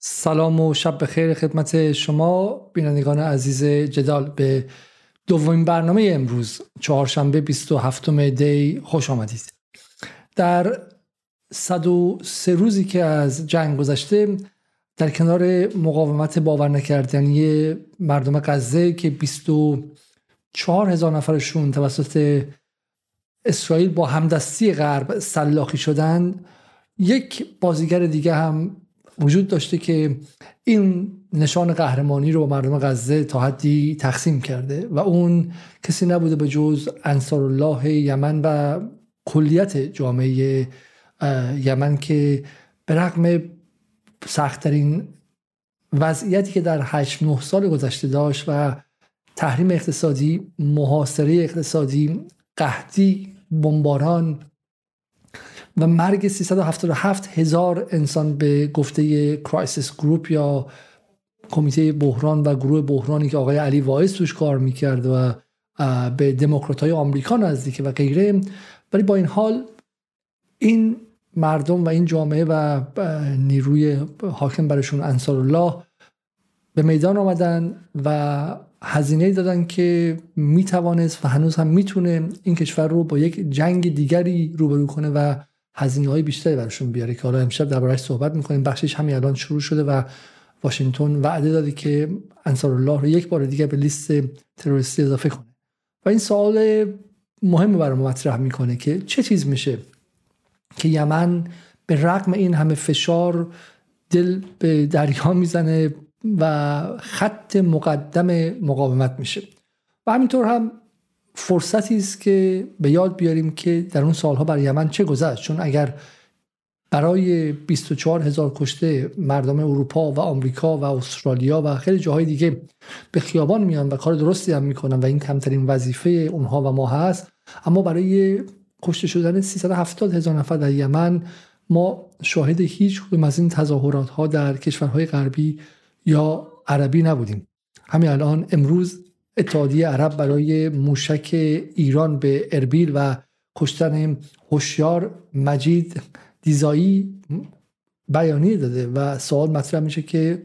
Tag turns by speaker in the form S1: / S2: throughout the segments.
S1: سلام و شب بخیر خدمت شما بینندگان عزیز جدال. به دومین برنامه امروز چهارشنبه 27 دی خوش آمدید. در 103 روزی که از جنگ گذشته در کنار مقاومت باور نکردنی مردم غزه که 24 هزار نفرشون توسط اسرائیل با همدستی غرب سلاخی شدن یک بازیگر دیگه هم وجود داشته که این نشان قهرمانی رو با مردم غزه تا حدی تقسیم کرده و اون کسی نبوده به جز انصار الله یمن و کلیت جامعه یمن که به رغم سختترین وضعیتی که در 8 9 سال گذشته داشت و تحریم اقتصادی محاصره اقتصادی قحطی بمباران و مرگ 377 هزار انسان به گفته Crisis Group یا کمیته بحران و گروه بحرانی که آقای علی واعظ توش کار می‌کرد و به دموکرات های آمریکا نزدیکه و غیره. ولی با این حال این مردم و این جامعه و نیروی حاکم برشون انصار الله به میدان آمدن و هزینه دادن که می‌توانست و هنوز هم می‌تونه این کشور رو با یک جنگ دیگری روبرو کنه و هزینه های بیشتری براشون بیاره که حالا امشب دربارهش صحبت می‌کنیم. بخشش همین الان شروع شده و واشنگتن وعده داده که انصار الله رو یک بار دیگه به لیست تروریستی اضافه کنه. و این سوال مهم برای ما مطرح می‌کنه که چه چیز میشه که یمن به رغم این همه فشار دل به دریا می‌زنه و خط مقدم مقاومت میشه. و همینطور هم فرصتی است که به یاد بیاریم که در اون سالها بر یمن چه گذشت. چون اگر برای 24 هزار کشته مردم اروپا و آمریکا و استرالیا و خیلی جاهای دیگه به خیابان میان و کار درستی هم می‌کنن و این کمترین وظیفه اونها و ما هست اما برای کشته شدن 370 هزار نفر در یمن ما شاهد هیچ کدوم از این تظاهرات ها در کشورهای غربی یا عربی نبودیم. همین الان امروز اتحادیه عرب برای موشک ایران به اربیل و کشتن هوشیار مجید دیزایی بیانیه داده و سوال مطرح میشه که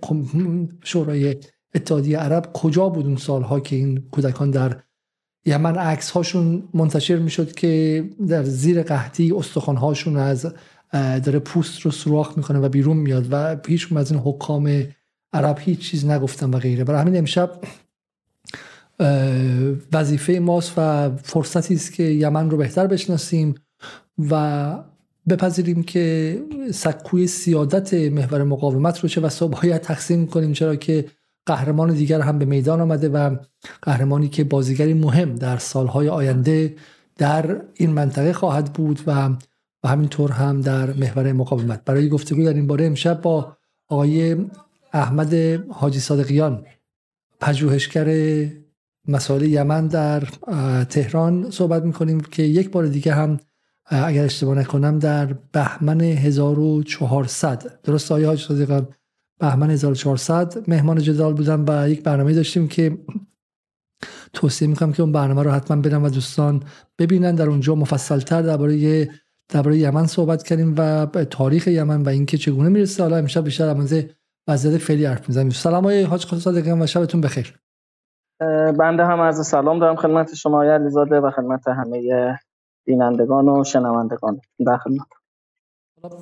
S1: شورای اتحادیه عرب کجا بود اون سالها که این کودکان در یمن عکس هاشون منتشر می‌شد که در زیر قحطی استخوان هاشون از داره پوست رو سوراخ می‌کنه و بیرون میاد و هیچ از این حکام عرب هیچ چیز نگفتن و غیره. برای همین امشب وظیفه ماست و فرصتی است که یمن رو بهتر بشناسیم و بپذیریم که سکوی سیادت محور مقاومت رو چه و باید تقسیم کنیم چرا که قهرمان دیگر هم به میدان آمده و قهرمانی که بازیگری مهم در سالهای آینده در این منطقه خواهد بود و و همینطور هم در محور مقاومت. برای گفتگو در این باره امشب با آقای احمد حاجی صادقیان پژوهشگر مسائل یمن در تهران صحبت می‌کنیم که یک بار دیگه هم اگر اشتباه نکنم در بهمن 1400 درست آیا حاج صادقان بهمن 1400 مهمان جدال بودم و یک برنامه داشتیم که توصیه می‌کنم که اون برنامه رو حتما برن و دوستان ببینن. در اونجا مفصلتر درباره درباره یمن صحبت کردیم و تاریخ یمن و اینکه چگونه می‌رسه. حالا امشب بیشتر در وضعیت فعلی حرف می‌زنیم. سلام های حاج صادقیان و شبتون بخیر.
S2: بنده هم عرض سلام دارم خدمت شما آقای علیزاده و خدمت همه بینندگان و شنوندگان. در خدمت.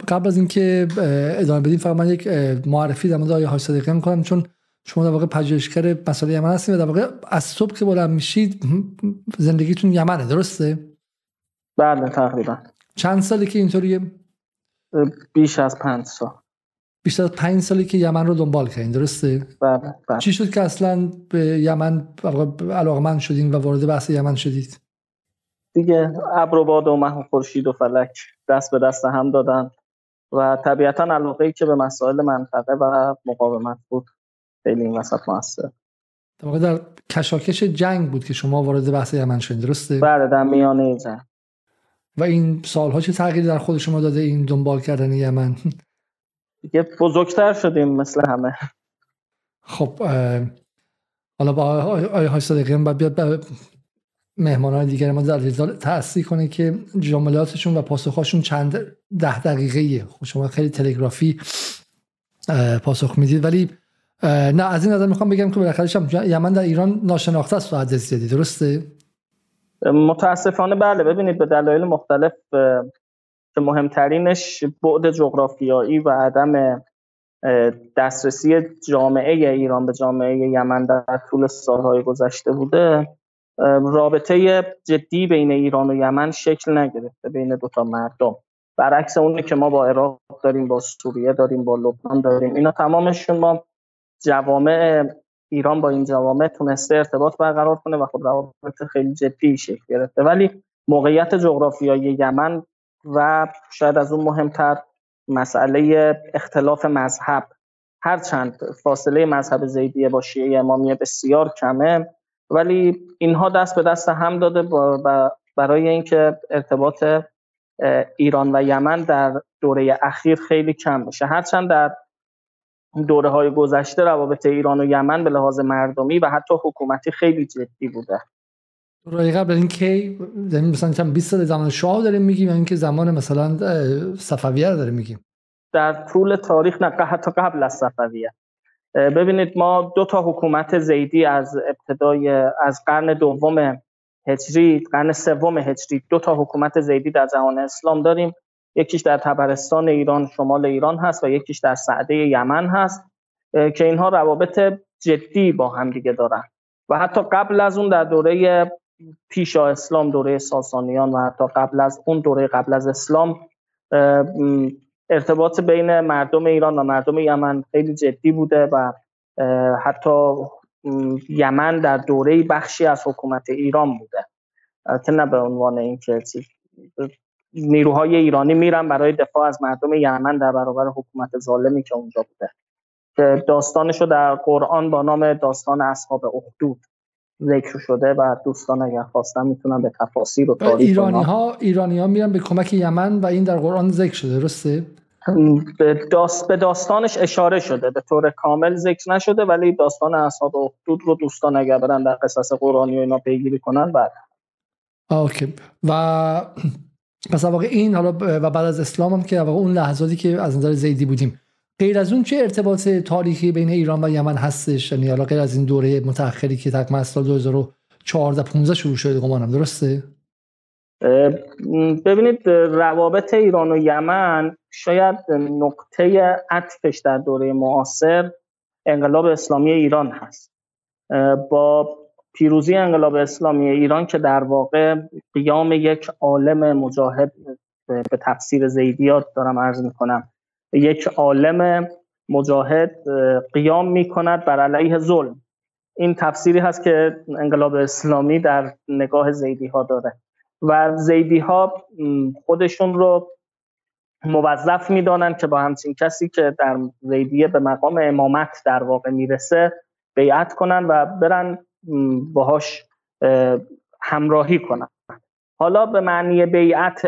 S1: قبل از اینکه ادامه بدیم فقط من یک معرفی در مورد آقای حاج صادقیان می‌کنم چون شما در واقع پژوهشگر مسائل یمن هستید و در واقع از صبح که بلند میشید زندگیتون یمنه درسته؟
S2: بله تقریبا.
S1: چند سالی که اینطوریه؟
S2: بیش از پنج سال.
S1: بیشتر از پنج سالی که یمن رو دنبال کردین درسته؟
S2: بله بله
S1: چی شد که اصلا به یمن علاقمند شدین و وارد بحث یمن شدید؟
S2: دیگه ابر و باد و مه و خورشید و فلک دست به دست هم دادن و طبیعتا علاقه ای که به مسائل منطقه و مقاومت بود خیلی این وسط موثر
S1: در در کشاکش جنگ بود که شما وارد بحث یمن شدین درسته؟
S2: بله در میانه جنگ
S1: و این سالها چه تغییری در خود شما داده این دنبال کردن یمن؟
S2: دیگه بزرگتر شدیم مثل همه.
S1: خب حالا با آقای های صادقیان باید بیاد مهمان های دیگر ما در تأثیر کنه که جملاتشون و پاسخهاشون چند ده دقیقه ایه خب شما خیلی تلگرافی پاسخ می‌دید ولی نه از این نظر می‌خوام بگم که بالاخره یمن در ایران ناشناخته است حد زیادی. درسته؟
S2: متاسفانه بله ببینید به دلایل مختلف که مهمترینش بعد جغرافیایی و عدم دسترسی جامعه ایران به جامعه یمن در طول سالهای گذشته بوده رابطه جدی بین ایران و یمن شکل نگرفته بین دوتا مردم. برعکس اونی که ما با عراق داریم با سوریه داریم با لبنان داریم اینا تمامشون ما جوامع ایران با این جوامع تونسته ارتباط برقرار کنه و خب روابط خیلی جدی شکل گرفته. ولی موقعیت جغرافیایی یمن و شاید از اون مهمتر مسئله اختلاف مذهب. هرچند فاصله مذهب زیدیه با شیعه امامیه بسیار کمه ولی اینها دست به دست هم داده برای اینکه ارتباط ایران و یمن در دوره اخیر خیلی کم بشه. هرچند در دوره های گذشته روابط ایران و یمن به لحاظ مردمی و حتی حکومتی خیلی جدی بوده.
S1: دوره قبل این کی مثلا چند 20 سال زمان شاه داریم میگیم یا اینکه زمان مثلا صفویه رو داریم میگیم.
S2: در طول تاریخ نه حتی قبل از صفویه. ببینید ما دو تا حکومت زیدی از ابتدای از قرن دوم هجری قرن سوم هجری دو تا حکومت زیدی در جهان اسلام داریم. یکیش در تبرستان ایران شمال ایران هست و یکیش در سعده یمن هست که اینها روابط جدی با هم دیگه دارن. و حتی قبل از اون در دوره پیشا اسلام دوره ساسانیان و حتی قبل از اون دوره قبل از اسلام ارتباط بین مردم ایران و مردم یمن خیلی جدی بوده و حتی یمن در دوره بخشی از حکومت ایران بوده. البته نه به عنوان اینکه نیروهای ایرانی میرن برای دفاع از مردم یمن در برابر حکومت ظالمی که اونجا بوده. که داستانشو در قرآن با نام داستان اصحاب اخدود ذکر شده و دوستان اگر خواستن می‌تونن به تفاصیل و تاریخ
S1: ایرانی ها ایرانی ها میرن به کمک یمن و این در قرآن ذکر شده درسته؟
S2: به, داست به داستانش اشاره شده به طور کامل ذکر نشده ولی داستان اصحاب اخدود رو دوستان اگر برن در قصص قرآنی و اینا پیگیری کنن بعد
S1: اوکی. و پس واقع این حالا و بعد از اسلام هم که واقع اون لحظاتی که از نظر زیدی بودیم. غیر از اون چه ارتباط تاریخی بین ایران و یمن هستش؟ یعنی حالا غیر از این دوره متأخری که تقریبا سال 2014 15 شروع شده گمانم درسته؟
S2: ببینید روابط ایران و یمن شاید نقطه عطفش در دوره معاصر انقلاب اسلامی ایران هست. با پیروزی انقلاب اسلامی ایران که در واقع قیام یک عالم مجاهد به تفسیر زیدیات دارم عرض می‌کنم. یک عالم مجاهد قیام می‌کند بر علیه ظلم. این تفسیری هست که انقلاب اسلامی در نگاه زیدی ها داره و زیدی ها خودشون رو موظف می‌دانند که با همچین کسی که در زیدیه به مقام امامت در واقع می‌رسه بیعت کنن و برن باهاش همراهی کنن حالا به معنی بیعت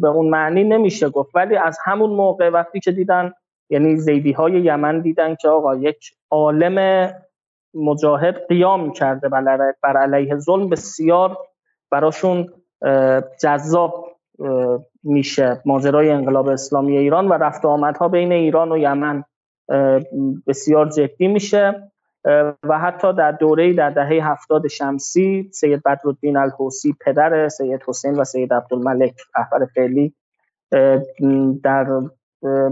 S2: به اون معنی نمیشه گفت. ولی از همون موقع وقتی که دیدن یعنی زیدی های یمن دیدن که آقا یک عالم مجاهد قیام کرده بر علیه ظلم بسیار براشون جذاب میشه ماجرای انقلاب اسلامی ایران و رفت آمدها بین ایران و یمن بسیار جدی میشه. و حتی در دوره در دهه هفتاد شمسی سید بدرالدین الحوسی پدر سید حسین و سید عبدالملک رهبر فعلی در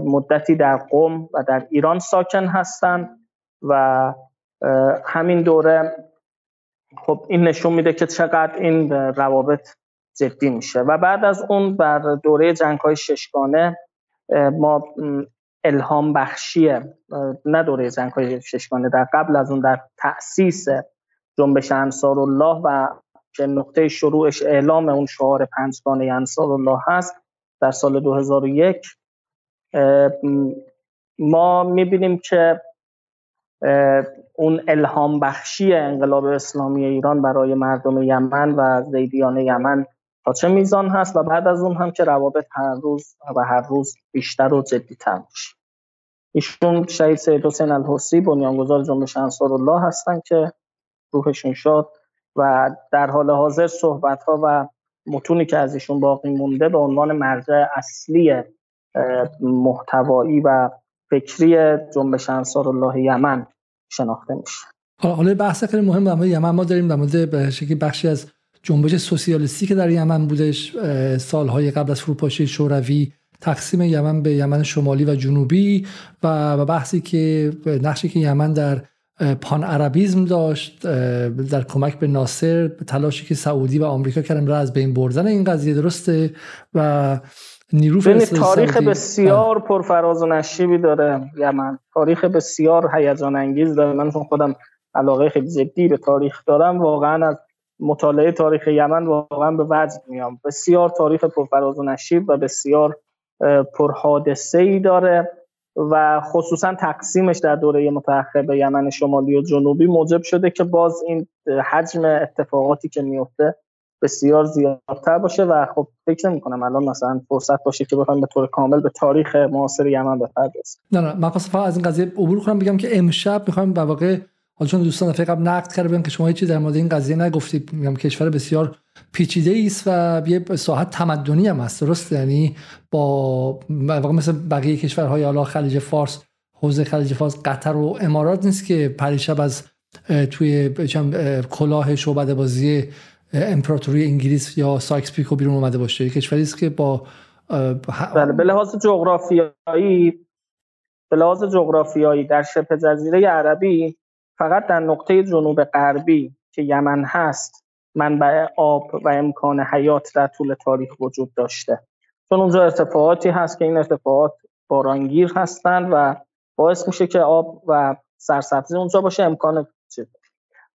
S2: مدتی در قوم و در ایران ساکن هستند و همین دوره خب این نشون میده که چقدر این روابط جدی میشه. و بعد از اون بر دوره جنگ های ششگانه ما الهام بخشیه نه دوره جنگ های ششگانه در قبل از اون در تأسیس جنبش انصار الله و که نقطه شروعش اعلام اون شعار پنجگانه انصار الله هست در سال 2001 ما می‌بینیم که اون الهام بخشی انقلاب اسلامی ایران برای مردم یمن و زیدیان یمن تا میزان هست و بعد از اون هم که روابط هر روز و هر روز بیشتر و جدیتر میشه. ایشون شهید سید حسین الحسی بنیانگذار جنبش انصار الله هستن که روحشون شد و در حال حاضر صحبت ها و متونی که از ایشون باقی مونده به عنوان مرجع اصلی محتوایی و فکری جنبش انصار الله یمن شناخته میشه.
S1: حالا بحث خیلی مهم در مورد یمن. ما داریم در مورد بخشی از جنبش سوسیالیستی که در یمن بودش سالهای قبل از فروپاشی شوروی تقسیم یمن به یمن شمالی و جنوبی و بحثی که نقشی که یمن در پان عربیزم داشت در کمک به ناصر تلاشی که سعودی و آمریکا کردن برای از بین بردن این قضیه درسته؟ و نیرو
S2: تاریخ بسیار پرفراز و نشیبی داره یمن. تاریخ بسیار هیجان انگیز داره. من خودم علاقه خیلی جدی به تاریخ دارم واقعا از مطالعه تاریخ یمن واقعا به وجد میام. بسیار تاریخ پرفراز و نشیب و بسیار پرحادثه ای داره و خصوصا تقسیمش در دوره متأخر به یمن شمالی و جنوبی موجب شده که باز این حجم اتفاقاتی که میفته بسیار زیادتر باشه و خب فکر نمی کنم الان مثلا فرصت باشه که بخوایم به طور کامل به تاریخ معاصر یمن بپردازیم.
S1: نه نه من فقط از این قضیه عبور کنم بگم که امشب می‌خوایم به واقع حالا چون دوستان دفعه قبل نقد کرده که شما هیچی در مورد این قضیه نگفتید میگم کشور بسیار پیچیده است و یه ساحت تمدنی هم هست درست یعنی با واقع مثل بقیه کشورهای حالا خلیج فارس حوزه خلیج فارس قطر و امارات نیست که پریشب از توی کلاه شعبده بازی امپراتوری انگلیس یا سایکس پیکو بیرون اومده باشه. کشوری است که با
S2: بله به لحاظ جغرافیایی به لحاظ جغرافیایی در شبه جزیره عربی فقط در نقطه جنوب غربی که یمن هست منبع آب و امکان حیات در طول تاریخ وجود داشته. چون اونجا ارتفاعاتی هست که این ارتفاعات بارانگیر هستند و باعث میشه که آب و سرسبزی اونجا باشه امکان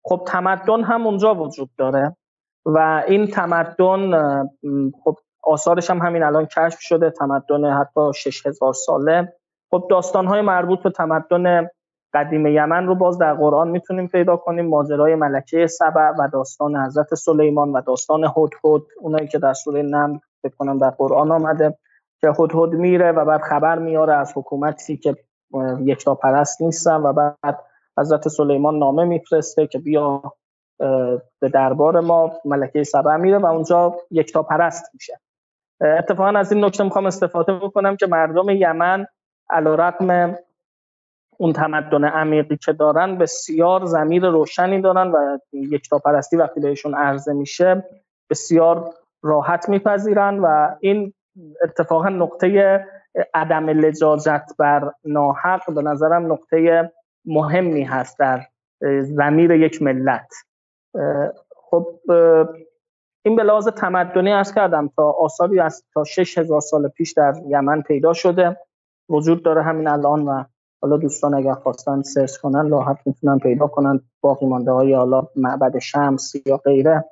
S2: خب تمدن هم اونجا وجود داره و این تمدن خب آثارش هم همین الان کشف شده تمدن حتی 6000 ساله. خب داستانهای مربوط به تمدن قدیم یمن رو باز در قرآن می‌تونیم پیدا کنیم. ماجرای ملکه سبع و داستان حضرت سلیمان و داستان هدهد اونایی که در سوره نم فکر کنم در قرآن آمده که هدهد میره و بعد خبر میاره از حکومتی که یکتا پرست نیستن و بعد حضرت سلیمان نامه میفرسته که بیا به دربار ما ملکه سبع میره و اونجا یکتا پرست میشه اتفاقا از این نکته می‌خوام استفاده بکنم که مردم یمن علیرغم اون تمدن عمیقی که دارن بسیار زمیر روشنی دارن و یکتا پرستی وقتی بهشون عرضه میشه بسیار راحت میپذیرن و این اتفاقا نقطه عدم لجاجت بر ناحق به نظرم نقطه مهمی هست در زمیر یک ملت. خب این به لحاظ تمدنی از کردم تا آثاری از تا 6000 سال پیش در یمن پیدا شده وجود داره همین الان و حالا دوستان اگر خواستن سرچ کنن راحت می‌تونن پیدا کنن. باقی مانده های حالا معبد شمس یا غیره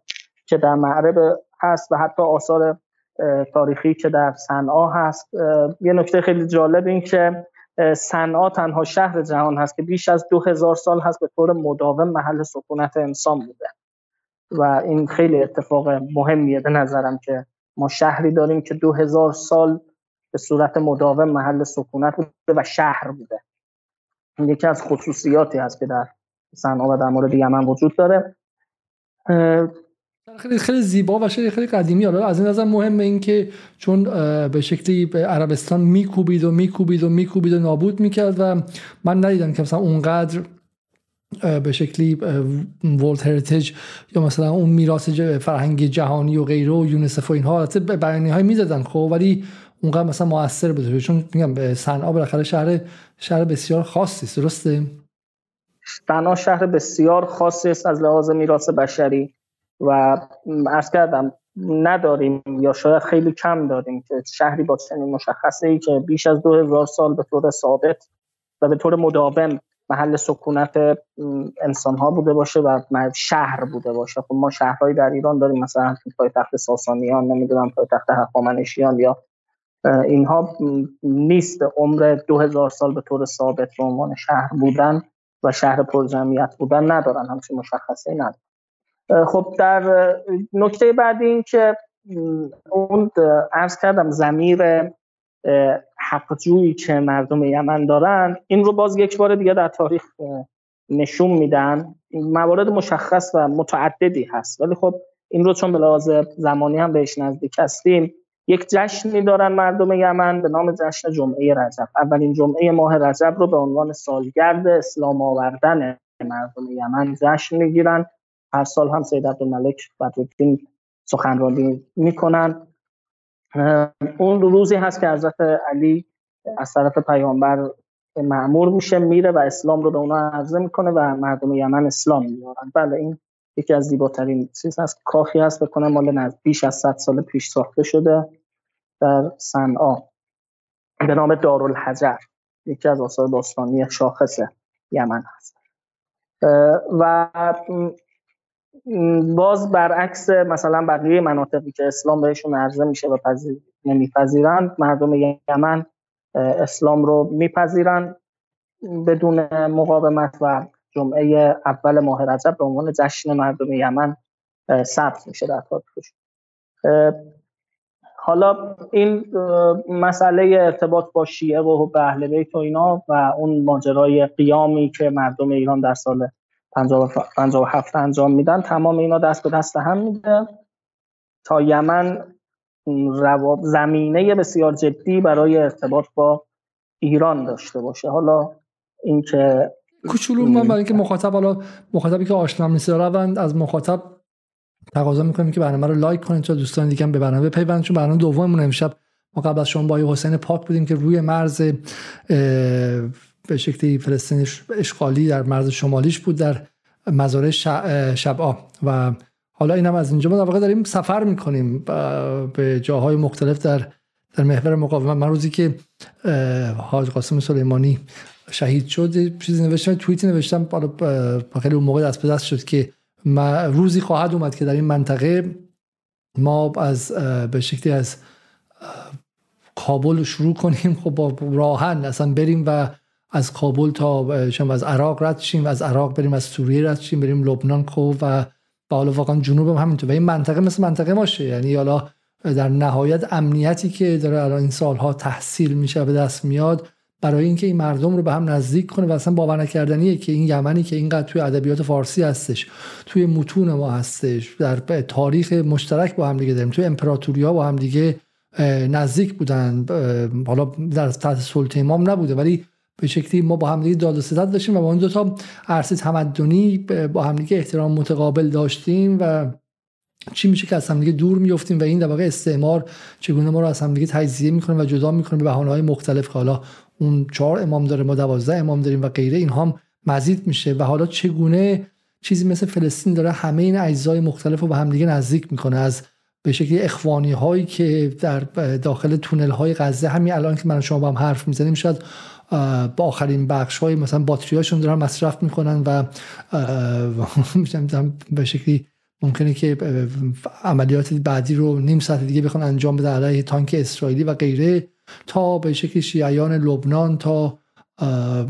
S2: که در معرب هست و حتی آثار تاریخی که در صنعا هست. یه نکته خیلی جالب این که صنعا تنها شهر جهان هست که بیش از دو هزار سال هست به طور مداوم محل سکونت انسان بوده. و این خیلی اتفاق مهمیه به نظرم که ما شهری داریم که دو هزار سال به صورت مداوم محل سکونت بوده و شهر بوده. یکی از خصوصیاتی هست که در صنعا و در مورد یمن وجود داره.
S1: خیلی خیلی زیبا و خیلی خیلی قدیمی حالا از این نظر مهمه این که چون به شکلی به عربستان میکوبید و میکوبید و میکوبید و نابود می‌کرد و من ندیدم که مثلا اونقدر به شکلی ورلد هریتیج یا مثلا اون میراث فرهنگی جهانی و غیره و یونسف و اینها البته بیانیه های می‌دادن خب ولی اونقدر مثلا موثر بوده چون میگم صنعا بالاخره شهر شهر بسیار خاصی است درسته؟
S2: صنعا شهر بسیار خاصی است از لحاظ میراث بشری و عرض کردم نداریم یا شاید خیلی کم داریم که شهری با چنین مشخصه ای که بیش از دو هزار سال به طور ثابت و به طور مداوم محل سکونت انسان ها بوده باشه و شهر بوده باشه. خب ما شهرهایی در ایران داریم مثلا پایتخت ساسانیان نمی‌دونم پایتخت هخامنشیان یا اینها نیست عمر دو هزار سال به طور ثابت به عنوان شهر بودن و شهر پرجمعیت بودن ندارن همچین مشخصه ندارن. خب در نکته بعدی این که اون ارز کردم زمیر حقجویی که مردم یمن دارن این رو باز یک بار دیگه در تاریخ نشون میدن. موارد مشخص و متعددی هست. ولی خب این رو چون به لحاظ زمانی هم بهش نزدیک هستیم یک جشنی دارن مردم یمن به نام جشن جمعه رجب. اولین جمعه ماه رجب رو به عنوان سالگرد اسلام آوردن مردم یمن جشن می‌گیرن. هر سال هم سید عبدالملک بدرالدین سخنرانی می‌کنن. اون روزی هست که حضرت علی از طرف پیامبر معمور میشه میره و اسلام رو به اونا عرضه می‌کنه و مردم یمن اسلام میارن بله این یکی از زیباترین چیز هست. کاخی هست بکنه مال بیش از 100 سال پیش ساخته شده در صنعا. به نام دارالحجر یکی از آثار باستانی شاخص یمن هست. و باز برعکس مثلا بقیه مناطقی که اسلام بهشون عرضه میشه و نمیپذیرند مردم یمن اسلام رو میپذیرن بدون مقاومت و جمعه اول ماه رجب به عنوان جشن مردم یمن ثبت میشه در تاریخش حالا این مسئله ارتباط با شیعه و اهل بیت و اینا و اون ماجرای قیامی که مردم ایران در سال 57 انجام میدن تمام اینا دست به دست هم میده. تا یمن زمینه بسیار جدی برای ارتباط با ایران داشته باشه. حالا اینکه
S1: کوچولو من برای اینکه مخاطب حالا مخاطبی که آشنا نیست روند از مخاطب تقاضا می‌کنیم که برنامه رو لایک کنید تا دوستان دیگه هم به برنامه بپیوندن چون برنامه دوممون امشب ما قبل از شما با حسین پاک بودیم که روی مرز به شکلی فلسطین اشغالی در مرز شمالیش بود در مزارع شبعا و حالا اینم از اینجا. ما در واقع داریم سفر می‌کنیم به جاهای مختلف در در محور مقاومت. من روزی که حاج قاسم سلیمانی شهید شد چیزی نوشتم توییتی نوشتم خیلی اون موقع دست به دست شد که روزی خواهد اومد که در این منطقه ما از به شکلی از کابل شروع کنیم. خب با راهن اصلا بریم و از کابل تا شما از عراق رد شیم از عراق بریم از سوریه رد شیم بریم لبنان کو و حالا واقعا جنوب هم همینطور. و این منطقه مثل منطقه باشه. یعنی حالا در نهایت امنیتی که داره الان این سالها تحصیل میشه به دست میاد برای اینکه این مردم رو به هم نزدیک کنه و اصلا باور نکردنیه که این یمنی که اینقدر توی ادبیات فارسی هستش توی متون ما هستش در تاریخ مشترک با هم دیگه داریم توی امپراتوریا با هم دیگه نزدیک بودن حالا در تحت سلطه امام نبوده ولی به شکلی ما با همدیگه داد و ستد داشتیم و با اون دو تا عرصه تمدنی با همدیگه احترام متقابل داشتیم و چی میشه که از همدیگه دور میفتیم و این در واقع استعمار چگونه ما رو از همدیگه تجزیه می‌کنه و جدا می‌کنه به بهانه های مختلف که حالا اون چهار امام داره ما دوازده امام داریم و غیره اینها هم مزید میشه. و حالا چگونه چیزی مثل فلسطین داره همه این اجزای مختلف رو به همدیگه نزدیک می‌کنه؟ از به شکلی اخوانی هایی که در داخل تونل های غزه همین الان که من شما با هم حرف می‌زنیم شاید با آخرین بخش های مثلا باتری هاشون دارن مصرف می‌کنن و به شکلی ممکنه که عملیات بعدی رو نیم ساعت دیگه بخوان انجام بده علیه تانک اسرائیلی و غیره. تا به شکلی شیعیان لبنان تا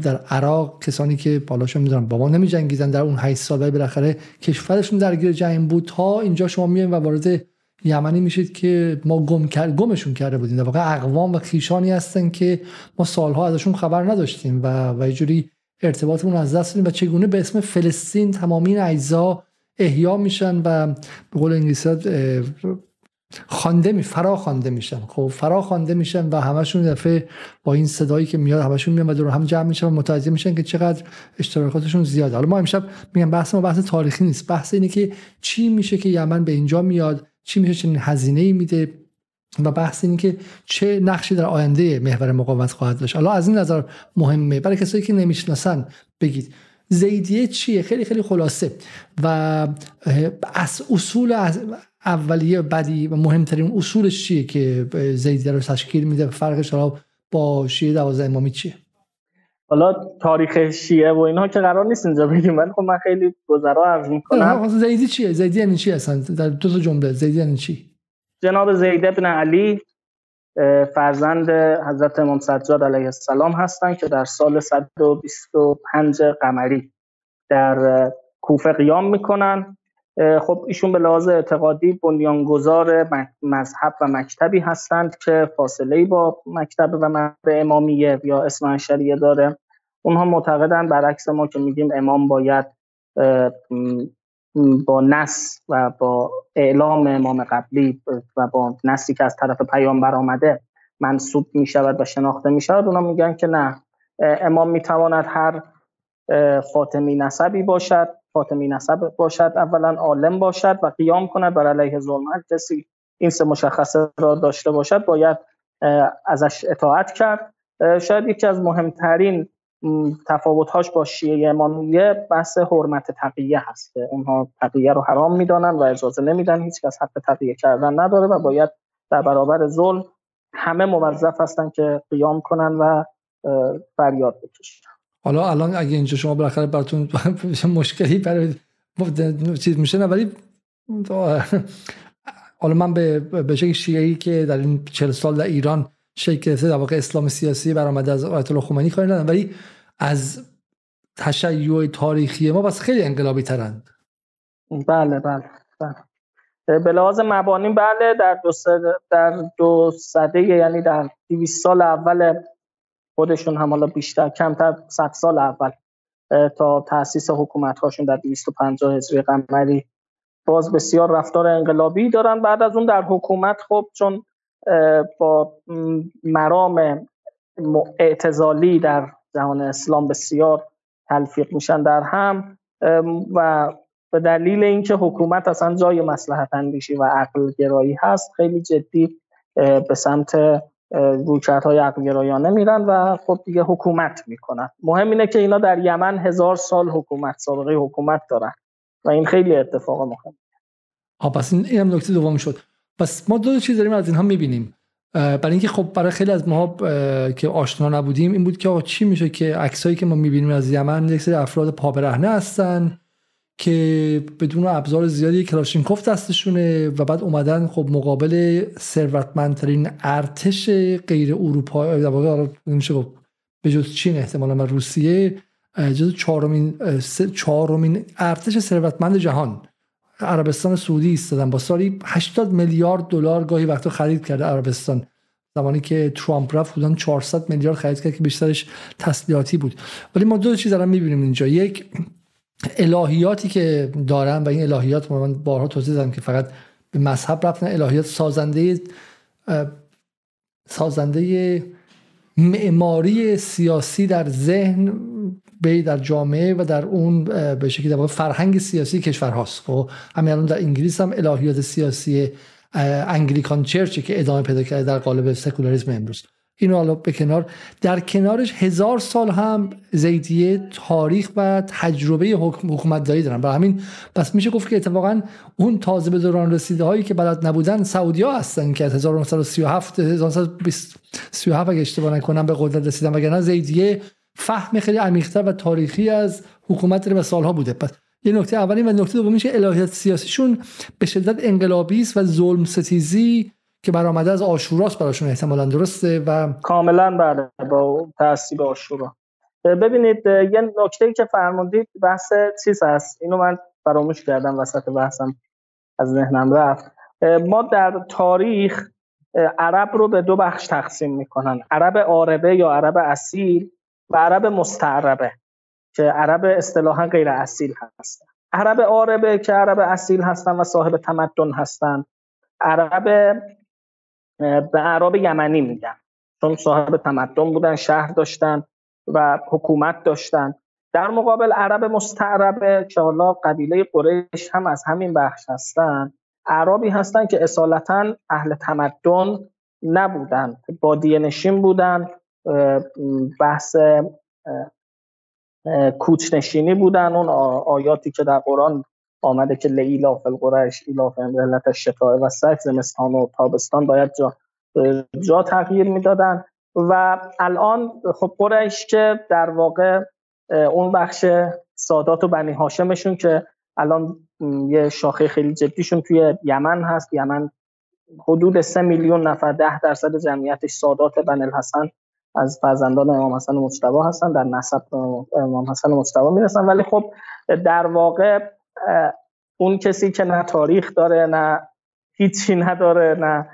S1: در عراق کسانی که بالاشون می‌دونن با ما نمی جنگیدن در اون 8 سال بالاخره کشورشون درگیر جنگ بود. تا اینجا شما میایم و وارد یمنی میشید که ما گم کرد گمشون کرده بودیم. در واقع اقوام و خیشانی هستن که ما سالها ازشون خبر نداشتیم و و جوری ارتباطمون از دست دادیم و چگونه به اسم فلسطین تمامی اجزا احیا میشن و به قول انگلیسی خوانده می فرا خوانده میشن خب فرا خوانده میشن و همشون دفعه با این صدایی که میاد همشون میان و دور هم جمع میشن و متوجه میشن که چقدر اشتراکاتشون زیاده. حالا ما امشب میگم بحث ما بحث تاریخی نیست. بحث اینه که چی میشه که یمن به اینجا میاد چی میشه چنین هزینه ای میده و بحث اینه که چه نقشی در آینده محور مقاومت خواهد داشت. حالا از این نظر مهمه. برای کسایی که نمی‌شناسن بگید. زیدیه چیه؟ خیلی خیلی خلاصه. و از اصول اولیه بدی و مهمترین اصولش چیه که زیدیه رو تشکیل میده؟ فرقش حالا با شیعه دوازده امامی چیه؟
S2: حالا تاریخ شیعه و اینها که قرار نیست اینجا بگیم ولی خب من خیلی گذرا عرض می‌کنم
S1: زیدی چیه؟ زیدی یعنی چی اصلا؟ در دو تا جمله زیدی یعنی چی؟
S2: جناب زید ابن علی فرزند حضرت امام سجاد علیه السلام هستند که در سال 125 قمری در کوفه قیام می‌کنن. خب ایشون به لحاظ اعتقادی بنیانگذار مذهب و مکتبی هستند که فاصله با مکتب و مذهب امامیه یا اسم شریعه داره. اونها معتقدن برعکس ما که میگیم امام باید با نس و با اعلام امام قبلی و با نسی که از طرف پیامبر آمده منصوب می شود و شناخته می شود اونا میگن که نه. امام می تواند هر فاطمی نسبی باشد. فاطمی نسب باشد اولا عالم باشد و قیام کند. بر علیه ظلمت کسی این سه مشخصه را داشته باشد باید ازش اطاعت کرد. شاید یکی از مهمترین تفاوتهاش با شیعه امامیه بحث حرمت تقیه هست اونها تقیه رو حرام می‌دانن و اجازه نمیدن هیچ کس حق تقیه کردن نداره و باید در برابر ظلم همه موظف هستن که قیام کنن و فریاد بکشن
S1: حالا الان اگه اینجا شما بالاخره براتون مشکلی برای چیز میشه نه ولی حالا من به به شکل شیعی که در این 40 سال در ایران شکل گرفته در واقع اسلام سیاسی برآمده از آیت الله خمینی کاری ندارم ولی از تشیع تاریخی ما بس خیلی انقلابی ترند
S2: بله بله, بله. به لحاظ مبانی بله در دو در دو سده یعنی در 200 سال اول خودشون هم حالا بیشتر کمتر 100 سال اول تا تاسیس حکومت هاشون در 250 هجری قمری. باز بسیار رفتار انقلابی دارن. بعد از اون در حکومت خب چون با مرام اعتزالی در جهان اسلام بسیار تلفیق میشن در هم و به دلیل اینکه حکومت اصلا جای مسلحت اندیشی و عقل گرایی هست خیلی جدی به سمت رویکردهای عقل گرایانه میرن و خب دیگه حکومت می‌کنن. مهم اینه که اینا در یمن هزار سال حکومت سابقه حکومت دارن و این خیلی اتفاق مهم.
S1: آه پس این هم نکته دوم شد. پس ما دو چیز داریم از اینها می‌بینیم. برای اینکه خب برای خیلی از ما که آشنا نبودیم این بود که آقا چی میشه که عکسایی که ما می‌بینیم از یمن یک سری افراد پابرهنه هستن که بدون ابزار زیادی کلاشینکوف دستشونه و بعد اومدن خب مقابل ثروتمندترین ارتش غیر اروپا در واقع نمیشه به جز چین احتمالا و روسیه جز چهارمین چهارمین ارتش ثروتمند جهان. عربستان سعودی ایستادن با سالی 80 میلیارد دلار گاهی وقتا خرید کرده عربستان. زمانی که ترامپ رفت بودن 400 میلیارد خرید کرد که بیشترش تسلیحاتی بود. ولی ما دو چیز دارم می‌بینیم اینجا. یک الهیاتی که دارن و این الهیات من بارها توضیح دادم که فقط به مذهب رفتن الهیات سازنده سازنده معماری سیاسی در ذهن به در جامعه و در اون به شکلی در فرهنگ سیاسی کشورهاست خب همین الان در انگلیس هم الهیات سیاسی انگلیکان چرچی که ادامه پیدا کرده در قالب سکولاریسم امروز. اینو حالا به کنار. در کنارش هزار سال هم زیدیه تاریخ و تجربه حکومت داری دارن. برای همین پس میشه گفت که اتفاقا اون تازه به دوران رسیده هایی که بلد نبودن سعودی ها هستن که از 1937 1937 اگه اشتباه نکنم به قدرت رسیدن وگرنه زیدیه فهم خیلی عمیق‌تر و تاریخی از حکومت به سالها بوده. پس یه نکته اولی و نکته دومی که الهیات سیاسیشون به شدت انقلابی است و ظلم ستیزی که برآمده از آشوراست براشون احتمالا درسته و
S2: کاملا بله با تاثیر آشورا. ببینید یه نکته که فرمودید بحث چیز هست. اینو من فراموش کردم وسط بحثم از ذهنم رفت. ما در تاریخ عرب رو به دو بخش تقسیم می‌کنن. عرب عربه یا عرب اصیل و عرب مستعربه که عرب اصطلاحا غیر اصیل هستن. عرب عربه که عرب اصیل هستن و صاحب تمدن هستن. عرب به عرب یمنی میگن. چون صاحب تمدن بودن شهر داشتن و حکومت داشتن. در مقابل عرب مستعربه که حالا قبیله قریش هم از همین بخش هستن. عربی هستن که اصالتا اهل تمدن نبودن. بادیه نشین بودن بحث کوچنشینی بودن. اون آیاتی که در قرآن آمده که لیلا فی القرش ایلا علت شتاء و صیف زمستان و تابستان باید جا, جا تغییر می‌دادن. و الان خب قریش که در واقع اون بخش سادات و بنی هاشمشون که الان یه شاخه خیلی جدیشون توی یمن هست. یمن حدود سه میلیون نفر ده درصد جمعیتش سادات بن الحسن از فرزندان امام حسن مجتبی هستن. در نسب امام حسن مجتبی می‌رسن. ولی خب در واقع اون کسی که نه تاریخ داره نه هیچی نداره نه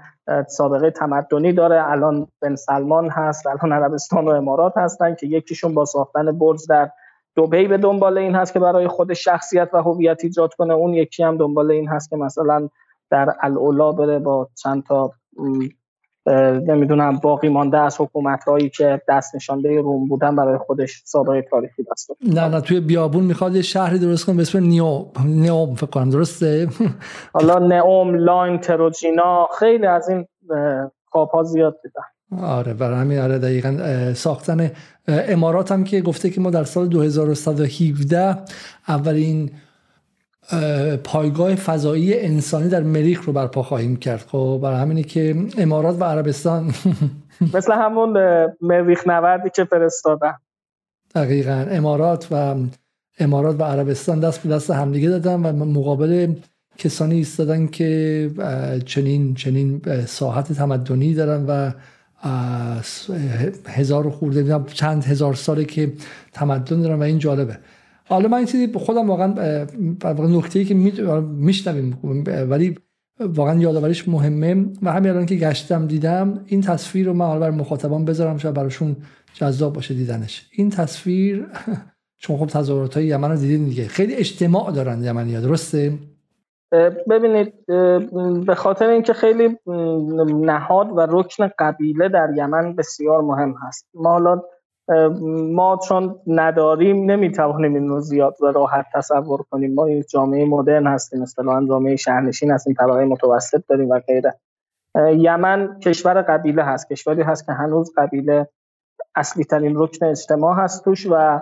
S2: سابقه تمدنی داره. الان بن سلمان هست الان عربستان و امارات هستن که یکیشون با ساختن برج در دوبی به دنبال این هست که برای خود شخصیت و هویت ایجاد کنه. اون یکی هم دنبال این هست که مثلا در العلا بره با چند تا نمی‌دونم باقی مانده از حکومت هایی که دست نشانده روم بودن برای خودش سابقه تاریخی داشته
S1: نه نه توی بیابون می‌خواد یه شهری درست کنه به اسم نیو نیوم فکر کنم درسته؟
S2: حالا نئوم لاین تروجینا خیلی از این خواب ها زیاد دیدن.
S1: آره برای همین آره دقیقا ساختن امارات هم که گفته که ما در سال 2117 اولین پایگاه فضایی انسانی در مریخ رو برپا خواهیم کرد. خب برای همینه که امارات و عربستان
S2: مثل همون مریخ نوردی که فرستادن.
S1: دقیقا. امارات و امارات و عربستان دست به دست همدیگه دادن و مقابل کسانی ایستادن که چنین چنین ساحت تمدنی دارن و هزار خورده چند هزار ساله که تمدن دارن و این جالبه. حالا من این چیزی خودم واقعا نکته ای که میشنویم ولی واقعا یادآوریش مهمه و همین الان که گشتم دیدم این تصویر رو من حالا بر مخاطبان بذارم شاید براشون جذاب باشه دیدنش. این تصویر شما خب تظاهرات های یمن رو دیدین دیگه خیلی اجتماع دارن یمنی درسته؟
S2: ببینید به خاطر اینکه خیلی نهاد و رکن قبیله در یمن بسیار مهم هست. ما حالا ما چون نداریم نمی‌توانیم این رو زیاد و راحت تصور کنیم. ما یک جامعه مدرن هستیم مثلا جامعه شهرنشین هستیم طبقه متوسط داریم و غیره. یمن کشور قبیله هست کشوری هست که هنوز قبیله اصلی ترین رکن اجتماع هست توش و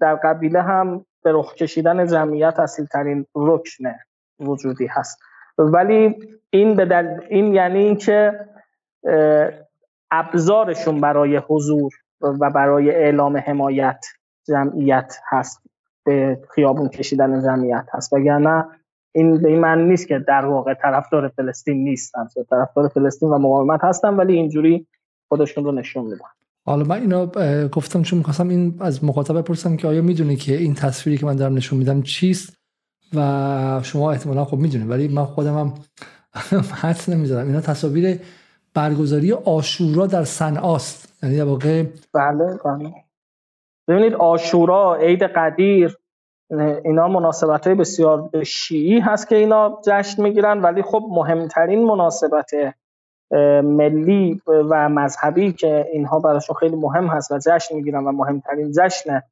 S2: در قبیله هم به رخ کشیدن جمعیت اصلی ترین رکن وجودی هست. ولی این به این یعنی اینکه ابزارشون برای حضور و برای اعلام حمایت جمعیت هست. به خیابون کشیدن جمعیت هست. وگرنه این به این معنی نیست که در واقع طرفدار فلسطین نیستن. طرفدار فلسطین و مقاومت هستن ولی اینجوری خودشون رو نشون میدن.
S1: حالا من اینو گفتم چون می‌خواستم این از مخاطب بپرسم که آیا می‌دونی که این تصویری که من دارم نشون میدم چیست؟ و شما احتمالا خب می‌دونید ولی من خودم هم حدس نمی‌زدم اینا تصاویر برگزاری آشورا در صنعاست. یعنی در واقع
S2: بله بله. ببینید آشورا عید قدیر اینا مناسبت های بسیار شیعی هست که اینا جشن می‌گیرن ولی خب مهمترین مناسبت ملی و مذهبی که اینها براشون خیلی مهم هست و جشن می‌گیرن و مهمترین جشن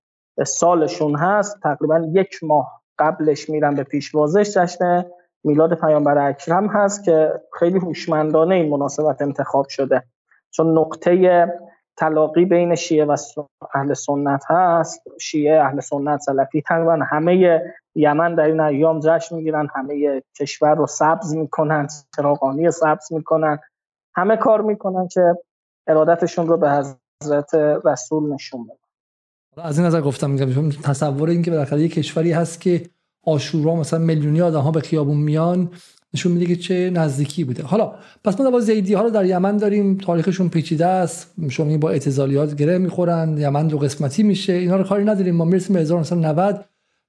S2: سالشون هست تقریبا یک ماه قبلش میرن به پیشوازش جشن میلاد پیامبر اکرم هست که خیلی هوشمندانه این مناسبت انتخاب شده. چون نقطه تلاقی بین شیعه و اهل سنت هست. شیعه اهل سنت سلفی تقریبا همه یمن در این ایام جشن می‌گیرن همه کشور رو سبز می‌کنن چراغانی سبز می‌کنن همه کار می‌کنن که ارادتشون رو به حضرت رسول نشون بدن.
S1: از این نظر گفتم میگم تصور این که بالاخره یه کشوری هست که آشورا مثلا میلیونی آدم ها به خیابون میان نشون میده که چه نزدیکی بوده. حالا پس ما با زیدی ها رو در یمن داریم تاریخشون پیچیده است شما با اعتزالیات گره می‌خورن یمن دو قسمتی میشه اینا رو کاری نداریم. ما می‌رسیم به 1990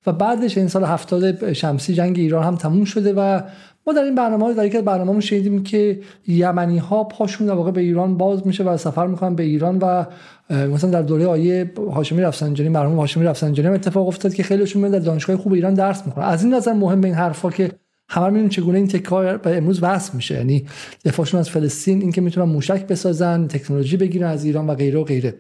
S1: و بعدش این سال 70 شمسی جنگ ایران هم تموم شده و ما در این برنامه در یک برنامه شنیدیم که یمنی ها پاشون در واقع به ایران باز میشه و سفر می‌کنن به ایران و مثلا در دوره آیه هاشمی رفسنجانی مرحوم هاشمی رفسنجانی هم اتفاق افتاد که خیلیشون میان در دانشگاه خوب ایران درس می‌کنن از این نظر مهم این حرفا که همه می‌بینیم چگونه این تکار به امروز وصل میشه. یعنی دفاعشون از فلسطین اینکه می‌تونن موشک بسازن تکنولوژی بگیرن از ایران و غیره و غیره.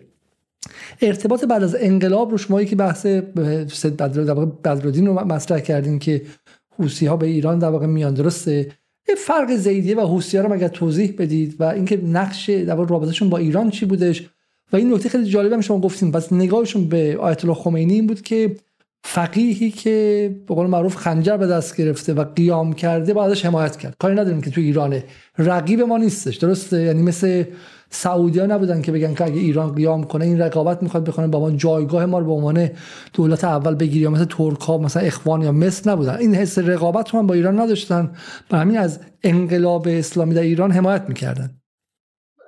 S1: ارتباط بعد از انقلاب رو شما که بحث بدرالدین رو مطرح کردین که حوسی ها به ایران در واقع میان درسته؟ یه فرق زیدیه و حوسی ها رو مگر توضیح بدید؟ و اینکه نقش در رابطهشون با ایران چی بودش؟ و این نکته خیلی جالبه هم شما گفتیم پس نگاهشون به آیت الله خمینی این بود که فقیهی که به قول معروف خنجر به دست گرفته و قیام کرده باید ازش حمایت کرد. کاری نداریم که تو ایرانه. رقیب ما نیستش درسته؟ یعنی مثل سعودی ها نبودن که بگن که اگه ایران قیام کنه این رقابت می‌خواد بکنه با ما جایگاه ما رو به عنوان دولت اول بگیری یا مثل ترک ها مثلا اخوان یا مصر نبودن. این حس رقابت رو هم با ایران نداشتن و همین از انقلاب اسلامی در ایران حمایت می‌کردن.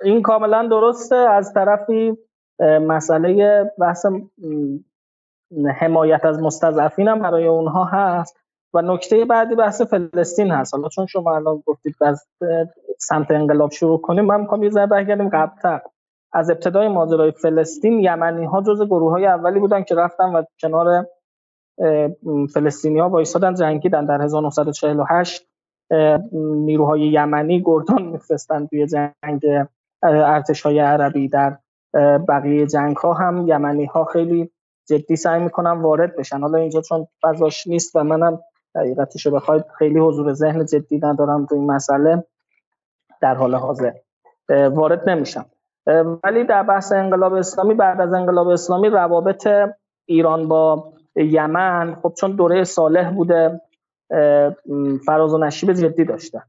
S2: این کاملا درسته. از طرفی مسئله بحث حمایت از مستضعفین هم برای اونها هست. و نکته بعدی بحث فلسطین هست. حالا چون شما الان گفتید از سمت انقلاب شروع کنیم من می‌خوام یه ذره برگردیم قبلتر. از ابتدای ماجرای فلسطین یمنی ها جز گروه های اولی بودن که رفتن و کنار فلسطینی ها وایسادن جنگیدن. در 1948 نیروهای یمنی گردان میفرستن توی جنگ ارتش های عربی. در بقیه جنگ ها هم یمنی ها خیلی جدی سعی می‌کنن وارد بشن. حالا اینجا چون فضاش نیست و منم حقیقتشو بخواید خیلی حضور ذهن جدی ندارم تو این مسئله. در حال حاضر. وارد نمیشم. ولی در بحث انقلاب اسلامی بعد از انقلاب اسلامی روابط ایران با یمن خب چون دوره صالح بوده فراز و نشیب جدی داشته.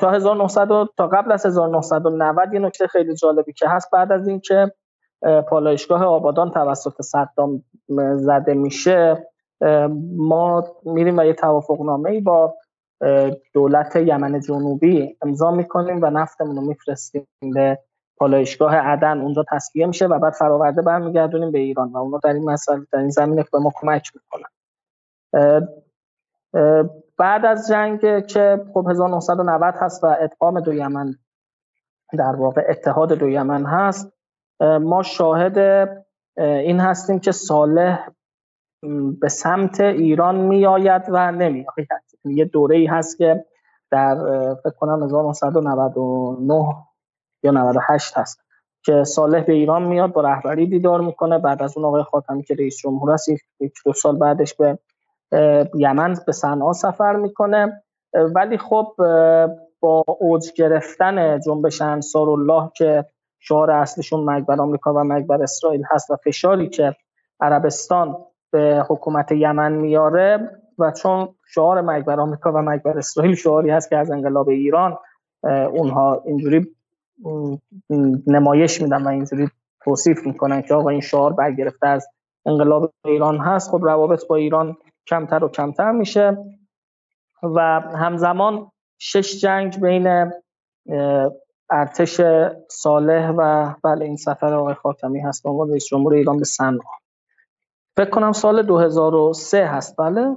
S2: تا 1900 تا قبل از 1990 یه نکته خیلی جالبی که هست بعد از اینکه پالایشگاه آبادان توسط صدام زده میشه. ما میریم و یه توافق نامه با دولت یمن جنوبی امضا می‌کنیم و نفتمون رو میفرستیم به پالایشگاه عدن. اونجا تصفیه میشه و بعد فراورده برمیگردونیم به ایران و اونا در این مسئله در این زمینه به ما کمک می‌کنن. بعد از جنگ که خب 1990 هست و ادغام دو یمن در واقع اتحاد دو یمن هست ما شاهد این هستیم که صالح به سمت ایران میآید و نمیآید. یه دوره ای هست که در فکر کنم 1999 یا 98 هست که صالح به ایران میاد با رهبری دیدار می‌کنه. بعد از اون آقای خاتمی که رئیس جمهور است یک دو سال بعدش به یمن به صنعا سفر می‌کنه. ولی خب با اوج گرفتن جنبش انصار الله که شعار اصلیشون مرگ بر آمریکا و مرگ بر اسرائیل هست و فشاری که عربستان به حکومت یمن میاره و چون شعار مرگ بر آمریکا و مرگ بر اسرائیل شعاری هست که از انقلاب ایران اونها اینجوری نمایش میدن و اینجوری توصیف می‌کنن که آقا این شعار برگرفته از انقلاب ایران هست خب روابط با ایران کمتر و کمتر میشه. و همزمان شش جنگ بین ارتش صالح و بله این سفر آقای خاتمی هست. به عنوان رئیس جمهور ایران به صنعا. فکر کنم سال 2003 هست. بله.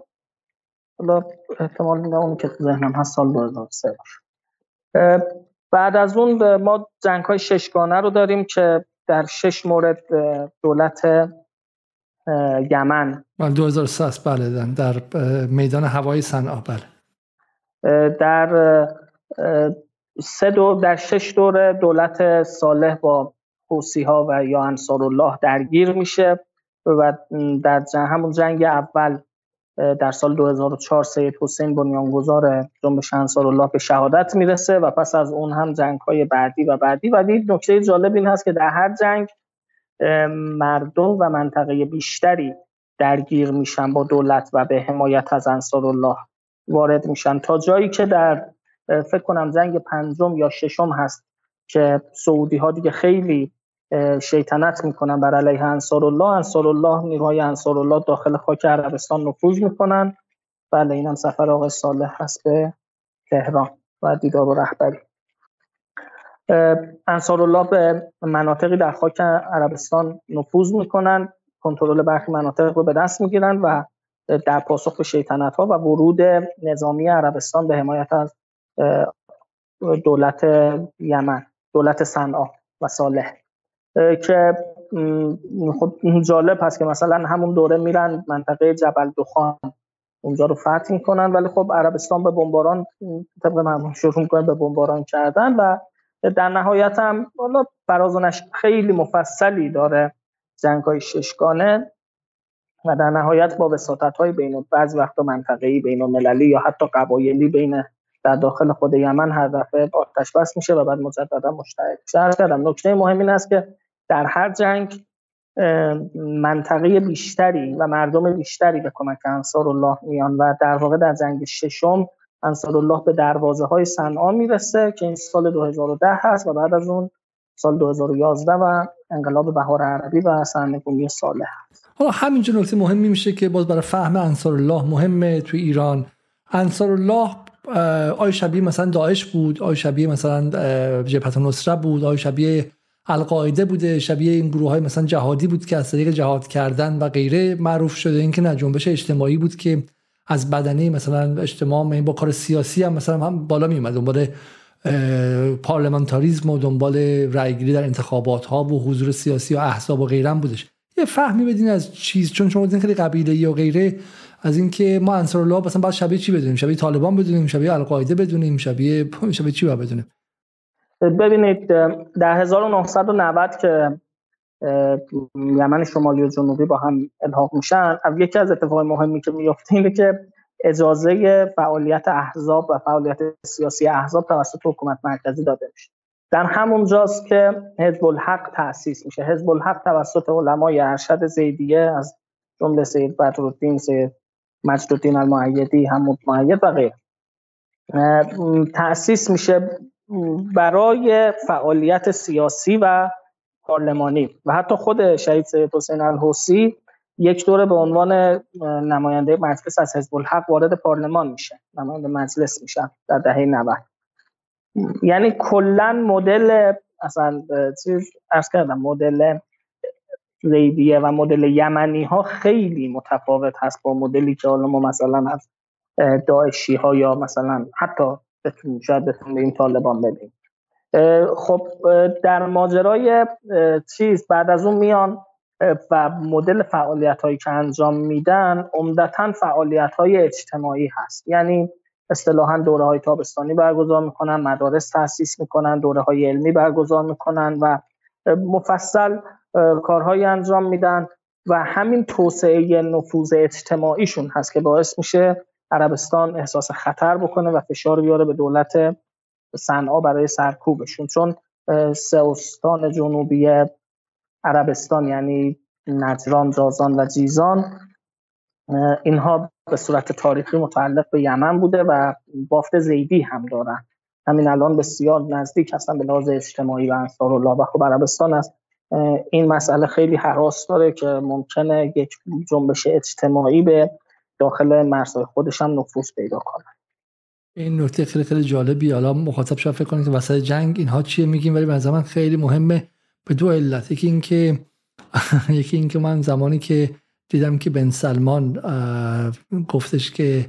S2: حالا احتمال میدم اون که ذهنم هست سال 2003 باشه. بعد از اون ما جنگ های ششگانه رو داریم که در شش مورد دولت یمن.
S1: 2003 بله در میدان هوایی صنعا. بله.
S2: در سه دور در شش دوره دولت صالح با حوسی ها و یا انصار الله درگیر میشه. و در همون جنگ اول در سال 2004 سید حسین بنیانگذار جنبش انصار الله به شهادت می‌رسه و پس از اون هم جنگ های بعدی و بعدی. و دید نکته جالب این هست که در هر جنگ مردم و منطقه بیشتری درگیر میشن با دولت و به حمایت از انصار الله. وارد میشن. تا جایی که در فکر کنم جنگ پنجم یا ششم هست که سعودی ها دیگه خیلی شیطنت می‌کنن بر علیه انصار الله انصار الله نیروهای انصار الله داخل خاک عربستان نفوذ می‌کنن. بله اینم سفر آقای صالح هست به تهران و دیدار و رهبری. انصار الله به مناطقی در خاک عربستان نفوذ می‌کنن. کنترل برخی مناطق رو به دست می‌گیرن و در پاسخ به شیطنت ها و ورود نظامی عربستان به حمایت از دولت یمن دولت صنعا و صالح. که خب جالب هست که مثلا همون دوره میرن منطقه جبل دخان اونجا رو فتح می‌کنن ولی خب عربستان به بمباران طبق معمول شروع می‌کنه به بمباران کردن و در نهایت هم حالا فراز خیلی مفصلی داره جنگ های ششگانه و در نهایت با وساطت های بین بعض وقتا منطقه‌ای بین المللی یا حتی قبایلی بین در داخل خود یمن هر دفعه آتش بس میشه و بعد مجددا مشترک شهر کردم نکته مهم این است که در هر جنگ منطقه بیشتری و مردم بیشتری به کمک انصار الله میان و در واقع در جنگ ششم انصار الله به دروازه های صنعا می‌رسه که این سال 2010 هست و بعد از اون سال 2011 و انقلاب بهار عربی و سرنگونی صالح
S1: حالا همینجا نکته مهمی میشه که باز برای فهم انصار الله مهمه تو ایران. انصار الله آیا شبیه مثلا داعش بود آیا شبیه مثلا جبهت نصره بود آیا شبیه القاعده بوده شبیه این گروه های مثلا جهادی بود که از طریق جهاد کردن و غیره معروف شده. این که نه جنبش اجتماعی بود که از بدنه مثلا اجتماع با کار سیاسی هم مثلا هم بالا می اومد دنبال پارلمانتاریزم و دنبال رأیگیری در انتخابات ها و حضور سیاسی و احزاب و غیره بودش. یه فهمی بدین از چیز چون شما خیلی قبیله یا غیره از اینکه ما انصار الله مثلا بعد شبیه چی بدونیم؟ شبیه طالبان بدونیم شبیه القاعده بدونیم شبیه شبیه چی بدونیم؟
S2: ببینید در 1990 که یمن شمالی و جنوبی با هم الحاق میشن یکی از اتفاقای مهمی که میفته اینه که اجازه فعالیت احزاب و فعالیت سیاسی احزاب توسط حکومت مرکزی داده میشه. در همون جاست که حزب الحق تأسیس میشه. حزب الحق توسط علمای ارشد زیدیه از جمله سید بدرالدین سید مجدالدین المعیدی حمود معید و غیر تأسیس میشه برای فعالیت سیاسی و پارلمانی و حتی خود شهید سید حسین الحوسی یک دوره به عنوان نماینده مجلس از حزب الحق وارد پارلمان میشه نماینده مجلس میشه در دهه 90 یعنی کلا مدل اصلا چیز ارز کردم مدل زیدیه و مدل یمنی ها خیلی متفاوت هست با مدلی که حالا ما مثلا از داعشی ها یا مثلا حتی شاید بتونیم به این طالبان ببینیم خب در ماجرای چیز بعد از اون میان و مدل فعالیت هایی که انجام میدن عمدتا فعالیت های اجتماعی هست. یعنی اصطلاحا دوره های تابستانی برگزار می‌کنن مدارس تاسیس می‌کنن دوره های علمی برگزار می‌کنن و مفصل کارهایی انجام میدن و همین توسعه نفوذ اجتماعیشون هست که باعث میشه عربستان احساس خطر بکنه و فشار بیاره به دولت صنعا برای سرکوبشون. چون سه استان جنوبی عربستان یعنی نجران، جازان و جیزان اینها به صورت تاریخی متعلق به یمن بوده و بافت زیدی هم دارن. همین الان بسیار نزدیک هستن به لحاظ اجتماعی و انصار الله و خب عربستان است. این مسئله خیلی حراس داره که ممکنه یک جنبش اجتماعی به داخل مرزهای خودش هم نفوذ پیدا کنه
S1: این نکته خیلی خیلی جالبی حالا مخاطب شاید فکر کنید که وسط جنگ اینها چیه میگیم ولی به من خیلی مهمه. به دو علت یکی اینکه یکی اینکه من زمانی که دیدم که بن سلمان گفتش که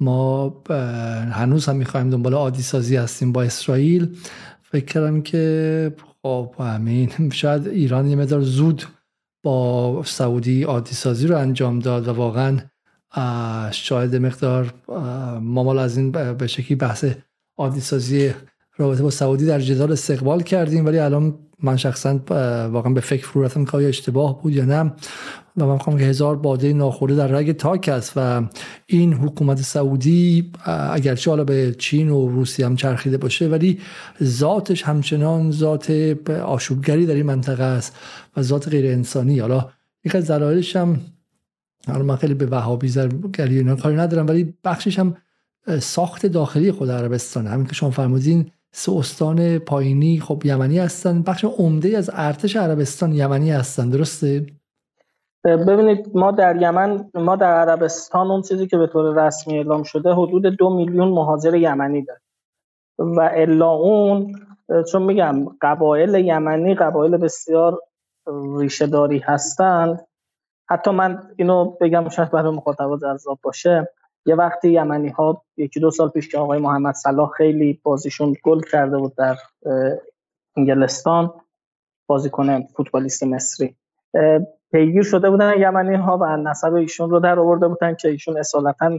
S1: ما هنوز هم می‌خوایم دنبال عادی سازی هستیم با اسرائیل. فکر کردم که خب همین شاید ایران یه مدار زود با سعودی عادی سازی رو انجام داد و واقعا شاید مقدار ما مال از این به شکلی بحث عادی سازی رابطه با سعودی در جدال استقبال کردیم ولی الان من شخصا واقعا به فکر فرو رفتم که اشتباه بود یا نه. و من می‌خوام که هزار باده ناخورده در رگ تاک است و این حکومت سعودی اگرچه حالا به چین و روسیه هم چرخیده باشه ولی ذاتش همچنان ذات آشوبگری در این منطقه است و ذات غیر انسانی حالا یک از دلایلش هم حالا من خیلی به وهابی زرگری اینا کاری ندارم ولی بخشش هم ساخت داخلی خود عربستان همین که شما فرمودین سه استان پایینی خب یمنی هستن. بخش عمده از ارتش عربستان یمنی هستن درسته؟
S2: ببینید ما در یمن ما در عربستان اون چیزی که به طور رسمی اعلام شده حدود دو میلیون مهاجر یمنی داره. و الا اون چون میگم قبایل یمنی قبایل بسیار ریشه داری هستند حتی من اینو بگم شاید برای مخاطبا جذاب باشه. یه وقتی یمنی ها یکی دو سال پیش که آقای محمد صلاح خیلی بازیشون گل کرده بود در انگلستان بازیکن فوتبالیست مصری پیگیر شده بودن یمنی ها و نسب ایشون رو در آورده بودن که ایشون اصالتا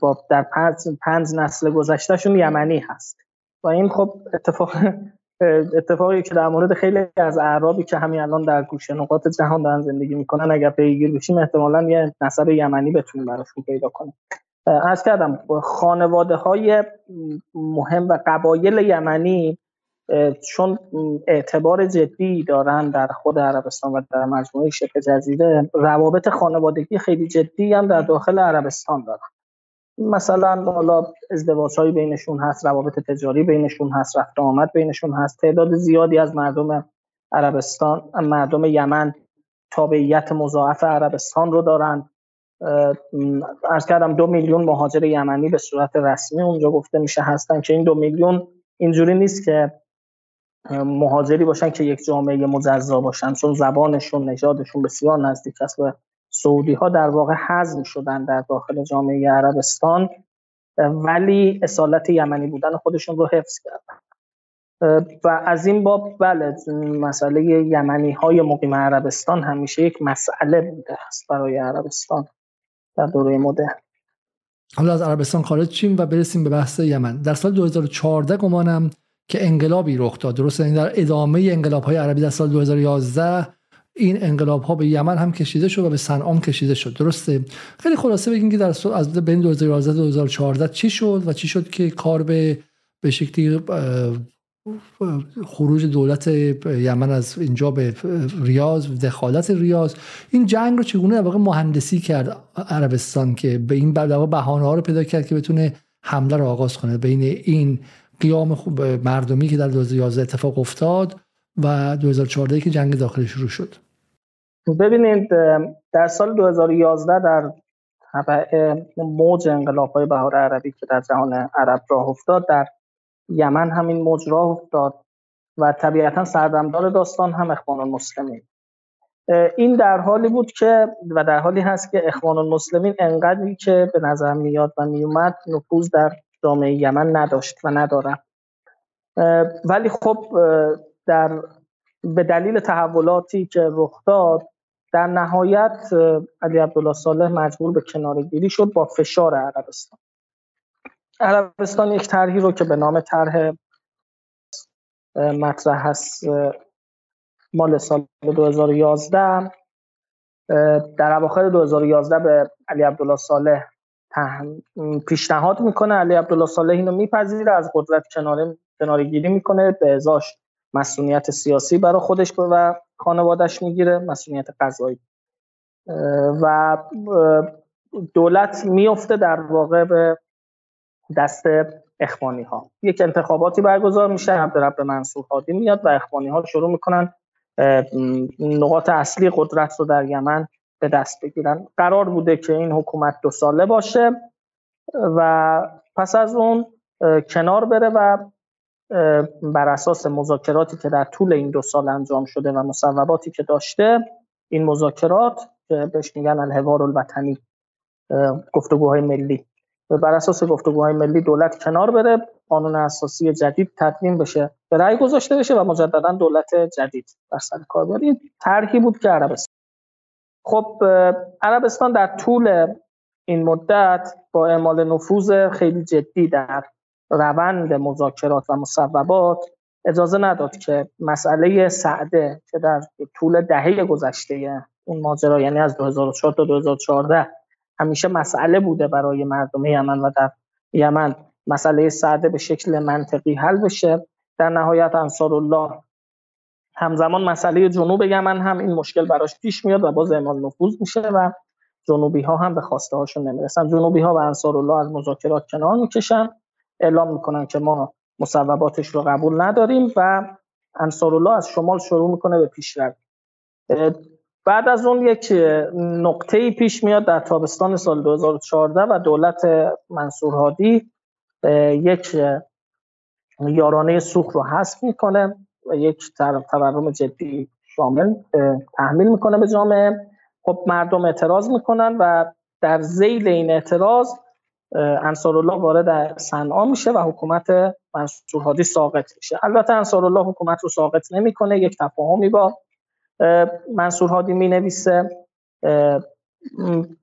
S2: با در پنج, پنج نسل گذشتهشون یمنی هست. و این خب اتفاق اتفاقی که در مورد خیلی از اعرابی که همین الان در گوشه نقاط جهان دارن زندگی می‌کنن اگر پیگیر بشیم احتمالا یه نسب یمنی بتونیم براشون پیدا کنیم. از کردم خانواده های مهم و قبایل یمنی چون اعتبار جدی دارن در خود عربستان و در مجموعه شبه جزیره روابط خانوادگی خیلی جدی هم در داخل عربستان دارن. مثلا حالا ازدواج هایی بینشون هست روابط تجاری بینشون هست رفت آمد بینشون هست. تعداد زیادی از مردم عربستان مردم یمن تابعیت مضاعف عربستان رو دارن. ارز کردم دو میلیون مهاجر یمنی به صورت رسمی اونجا گفته میشه هستن که این دو میلیون اینجوری نیست که مهاجری باشن که یک جامعه مجزا باشن چون زبانشون نژادشون بسیار نزدیک است و سعودی ها در واقع حزم شدن در داخل جامعه عربستان ولی اصالت یمنی بودن خودشون رو حفظ کردن. و از این باب بله مسئله یمنی های مقیم عربستان همیشه یک مسئله بوده است برای عربستان در دوره مدرن.
S1: حالا از عربستان خارج شیم و برسیم به بحث یمن. در سال 2014 گمانم که انقلابی رخ داد. درست این در ادامه انقلاب های عربی در سال 2011 این انقلاب ها به یمن هم کشیده شد و به صنعا کشیده شد. درسته؟ خیلی خلاصه بگیم که در سال از بین 2011 2014 چی شد و چی شد که کار به به شکلی خروج دولت یمن از اینجا به ریاض دخالت ریاض. این جنگ رو چگونه واقع مهندسی کرد عربستان که به این بهانه ها رو پیدا کرد که بتونه حمله رو آغاز کنه؟ بین این قیام مردمی که در 2011 اتفاق افتاد و 2014 که جنگ داخلی شروع شد.
S2: ببینید در سال 2011 در موج انقلاب های بهار عربی که در جهان عرب راه افتاد در یمن همین موج راه افتاد و طبیعتا سردمدار داستان هم اخوان المسلمین. این در حالی بود که و در حالی هست که اخوان المسلمین انقدری که به نظر میاد و میومد نفوذ در جامعه یمن نداشت و نداره. ولی خب در به دلیل تحولاتی که رخ داد در نهایت علی عبدالله صالح مجبور به کنارگیری شد با فشار عربستان. عربستان یک طرحی رو که به نام طرح مطرح هست مال سال 2011 در اواخر 2011 به علی عبدالله صالح پیشنهاد می‌کنه. علی عبدالله صالح اینو میپذیره از قدرت کنار کنارگیری می‌کنه. به ازاش مسئولیت سیاسی برای خودش و خانوادش می‌گیره مسئولیت قضایی. و دولت میفته در واقع به دست اخوانی ها یک انتخاباتی برگزار میشه عبدالرب منصور هادی میاد و اخوانی ها شروع می‌کنن نقاط اصلی قدرت رو در یمن به دست بگیرن. قرار بوده که این حکومت دو ساله باشه و پس از اون کنار بره و بر اساس مذاکراتی که در طول این دو سال انجام شده و مصوباتی که داشته این مذاکرات بهش میگن الهوار الوطنی گفتگوهای ملی. و بر اساس گفتگوهای ملی دولت کنار بره قانون اساسی جدید تدوین بشه به رأی گذاشته بشه و مجددا دولت جدید در سر کار بره. طرحی بود که عربستان. خب عربستان در طول این مدت با اعمال نفوذ خیلی جدی در روند مذاکرات و مصوبات اجازه نداد که مسئله سعده که در طول دهه گذشته اون ماجرا یعنی از 2004 تا 2014 همیشه مسئله بوده برای مردم یمن و در یمن. مسئله سعده به شکل منطقی حل بشه. در نهایت انصار الله همزمان مسئله جنوب یمن هم این مشکل براش پیش میاد و باز اعمال نفوذ میشه و جنوبی ها هم به خواسته هاشون نمی‌رسن. جنوبی ها و انصار الله از مذاکرات کنار می‌کشن. اعلام می‌کنن که ما مصوباتش رو قبول نداریم و انصار الله از شمال شروع می‌کنه به پیشروی بعد از اون یک نقطه پیش میاد در تابستان سال 2014 و دولت منصور هادی یک یارانه سوخ رو حذف می‌کنه و یک تورم جدی شامل تحمیل می‌کنه به جامعه. خب مردم اعتراض می‌کنن و در زیل این اعتراض انصارالله وارد صنعا میشه و حکومت منصور هادی ساقط میشه. البته انصارالله حکومت رو ساقط نمی‌کنه یک تفاهمی با منصور هادی می نویسه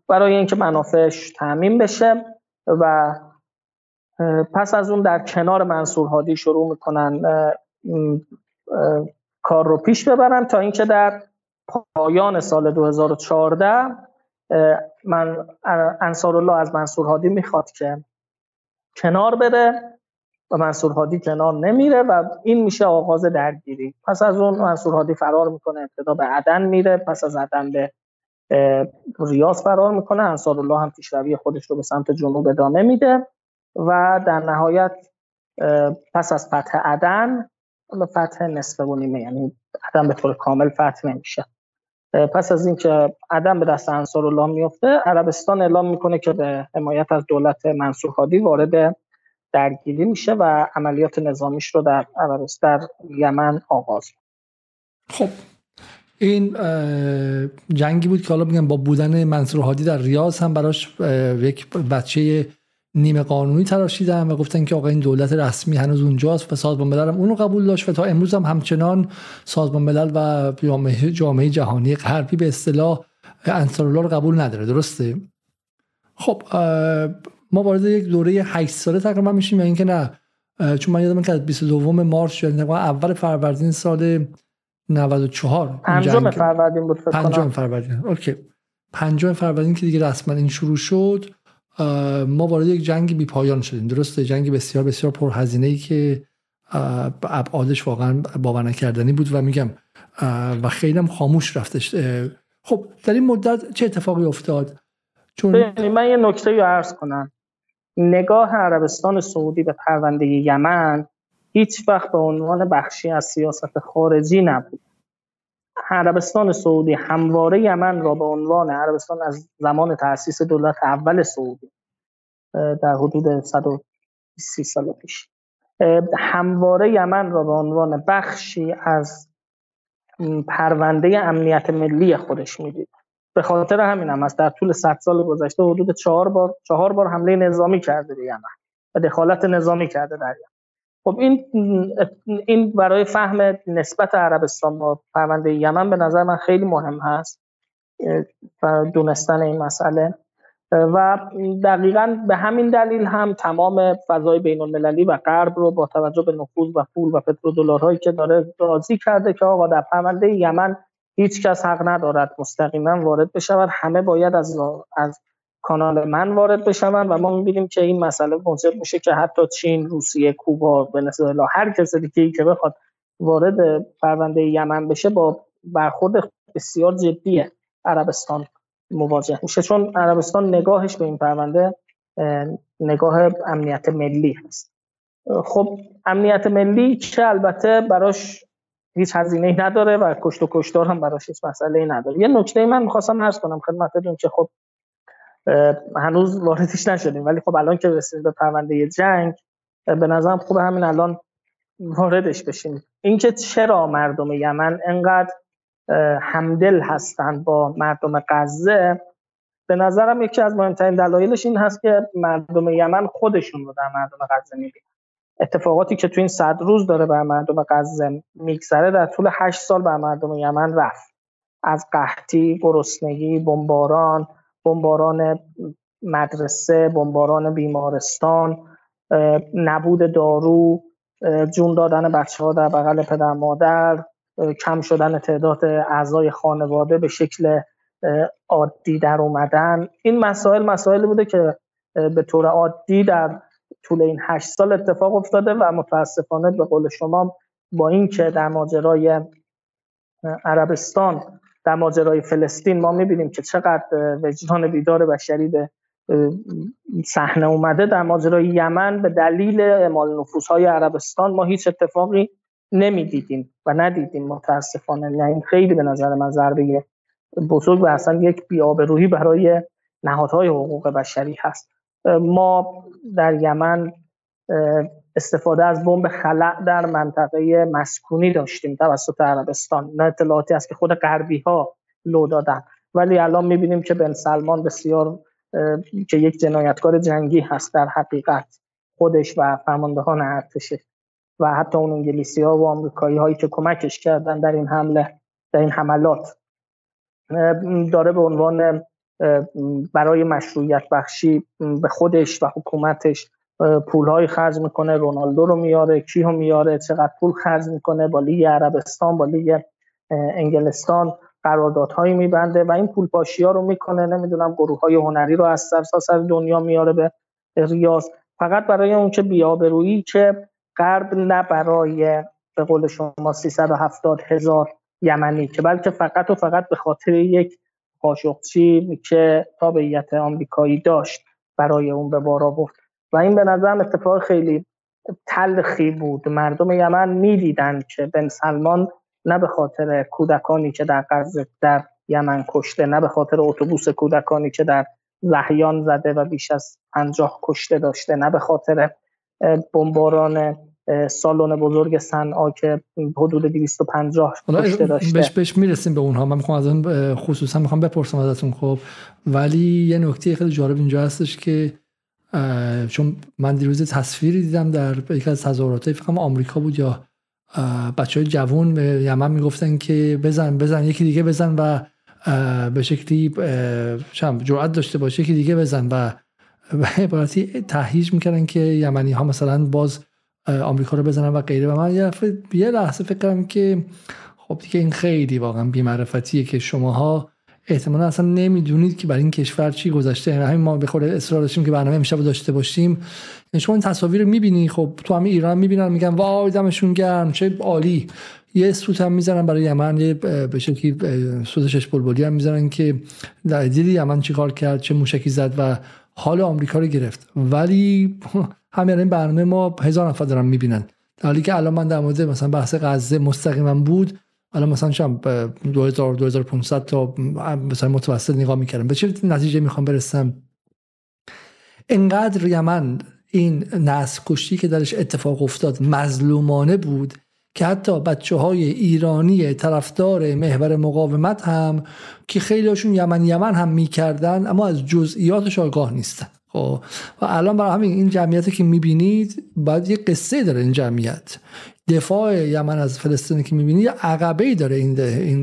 S2: برای اینکه منافعش تعمین بشه و پس از اون در کنار منصور هادی شروع می‌کنن کار رو پیش ببرن تا اینکه در پایان سال 2014 من انصار الله از منصور هادی می‌خواد که کنار بره و منصور هادی کنار نمیره و این میشه آغاز درگیری. پس از اون منصور هادی فرار می‌کنه ابتدا به عدن میره پس از عدن به ریاض فرار می‌کنه انصار الله هم پیشروی خودش رو به سمت جنوب ادامه میده و در نهایت پس از فتح عدن فتح نصف و نیمه یعنی عدن به طور کامل فتح نمیشه. پس از اینکه عدم به دست انصار الله میفته عربستان اعلام می‌کنه که به حمایت از دولت منصور هادی وارد درگیری میشه و عملیات نظامیش رو در عربستان در یمن آغاز
S1: خب. این جنگی بود که حالا میگم با بودن منصور هادی در ریاض هم براش یک بچه نیمه قانونی تراشیدن و گفتن که آقا این دولت رسمی هنوز اونجاست و سازمان ملل هم اونو قبول داشت و تا امروز هم همچنان سازمان ملل و جامعه, جامعه جهانی غربی به اصطلاح انصارالله رو قبول نداره. درسته؟ خب ما وارد یک دوره 8 ساله تقریبا میشیم یا اینکه نه؟ چون من یادم که 22 مارس یا اول فروردین سال 94
S2: پنجم فروردین بود فکر
S1: پنجم فروردین. اوکی. پنجم فروردین که دیگه رسما این شروع شد. ما وارد یک جنگ بی پایان شدیم. درسته؟ جنگ بسیار بسیار پرهزینه ای که ابعادش واقعا باور نکردنی بود و میگم و خیلی هم خاموش رفتش. خب در این مدت چه اتفاقی افتاد؟
S2: چون من یه نکته رو عرض کنم. نگاه عربستان سعودی به پرونده یمن هیچ وقت به عنوان بخشی از سیاست خارجی نبود. عربستان سعودی همواره یمن را به عنوان عربستان از زمان تأسیس دولت اول سعودی در حدود 130 سال پیش همواره یمن را به عنوان بخشی از پرونده امنیت ملی خودش می‌دید. به خاطر همین هم است در طول 100 سال گذشته حدود چهار بار چهار بار حمله نظامی کرده به یمن و دخالت نظامی کرده در یمن. خب این این برای فهم نسبت عربستان با پرونده یمن به نظر من خیلی مهم هست دونستن این مسئله. و دقیقا به همین دلیل هم تمام فضای بین المللی و غرب رو با توجه به نفوذ و پول و پترودلارهایی که داره راضی کرده که آقا در پرونده یمن هیچ کس حق ندارد مستقیما وارد بشود. همه باید از از کانال من وارد بشوند و ما می‌بینیم که این مسئله موجب میشه که حتی چین، روسیه، کوبا، ونزوئلا هر کس دیگه که بخواد وارد پرونده یمن بشه با برخورد بسیار جدی عربستان مواجه میشه. چون عربستان نگاهش به این پرونده نگاه امنیت ملی هست. خب امنیت ملی که البته براش هیچ هزینه ای نداره و کشت و کشتار هم براش هیچ مسئله ای نداره. یه نکته من می‌خواستم عرض کنم خدمتتون که خب هنوز واردش نشدیم. ولی خب الان که رسیدیم به پرونده جنگ به نظرم خوب همین الان واردش بشیم. اینکه چرا مردم یمن انقدر همدل هستند با مردم غزه به نظرم یکی از مهمترین دلایلش این هست که مردم یمن خودشون رو در مردم غزه می‌بینن. اتفاقاتی که تو این صد روز داره بر مردم غزه میگذره در طول هشت سال بر مردم یمن رفت. از قحطی گرسنگی بمباران بمباران مدرسه بمباران بیمارستان نبود دارو جون دادن بچه ها در بغل پدر مادر کم شدن تعداد اعضای خانواده به شکل عادی در اومدن. این مسائل مسائلی بوده که به طور عادی در طول این هشت سال اتفاق افتاده و متاسفانه به قول شما با اینکه در ماجرای عربستان در ماجرای فلسطین ما می‌بینیم که چقدر وجدان بیدار بشری به صحنه اومده. در ماجرای یمن به دلیل اعمال های عربستان ما هیچ اتفاقی نمی‌دیدیم و ندیدیم متاسفانه. یعنی خیلی به نظر من ضربه بزرگ و اصلا یک بیابروهی برای نهادهای حقوق بشری هست. ما در یمن استفاده از بمب خلع در منطقه مسکونی داشتیم توسط عربستان. نه اطلاعاتی است که خود غربی ها لو دادن. ولی الان می‌بینیم که بن سلمان بسیار که یک جنایتکار جنگی هست در حقیقت خودش و فرماندهان ارتشه و حتی اون انگلیسی ها و آمریکایی هایی که کمکش کردن در این حمله در این حملات. داره به عنوان برای مشروعیت بخشی به خودش و حکومتش پولهایی خرج می‌کنه رونالدو رو میاره کی رو میاره چقدر پول خرج می‌کنه با لیگ عربستان با لیگ انگلستان قراردادهایی میبنده و این پول ها رو می‌کنه نمی‌دونم گروه های هنری رو از سرساسر دنیا میاره به ریاض. فقط برای اون که بیابرویی که غرب نه برای به قول شما 370 هزار یمنی که بلکه فقط و فقط به خاطر یک قاشقچی که تابعیت آمریکایی داشت برای اون به بار آورد. و این به نظرم اتفاق خیلی تلخی بود. مردم یمن می‌دیدند که بن سلمان نه به خاطر کودکانی که در غزه در یمن کشته نه به خاطر اتوبوس کودکانی که در لحیان زده و بیش از پنجاه کشته داشته نه به خاطر بمباران سالن بزرگ صنعا که حدود 250 کشته داشته.
S1: بهش بهش می‌رسیم به اونها. من می‌خوام از اون خصوصا می‌خوام بپرسم ازتون. خب ولی یه نکته خیلی جالب اینجا هستش که چون من دیروز تصویری دیدم در یکی از تظاهرات فکر آمریکا بود یا بچه های جوون به یمن می‌گفتن که بزن بزن یکی دیگه بزن و به شکلی جرأت داشته باشه یکی دیگه بزن و به عبارتی تهیج می‌کردن که یمنی ها مثلا باز آمریکا رو بزنن و غیره. و من یه لحظه فکر کردم که خب دیگه این خیلی واقعا بیمعرفتیه که شماها احتمالا اصلا نمی‌دونید که برای این کشور چی گذشته. یعنی همین ما به خود اصرار داشتیم که برنامه امشب داشته باشیم. یعنی شما این تصاویر رو می‌بینی خب تو همه ایران می‌بینن میگن وای دمشون گرم چه عالی. یه سوت هم می‌زنن برای یمن یه به شکلی سوت شش بلبلی هم می‌زنن که در دیدی یمن چیکار کرد چه موشکی زد و حال آمریکا رو گرفت. ولی همین این برنامه ما هزار نفر دارن می‌بینن. در حالی که الان من در مورد مثلا بحث غزه مستقیما بود الان مثلا شام 2000 2500 تا مثلا متوسط نگاه می‌کردم. به چه نتیجه می‌خوام برسم؟ انقدر یمن این نسل کشتی که درش اتفاق افتاد مظلومانه بود که حتی بچه های ایرانی طرفدار محور مقاومت هم که خیلیشون یمن یمن هم می‌کردن اما از جزئیاتش آگاه نیستن. خب و الان برای همین این جمعیتی که می‌بینید باید یه قصه داره این جمعیت. دفاع یمن از فلسطین که می‌بینید یه عقبه ای داره این,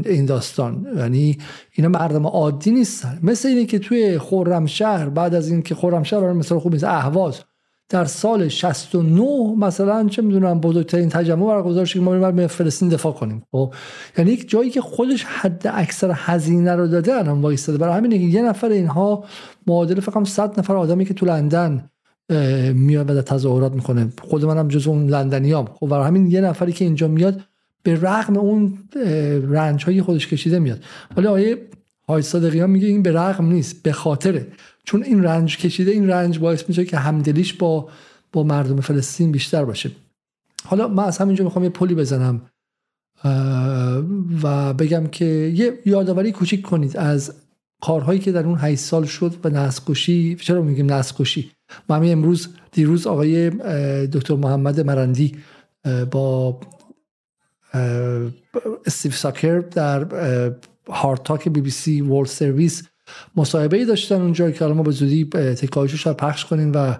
S1: این داستان. یعنی اینا مردم عادی نیستن. مثل اینه که توی خرمشهر بعد از اینکه خرمشهر برای مثال خوب نیست اهواز. در سال 69 مثلا چه می‌دونم بزرگترین تجمع برگزار شد که ما بریم فلسطین دفاع کنیم. خب؟ یعنی یک جایی که خودش حد اکثر هزینه رو داده الان وایستاده. برای همین یه نفر اینها معادل فقط 100 نفر آدمی که تو لندن میاد و تظاهرات می‌کنه خود منم جز اون لندنیام. خب برای همین یه نفری که اینجا میاد به رغم اون رنج های خودش کشیده میاد. ولی آیه های صادقیان میگه این به رغم نیست به خاطره. چون این رنج کشیده این رنج باعث میشه که همدلیش با با مردم فلسطین بیشتر باشه. حالا من از همینجا می‌خوام یه پلی بزنم و بگم که یه یادآوری کوچیک کنید از کارهایی که در اون 8 سال شد و نسکشی چرا میگیم نسکشی ما همین امروز دیروز آقای دکتر محمد مرندی با استیو ساکر در HARDtalk BBC World Service مصاحبه ای داشتن اونجا که ما به زودی تیکه‌هایشو شاید پخش کنیم و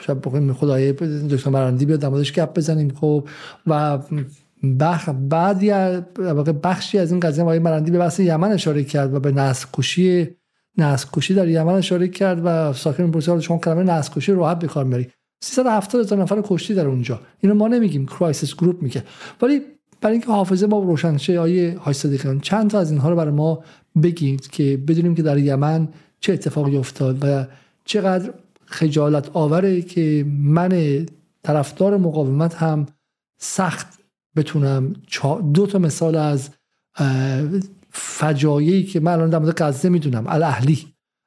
S1: شاید بگیم خود آقای دکتر مرندی بیاد در گپ بزنیم خب؟ و بخش بعدی بخشی از این قضیه آقای مرندی به بحث یمن اشاره کرد و به نسل کشی در یمن اشاره کرد و ساکر پرسید شما کلمه نسل کشی راحت به کار می‌بری 370 هزار نفر کشته در اونجا. اینو ما نمیگیم. Crisis Group میگه. ولی برای اینکه حافظه ما روشن شه آقای صدیقیان چند تا از اینها رو برای ما بگید که بدونیم که در یمن چه اتفاقی افتاد و چقدر خجالت آوره که من طرفدار مقاومت هم سخت بتونم دو تا مثال از فجایعی که من الان در مورد غزه می‌دونم. الاهلی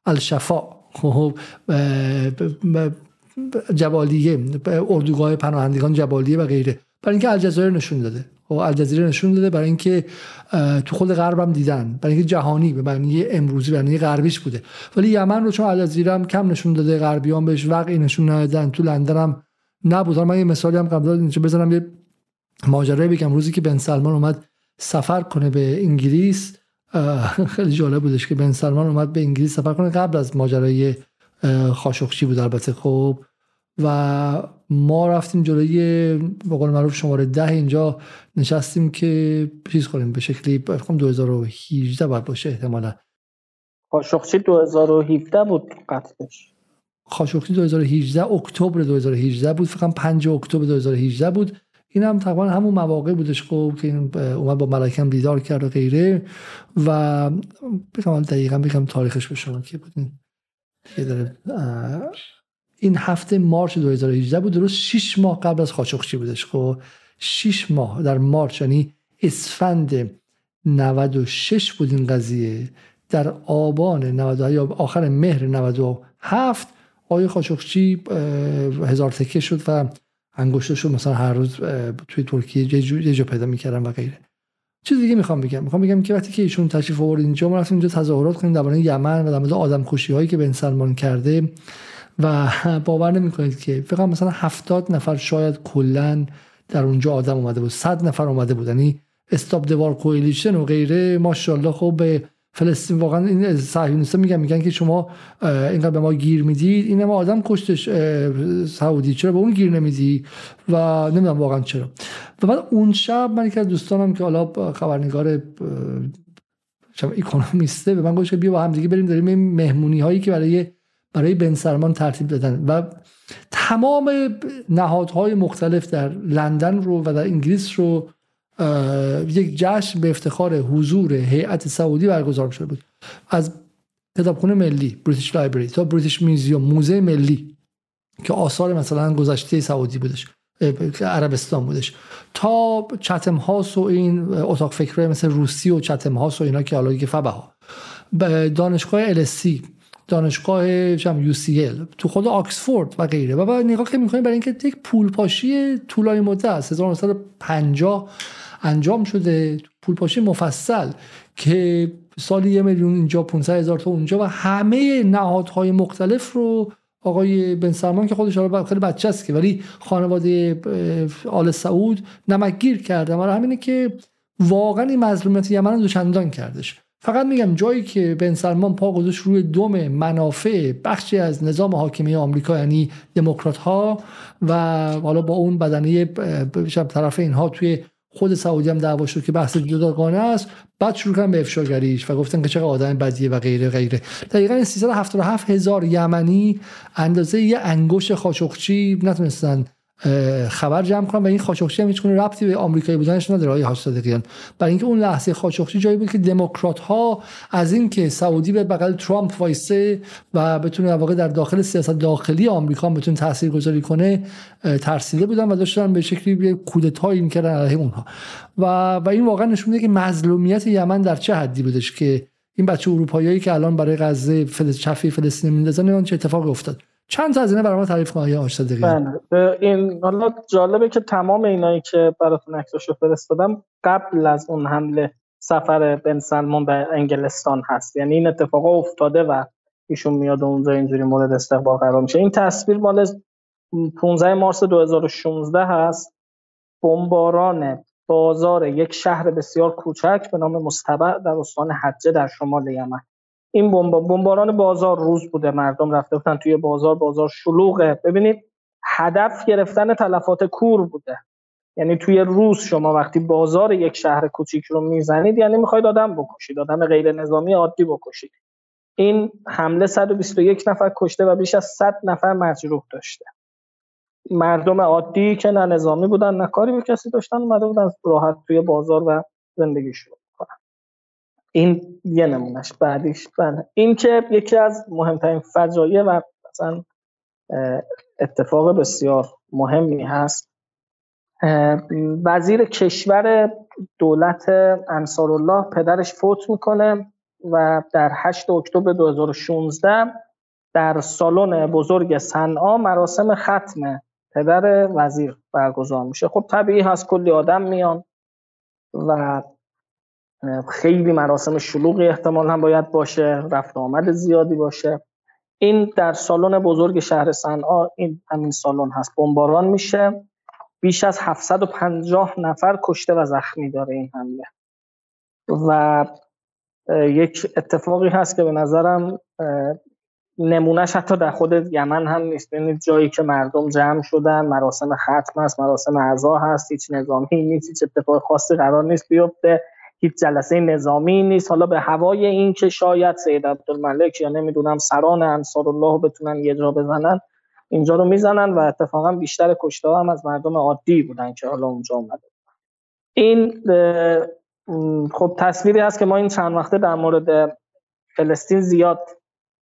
S1: الشفا. خب جبالیه اردوگاه پناهندگان جبالیه و غیره. برای اینکه الجزایر نشون داده. و خب، الجزیره نشون داده برای اینکه تو خود غرب هم دیدن. برای اینکه جهانی به معنی امروزی به معنی غربیش بوده. ولی یمن رو چون الجزیره هم کم نشون داده غربیان بهش وقعی نشون ندادن تو لندن هم نبود. من یه مثالی هم قبل اینجا بزنم. یه ماجرایی بگم روزی که بن سلمان اومد سفر کنه به انگلیس خیلی جالب بودش که بن سلمان اومد به انگلیس سفر کنه قبل از ماجرای خاشخچی بود البته خب. و ما رفتیم جلوی به قول معروف شماره ده اینجا نشستیم که چیز کنیم به شکلی بخوام 2018 باید باشه احتمالا.
S2: خاشخچی 2017 بود قطعش
S1: خاشخچی 2018 اکتبر 2018 بود فکر 5 اکتبر 2018 بود. این هم تقریبا همون مواقع بودش خب که این اومد با ملکم دیدار کرد و غیره و بگم دقیقا بگم تاریخش به شما که بود. این هفته مارچ 2018 بود. درست 6 ماه قبل از خاشخچی بودش. خب 6 ماه در مارچ یعنی اسفند 96 بود این قضیه. در آبان 90 یا آخر مهر 97 آقای خاشخچی هزار تکه شد و انگشتشو مثلا هر روز توی ترکیه یه جا پیدا می‌کردن و غیره. چیز دیگه می‌خوام بگم. می‌خوام بگم که وقتی که ایشون تشریف آورد اینجا ما رفتیم اینجا تظاهرات کنیم درباره یمن و در مورد آدم کشی هایی که بن سلمان کرده و باور نمی‌کنید که فقط مثلا هفتاد نفر شاید کلا در اونجا آدم اومده بود. صد نفر اومده بود. یعنی استاب دوار کویلیشن و غیره ماشاءالله خب به فلسطین واقعا این صهیونیستا میگن میگن که شما اینقدر به ما گیر می‌دید این ما آدم کشتش سعودی. چرا به اون گیر نمیدی؟ و نمی‌دونم واقعا چرا. و بعد اون شب من یکی از دوستانم که حالا خبرنگار شب اکونومیسته به من گفت بیا با هم دیگه بریم داریم مهمونی هایی که برای برای بن سلمان ترتیب دادن. و تمام نهادهای مختلف در لندن رو و در انگلیس رو یک جشن به افتخار حضور هیئت سعودی برگزار شده بود. از کتابخونه ملی بریتیش لایبرری تا بریتیش میوزیوم موزه ملی که آثار مثلا گذشته سعودی بودش عربستان بودش. تا چتم هاس و این اتاق فکره مثل روسی و چتم هاس و اینا که حالا که فبه ها دانشگاه السی دانشگاه یو سی تو خود آکسفورد و غیره. و نگاه که می‌کنیم برای اینکه یک پول پاشی طولانی مدت است 1950 انجام شده پول پاشی مفصل که سالی یه میلیون اینجا 500 هزار تا اونجا و همه نهادهای مختلف رو آقای بن سلمان که خودش حالا خیلی بچه است که ولی خانواده آل سعود نمکگیر کرده. و همینه که واقعا این مظلومیت یمن رو دوچندان کردش. فقط میگم جایی که بن سلمان پا گذاشت روی دوم منافع بخشی از نظام حاکمی آمریکا یعنی دموکرات ها و حالا با اون بدنه طرف اینها توی خود سعودی هم دعوا شد که بحث جداگانه است. بعد شروع کردن به افشاگریش و گفتن که چقدر آدم بدیه و غیره غیره. دقیقا 377 هزار یمنی اندازه یه انگوش خاشخچی نتونستن خبر جمع کنم. و این خاشخچی هم هیچ ربطی به آمریکایی بودنش نداره آقای هاش صادقیان برای اینکه اون لحظه خاشخچی جایی بود که دموکرات ها از اینکه سعودی به بغل ترامپ وایسه و بتونه واقع در داخل سیاست داخلی آمریکا بتونه تاثیرگذاری کنه ترسیده بودن و داشتن به شکلی کودتایی می‌کردن علیه اونها. و و این واقعا نشون میده که مظلومیت یمن در چه حدی بودش که این بچه اروپاییایی که الان برای غزه فلسطین فلسطین میندازن چه اتفاقی افتاد. چند تا از اینا برای ما تعریف کنید آقای
S2: بله. این حالا جالبه که تمام اینایی که براتون عکساشو فرستادم قبل از اون حمله سفر بن سلمان به انگلستان هست. یعنی این اتفاق افتاده و ایشون میاد اونجا اینجوری مورد استقبال قرار میشه. این تصویر مال 15 مارس 2016 هست. بمباران بازار یک شهر بسیار کوچک به نام مستبع در استان حجه در شمال یمن. این بمباران بازار روز بوده مردم رفته بودن توی بازار بازار شلوغه. ببینید هدف گرفتن تلفات کور بوده. یعنی توی روز شما وقتی بازار یک شهر کوچیک رو می‌زنید یعنی می‌خواید آدم بکشید. آدم غیر نظامی عادی بکشید. این حمله 121 نفر کشته و بیش از 100 نفر مجروح داشته. مردم عادی که نه نظامی بودن نه کاری به کسی داشتن اومده بودن راحت توی بازار و زندگی شروع این یه نمونهش بعدیش بله. این که یکی از مهمترین فجایع و مثلا اتفاق بسیار مهمی هست وزیر کشور دولت انصارالله پدرش فوت می‌کنه و در 8 اکتبر 2016 در سالن بزرگ صنعا مراسم ختم پدر وزیر برگزار میشه. خب طبیعی هست کلی آدم میان و خیلی مراسم شلوغی احتمال هم باید باشه رفت آمد زیادی باشه. این در سالن بزرگ شهر صنعا این همین سالن هست بمباران میشه. بیش از 750 نفر کشته و زخمی داره این حمله. و یک اتفاقی هست که به نظرم نمونهش حتی در خود یمن هم نیست. ببینید جایی که مردم جمع شدن مراسم ختم هست مراسم اعضا هست هیچ نظامی نیست هیچ اتفاق خاصی قرار نیست بیفته. هیچ جلسه نظامی نیست. حالا به هوای این که شاید سید عبدالملک یا نمی‌دونم سران انصار الله بتونن یه جا بزنن اینجا رو می‌زنن و اتفاقا بیشتر کشته هم از مردم عادی بودن که حالا اونجا اومده. این خب تصویری هست که ما این چند وقته در مورد فلسطین زیاد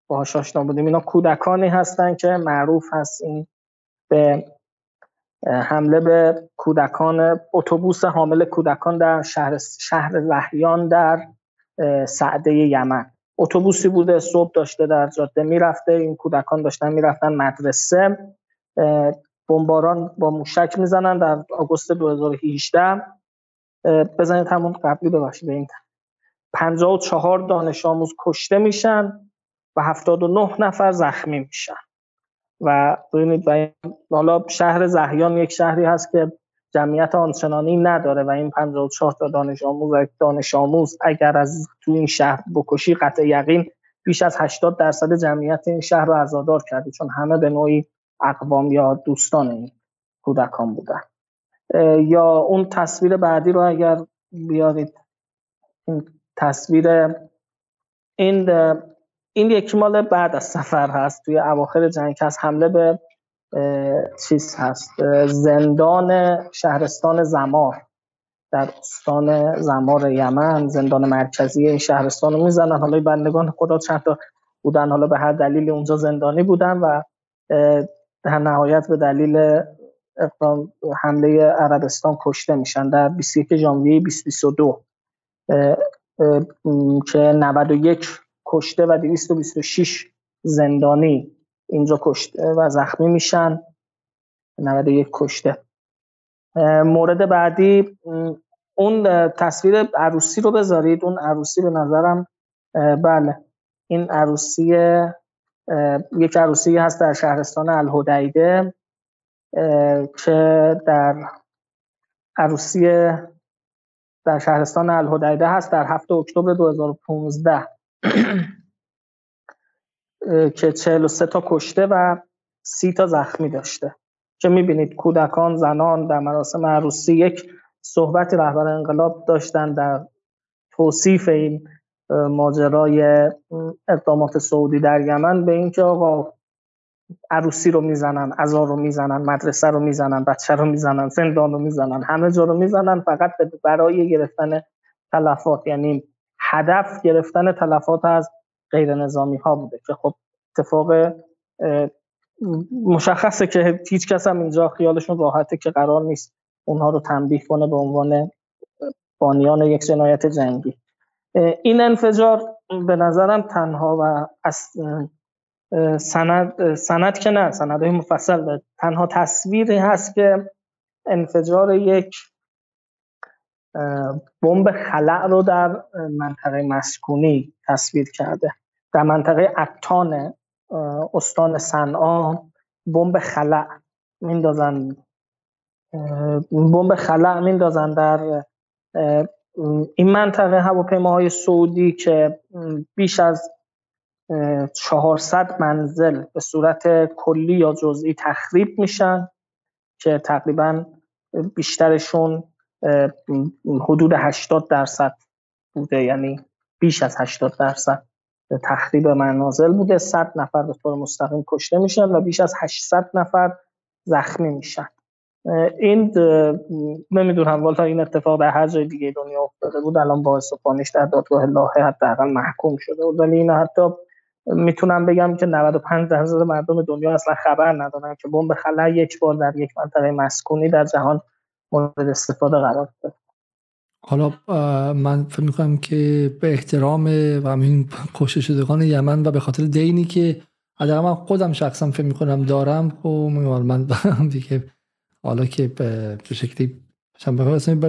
S2: باهاش آشنا بودیم. اینا کودکانی هستن که معروف هست این به حمله به کودکان اتوبوس حامل کودکان در شهر شهر لحیان در سعده یمن. اتوبوسی بوده صبح داشته در جاده می‌رفته این کودکان داشتن می‌رفتن مدرسه. بمباران با موشک می‌زنن در آگوست 2018 بزنید همون قبلی ببخشید این 54 دانش آموز کشته میشن و 79 نفر زخمی میشن. و ببینید حالا شهر زهیان یک شهری هست که جمعیت آنچنانی نداره و این 54 تا دانش آموز و دانش آموز اگر از تو این شهر بکشی قطع یقین بیش از 80 درصد جمعیت این شهر رو عزادار کرده چون همه به نوعی اقوام یا دوستان این کودکان بودن. یا اون تصویر بعدی رو اگر بیارید این تصویر این این یک مال بعد از سفر هست. توی اواخر جنگ هست. حمله به چیز هست. زندان شهرستان زمار. در استان زمار یمن زندان مرکزی این شهرستان رو می‌زنن. حالا بندگان خدا چند تا بودن. حالا به هر دلیل اونجا زندانی بودن و در نهایت به دلیل حمله عربستان کشته میشن. در 21 ژانویه 2022 که 91 کشته و 226 زندانی اینجا کشته و زخمی میشن. 91 کشته. مورد بعدی اون تصویر عروسی رو بذارید. اون عروسی به نظرم بله این عروسی یک عروسی هست در شهرستان الهدیده که در عروسی در شهرستان الهدیده هست در هفته اکتبر 2015 که 43 تا کشته و 30 تا زخمی داشته. که می‌بینید کودکان زنان در مراسم عروسی یک صحبت رهبر انقلاب داشتن در توصیف این ماجرای اقدامات سعودی در یمن به اینکه آقا عروسی رو می‌زنن عزا رو می‌زنن مدرسه رو می‌زنن بچه رو می‌زنن زندان رو می‌زنن همه جا رو می‌زنن فقط برای گرفتن تلفات. یعنی هدف گرفتن تلفات از غیر نظامی ها بوده که خب اتفاق مشخصه که هیچ کس هم اینجا خیالشون راحته که قرار نیست اونها رو تنبیه کنه به عنوان بانیان یک جنایت جنگی. این انفجار به نظرم تنها و از سند, سند که نه سندهای مفصل داره. تنها تصویری هست که انفجار یک بمب خلع رو در منطقه مسکونی تصویر کرده. در منطقه اتان استان صنعا بمب خلع میندازن بمب خلع میندازن در این منطقه هواپیماهای سعودی که بیش از 400 منزل به صورت کلی یا جزئی تخریب میشن که تقریبا بیشترشون حدود 80 درصد بوده یعنی بیش از 80 درصد تخریب منازل بوده. 100 نفر به طور مستقیم کشته میشن و بیش از 800 نفر زخمی میشن. این نمی‌دونم والا این اتفاق در هر جای دیگه دنیا افتاده بود. الان با پانش در دادگاه لاهه حداقل محکوم شده بود. ولی این حتی می‌تونم بگم که 95 درصد مردم دنیا اصلا خبر ندارن که بمب خلا یک بار در یک منطقه مسکونی در جهان مورد استفاده قرار گرفت
S1: حالا من فکر می‌کنم که به احترام و همین کشته شدگان یمن و به خاطر دینی که حداقل من خودم شخصا فکر می‌کنم دارم خب من دیگه حالا که به شکلی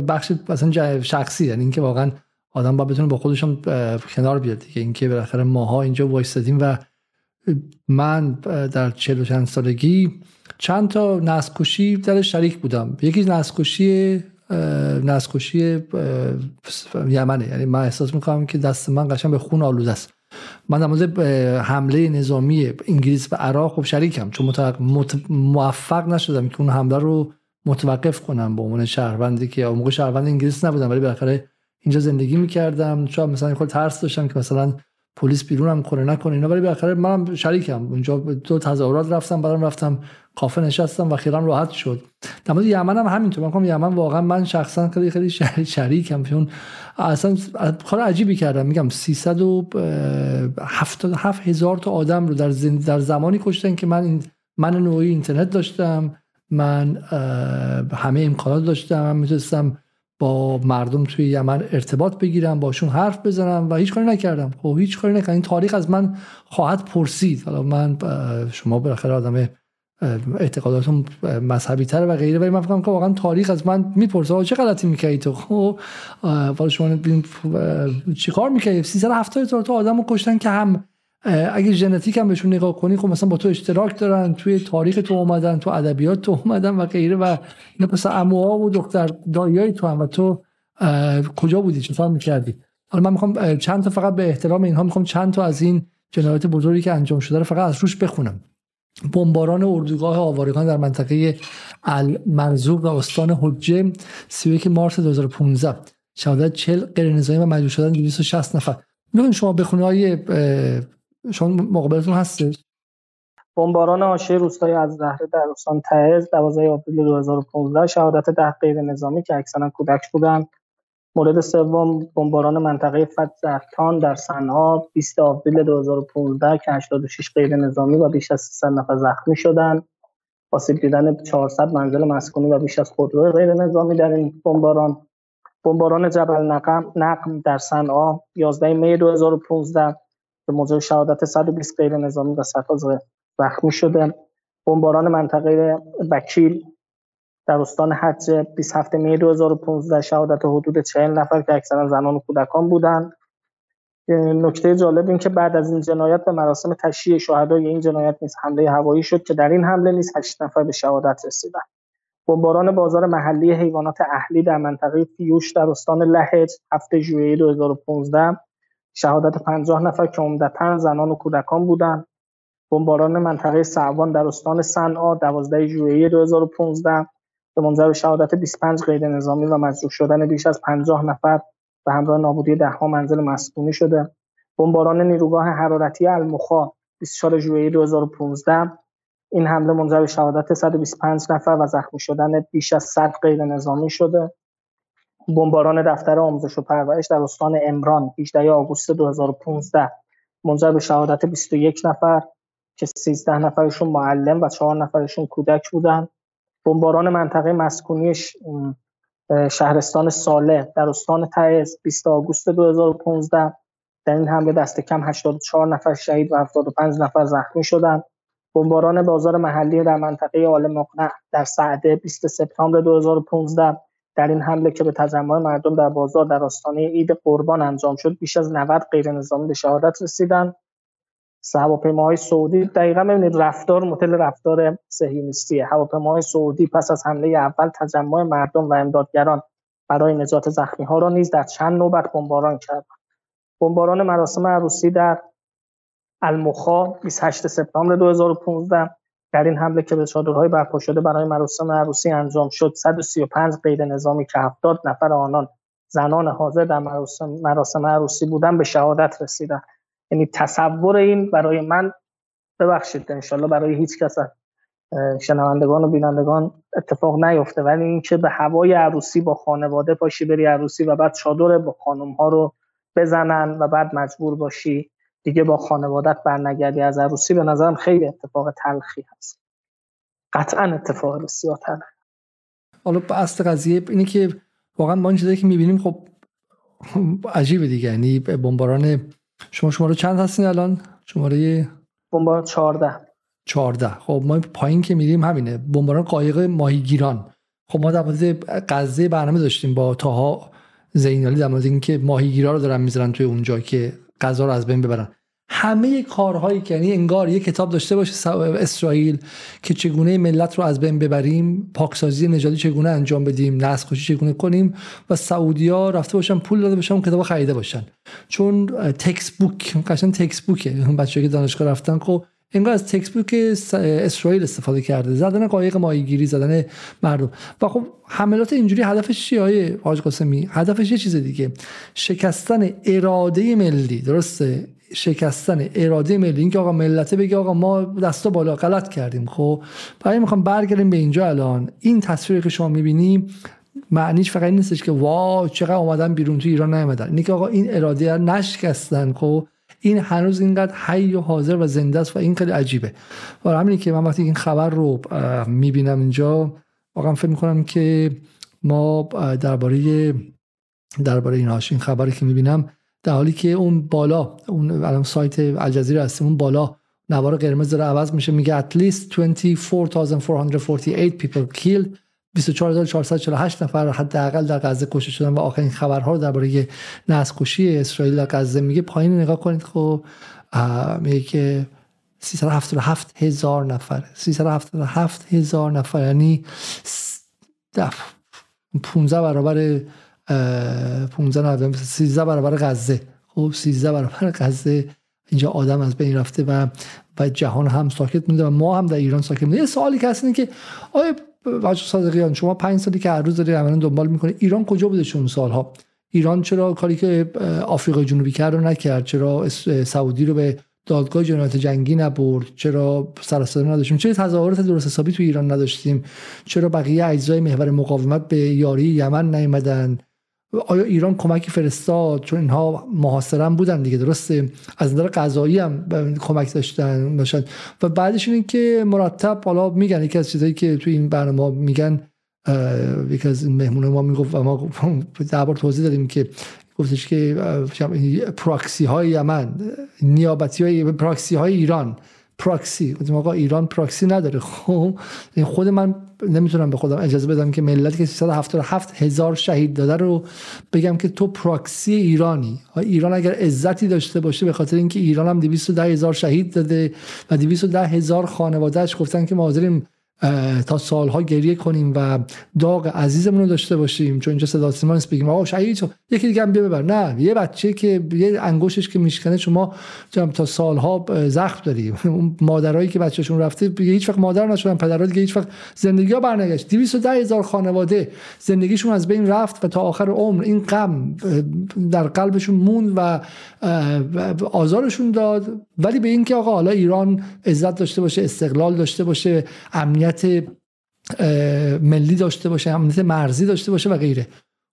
S1: بخش مثلا شخصی یعنی اینکه واقعا آدم با بتونه با خودشون کنار بیاد دیگه. اینکه بالاخره ماها اینجا وایستادیم و من در چهل و چند سالگی چند تا نسکشی در شریک بودم. یکی نسکشی نسکشی یمنه. یعنی من احساس می‌کنم که دست من قشنگ به خون آلوده است. من در مورد حمله نظامی انگلیس و عراق خب شریکم. چون موفق نشدم که اون حمله رو متوقف کنم به عنوان شهروندی که موقع شهروند انگلیس نبودم. ولی بالاخره اینجا زندگی می‌کردم. چون مثلا خود ترس داشتم که مثلا پلیس بیرونم کنه نکنه اینا. ولی بالاخره منم شریکم. اونجا دو تظاهرات رفتم برام رفتم کافه نشستم و خیرم راحت شد. در مورد یمن هم همینطور. من یمن واقعا من شخصا خیلی خیلی شریکم. چون اصلا کار عجیبی کردم. میگم 377 هزار تا آدم رو در, در زمانی کشتن که من این من نوعی اینترنت داشتم. من همه امکانات داشتم. من می‌تونستم با مردم توی یمن ارتباط بگیرم باشون حرف بزنم و هیچ کاری نکردم. خب هیچ کاری نکردم. این تاریخ از من خواهد پرسید. حالا من شما بالاخره آدم اعتقاداتون مذهبی تر و غیره ولی من فکر که واقعا تاریخ از من می‌پرسه. چه غلطی می‌کردی تو؟ خب والا شما چیکار می‌کردی؟ 370 هزار تا آدمو کشتن که هم اگه ژنتیک هم بهشون نگاه کنی خب مثلا با تو اشتراک دارن توی تاریخ تو اومدن تو ادبیات تو اومدن و غیره و اینا. پس عموها و دختر دایای تو هم و تو کجا بودی؟ چطور می‌کردی؟ حالا من می‌خوام چند تا فقط به احترام اینها می‌خوام چند تا از این جنایات بزرگی که انجام شده رو فقط از روش بخونم. بمباران اردوگاه آوارگان در منطقه المرزوق و استان حجه 31 مارس 2015 شهادت 40 غیر و مجبور شدن 260 نفر. می‌خواین شما بخونه های شما مقابلتون هستش؟
S2: بمباران حاشیه روستای از زهره در استان تعز 12 آوریل 2015 شهادت ده غیر نظامی که اکثرا کودک بودند. مورد سوم بمباران منطقه فتزرتان در صنعا 20 آوریل 2015 که 86 غیر نظامی و بیش از 300 نفر زخمی شدند. آسیب دیدن 400 منزل مسکونی و بیش از خودرو غیر نظامی در این بمباران. بمباران جبل نقم نقم در صنعا 11 می 2015 به موجب شهادت 120 غیر نظامی و صدها زخمی شده. بمباران منطقه بکیل در استان حج 27 می 2015 شهادت حدود 40 نفر که اکثرا زنان و کودکان بودند. نکته جالب این که بعد از این جنایت به مراسم تشییع شهدای این جنایت نیز حمله هوایی شد که در این حمله نیز 8 نفر به شهادت رسیدند. بمباران بازار محلی حیوانات اهلی در منطقه فیوش در استان لهج 7 ژوئیه 2015 شهادت 50 نفر که عمدتا زنان و کودکان بودند. بمباران منطقه سعوان در استان صنعا 12 ژوئیه 2015 به منجر به شهادت 25 غیر نظامی و مجروح شدن بیش از 50 نفر به همراه نابودی دهها منزل مسکونی شده. بمباران نیروگاه حرارتی المخا 24 ژوئیه 2015 این حمله منجر به شهادت 125 نفر و زخمی شدن بیش از 100 غیر نظامی شده. بمباران دفتر آموزش و پرورش در استان امران 18 آگوست 2015 منجر به شهادت 21 نفر که 13 نفرشون معلم و 4 نفرشون کودک بودند بمباران منطقه مسکونی شهرستان ساله در استان تعز 20 آگوست 2015 در این حمله دست کم 84 نفر شهید و 75 نفر زخمی شدند. بمباران بازار محلی در منطقه آل مقنع در سعده 20 سپتامبر 2015 در این حمله که به تجمع مردم در بازار در آستانه عید قربان انجام شد بیش از 90 غیر نظامی به شهادت رسیدند. هواپیماهای سعودی دقیقا ببینید رفتار مدل رفتار صهیونیستیه. هواپیماهای سعودی پس از حمله اول تجمع مردم و امدادگران برای نجات زخمی ها را نیز در چند نوبت بمباران کرد بمباران مراسم عروسی در المخا 28 سپتامبر 2015 در این حمله که به چادرهای برپا شده برای مراسم عروسی انجام شد 135 غیر نظامی که 70 نفر آنان زنان حاضر در مراسم, مراسم عروسی بودن به شهادت رسیدند یعنی تصور این برای من ببخشید انشالله برای هیچ کس شنوندگان و بینندگان اتفاق نیفته. ولی اینکه به هوای عروسی با خانواده پاشی بری عروسی و بعد چادر با خانم ها رو بزنن و بعد مجبور باشی. دیگه با خانوادت برنگردی از عروسی به نظرم خیلی اتفاق تلخی هست. قطعا اتفاق بسیار تلخ.
S1: حالا اصل قضیه اینه که واقعا ما این چیزایی که می‌بینیم خب عجیبه دیگه. یعنی بمباران شما شماره چند هستین الان؟ شماره
S2: بمباران 14
S1: 14 خب ما پایین که میریم همینه. بمباران قایق ماهیگیران. خب ما در مورد غزه برنامه داشتیم با تاها زینالی در مورد اینکه ماهیگیرا رو دارن می‌ذارن توی اونجا که غذا رو از بین ببرن. همه کارهایی که یعنی انگار یه کتاب داشته باشه اسرائیل که چگونه ملت رو از بین ببریم پاکسازی نژادی چگونه انجام بدیم نسل کشی چگونه کنیم و سعودیا رفته باشن پول داده باشن کتاب خریده باشن. چون تکس بوک قشنگ تکس بوکه. بچه‌ای که دانشگاه رفتن خب انگار از تکس بوک اسرائیل استفاده کرده. زدن قایق ماهیگیری زدن مردم. و خب حملات اینجوری هدفش چیه های حاج قاسمی؟ هدفش یه چیز دیگه. شکستن اراده ملی. درسته؟ شکستن اراده ملی. اینکه آقا ملته بگه آقا ما دستا بالا غلط کردیم. خب؟ برای می‌خوام برگردیم به اینجا الان. این تصویری که شما می‌بینیم معنیش فقط این نیستش که وا چقدر اومدن بیرون تو ایران نیومدن. اینه که آقا این اراده نشکستن. خب؟ این هنوز اینقدر حی و حاضر و زنده است و این خیلی عجیبه. و همینی که من وقتی این خبر رو می‌بینم اینجا واقعا فکر می‌کنم که ما درباره درباره این این خبری که می‌بینم در حالی که اون بالا اون الان سایت الجزیره هست اون بالا نوار قرمز داره عوض میشه میگه at least 24448 people killed. 24448 نفر حداقل در غزه کشته شدن و آخرین خبرها رو درباره نسل کشی اسرائیل در غزه میگه. پایین نگاه کنید خب میگه که 377 هزار نفر. 377 هزار نفر. یعنی 15 برابر 15 نه 13 برابر غزه. خب 13 برابر غزه. اینجا آدم از بین رفته و و جهان هم ساکت مونده و ما هم در ایران ساکت مونده. یه سوالی که هست که آیا بچه صادقیان. شما پنج سالی که هر روز داری عملا دنبال می‌کنه ایران کجا بوده چون سالها؟ ایران چرا کاری که آفریقای جنوبی کرد رو نکرد؟ چرا سعودی رو به دادگاه جنایت جنگی نبرد؟ چرا سر نداشتیم؟ چرا تظاهرات درست حسابی تو ایران نداشتیم؟ چرا بقیه اجزای محور مقاومت به یاری یمن نیومدن؟ آیا ایران کمکی فرستاد؟ چون اینها محاصرم بودن دیگه درسته؟ از نظر قضایی هم کمک داشتن باشن و بعدش اینه که مرتب حالا میگن یکی از چیزایی که توی این برنامه میگن یکی از مهمون ما می‌گفت و ما دربار توضیح دادیم که گفتش که پراکسی های یمن نیابتی های پراکسی های ایران پراکسی. گفتیم آقا ایران پراکسی نداره. خب خود من نمی‌تونم به خودم اجازه بدم که ملتی که 377 هزار شهید داده رو بگم که تو پراکسی ایرانی. ایران اگر عزتی داشته باشه به خاطر اینکه ایران هم 210 هزار شهید داده و 210 هزار خانوادهش گفتن که ما حاضریم تا سالها گریه کنیم و داغ عزیزمون رو داشته باشیم. چون اینجا صدا سیما نیست بگیم آقا شهید یکی دیگه هم بیا ببر. نه یه بچه که یه انگوشش که میشکنه شما تا سالها زخم داری. اون مادرایی که بچهشون رفته هیچ وقت مادر نشدن پدرها دیگه هیچ وقت زندگی ها برنگشت 210 هزار خانواده زندگیشون از بین رفت و تا آخر عمر این غم در قلبشون موند و آزارشون داد. ولی به اینکه آقا حالا ایران عزت داشته باشه استقلال داشته باشه امنیت ملی داشته باشه امنیت مرزی داشته باشه و غیره.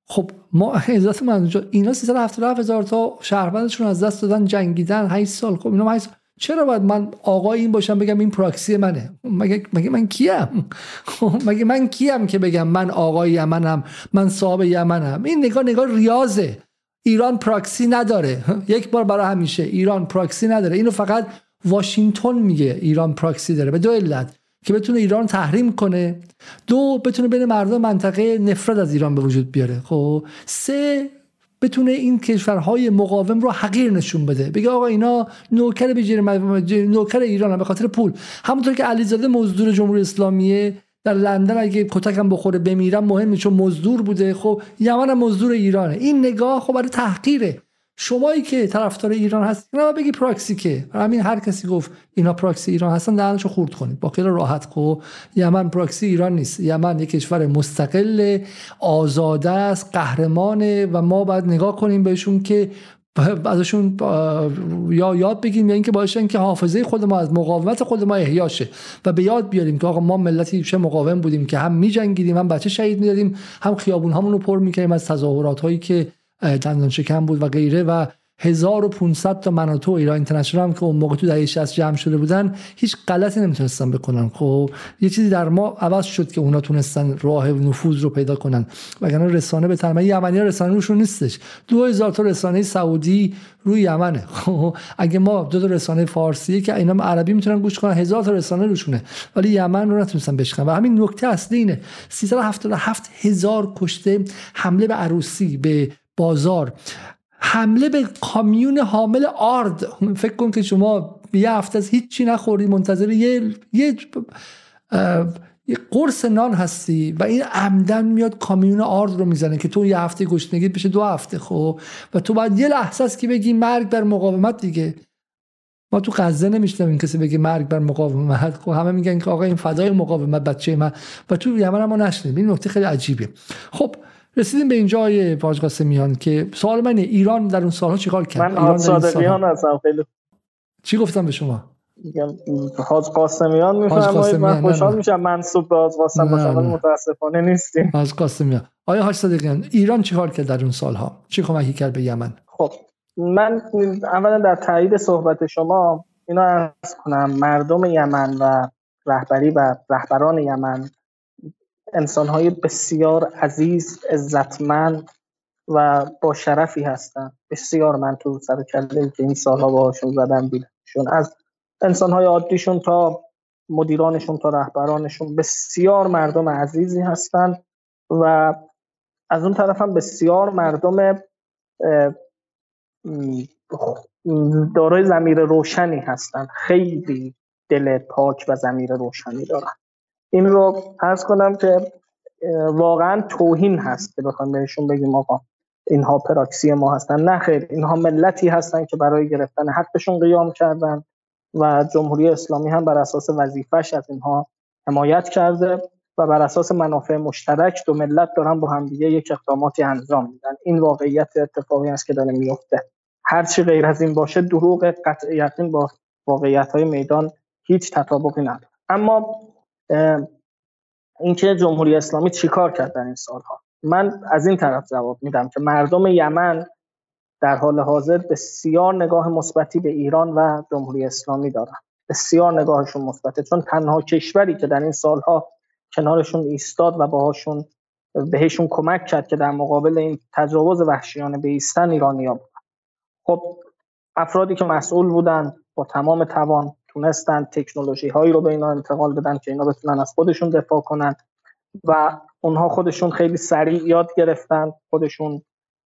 S1: خب ما عزت من اینا 377 هزار تا شهروندشون از دست دادن جنگیدن 8 سال. خب اینا 8 چرا باید من آقای این باشم بگم این پراکسی منه؟ مگه, مگه من کیم؟ خب مگه من کیم که بگم من آقای یمنم من صاحب یمنم؟ این نگاه نگاه ریاضه. ایران پراکسی نداره. یک بار برای همیشه ایران پراکسی نداره. اینو فقط واشنگتن میگه ایران پراکسی داره. به دو علت. که بتونه ایران تحریم کنه. دو بتونه بین مردم منطقه نفرت از ایران به وجود بیاره. خب سه بتونه این کشورهای مقاوم رو حقیر نشون بده. بگه آقا اینا نوکر به نوکر ایران به خاطر پول. همونطور که علیزاده مزدور جمهوری اسلامیه در لندن اگه کتکم بخوره بمیرم مهمه چون مزدور بوده. خب یمن هم مزدور ایرانه. این نگاه خب برای تحقیره. شمایی که طرفدار ایران هست اینا بگی پراکسی که. همین هر کسی گفت اینا پراکسی ایران هستن دهنشو خورد کنید. با خیلی راحت. کو یمن پراکسی ایران نیست. یمن یک کشور مستقل آزاده است قهرمانه و ما باید نگاه کنیم بهشون که ازشون یا یاد بگیریم یا اینکه باشن که حافظه خود ما از مقاومت خود ما احیاشه و به یاد بیاریم که آقا ما ملتی چه مقاوم بودیم که هم میجنگیدیم هم بچه شهید می‌دادیم هم خیابون رو پر می‌کردیم از تظاهرات هایی که دندان شکم بود و غیره و 1500 تا مناطق ایران اینترنشنال هم که اون موقع تو دهه 60 جمع شده بودن هیچ غلطی نمی‌تونستن بکنن. خب یه چیزی در ما عوض شد که اونا تونستن راه نفوذ رو پیدا کنن. وگرنه رسانه به تنمه یمنی ها رسانه روشون نیستش. 2000 تا رسانه سعودی روی یمنه. خب اگه ما دو تا رسانه فارسی که اینا عربی می‌تونن گوش کنن هزار تا رسانه روشونه. ولی یمن رو نتونستن بشکنن. و همین نکته اصلی اینه. 377 هزار کشته حمله به عروسی به بازار. حمله به کامیون حامل آرد. فکر کن که شما یه هفته از هیچی نخوری منتظر یه یه یه قرص نان هستی و این عمدن میاد کامیون آرد رو می‌زنه که تو یه هفته گشنگی بشه دو هفته خب؟ و تو باید یه لحظه است که بگی مرگ بر مقاومت دیگه. ما تو غزه نمیشنویم کسی بگه مرگ بر مقاومت. خب همه میگن که آقا این فدای مقاومت بچه من. و تو یمن ما نشنیم این نکته خیلی عجیبه. خب رسیدیم به اینجای واج قاسمیان که سوال من ایران در اون سالها چیکار کرد؟
S2: من ایران صادقیان هستم خیلی
S1: چی گفتم به شما؟
S2: حاج قاسمیان میفرمایید من خوشحال میشم منصوب به حاج قاسم باشم ولی متاسفانه نیستیم.
S1: حاج قاسمیان. آیا حاج صادقیان ایران چیکار کرد در اون سالها؟ چی کمکی کرد به یمن؟
S2: خب من اولا در تایید صحبت شما اینا عرض کنم مردم یمن و رهبری و رهبران یمن انسانهای بسیار عزیز عزتمند و با شرفی هستند. بسیار من تو سر کله که این سالها باهاشون زدم دیدم چون از انسانهای عادیشون تا مدیرانشون تا رهبرانشون بسیار مردم عزیزی هستند و از اون طرف هم بسیار مردم دارای زمیر روشنی هستند. خیلی دل پاک و زمیر روشنی دارن. این رو عرض کنم که واقعا توهین هست که بخوام بهشون بگیم آقا اینها پراکسی ما هستن. نه خیر اینها ملتی هستن که برای گرفتن حقشون قیام کردن و جمهوری اسلامی هم بر اساس وظیفش از اینها حمایت کرده و بر اساس منافع مشترک دو ملت دارن با همدیگه یک اقداماتی انجام میدن. این واقعیت اتفاقی است که داره میفته. هر چی غیر از این باشه دروغ قطع یقین با واقعیت های میدان هیچ تطابقی نداره. اما اینکه جمهوری اسلامی چیکار کرد در این سالها؟ من از این طرف جواب میدم که مردم یمن در حال حاضر بسیار نگاه مثبتی به ایران و جمهوری اسلامی دارن. بسیار نگاهشون مثبته چون تنها کشوری که در این سالها کنارشون ایستاد و باهاشون بهشون کمک کرد که در مقابل این تجاوز وحشیانه به ایستن ایرانیا بود. خب افرادی که مسئول بودن با تمام توان تونستن تکنولوژی هایی رو به اینا انتقال بدن که اینا بتونن از خودشون دفاع کنن. و اونها خودشون خیلی سریع یاد گرفتن خودشون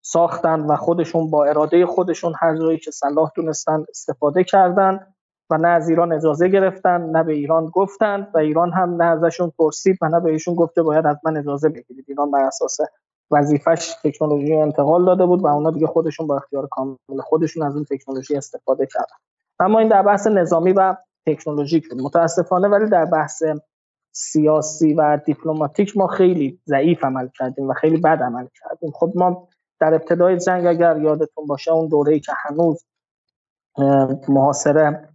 S2: ساختن و خودشون با اراده خودشون هر جایی که صلاح دونستن استفاده کردن و نه از ایران اجازه گرفتن نه به ایران گفتن و ایران هم نه ازشون پرسید و نه بهشون گفته باید از من اجازه بگیرید. ایران بر اساس وظیفش تکنولوژی انتقال داده بود و اونا دیگه خودشون با اختیار کامل خودشون از این تکنولوژی استفاده کردن. اما این در بحث نظامی و تکنولوژیک بود. متاسفانه ولی در بحث سیاسی و دیپلماتیک ما خیلی ضعیف عمل کردیم و خیلی بد عمل کردیم. خب ما در ابتدای جنگ اگر یادتون باشه اون دوره‌ای که هنوز محاصره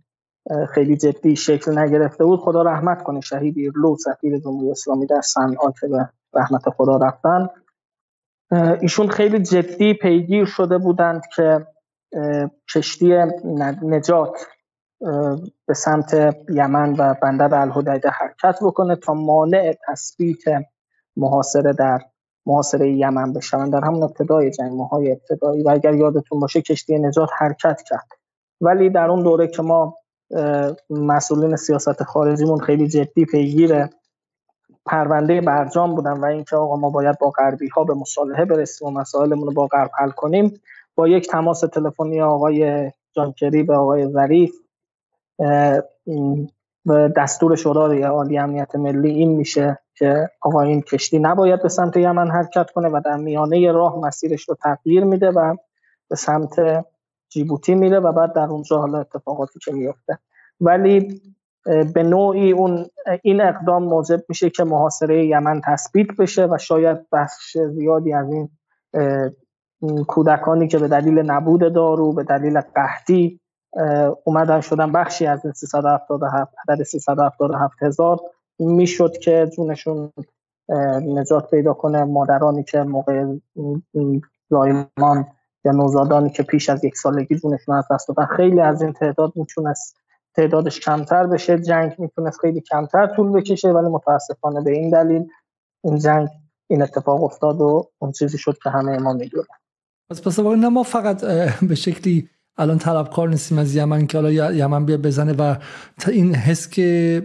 S2: خیلی جدی شکل نگرفته بود خدا رحمت کنه شهید ایرلو سفیر جمهوری اسلامی در صنعا که رحمت خدا رفتن ایشون خیلی جدی پیگیر شده بودند که کشتی نجات به سمت یمن و بندر الهدیده حرکت بکنه تا مانع تثبیت محاصره در محاصره یمن بشون در همون ابتدای جنگ ماهای ابتدایی. و اگر یادتون باشه کشتی نجات حرکت کرد. ولی در اون دوره که ما مسئولین سیاست خارجیمون خیلی جدی پیگیر پرونده برجام بودن و اینکه آقا ما باید با غربی ها به مصالحه برسیم و مسائلمون رو با غرب حل کنیم با یک تماس تلفنی آقای جانکری به آقای ظریف دستور شورای عالی امنیت ملی این میشه که آقا این کشتی نباید به سمت یمن حرکت کنه و در میانه راه مسیرش رو تغییر میده و به سمت جیبوتی میره و بعد در اونجا حالا اتفاقاتی که میفته. ولی به نوعی اون این اقدام موجب میشه که محاصره یمن تثبیت بشه و شاید بخش زیادی از این کودکانی که به دلیل نبود دارو به دلیل قحطی اومدن شدن بخشی از 377 عدد 377 هزار. می‌شد که جونشون نجات پیدا کنه. مادرانی که موقع زایمان یا نوزادانی که پیش از یک سالگی جونشون از دست دادن. خیلی از این تعداد می‌تونست تعدادش کمتر بشه. جنگ می‌تونست خیلی کمتر طول بکشه ولی متاسفانه به این دلیل این جنگ این اتفاق افتاد و اون چیزی شد که همه ما می‌دونن
S1: پس پس نه ما فقط به شکلی الان طلبکار نیستیم از یمن که حالا یمن بیا بزنه و این حس که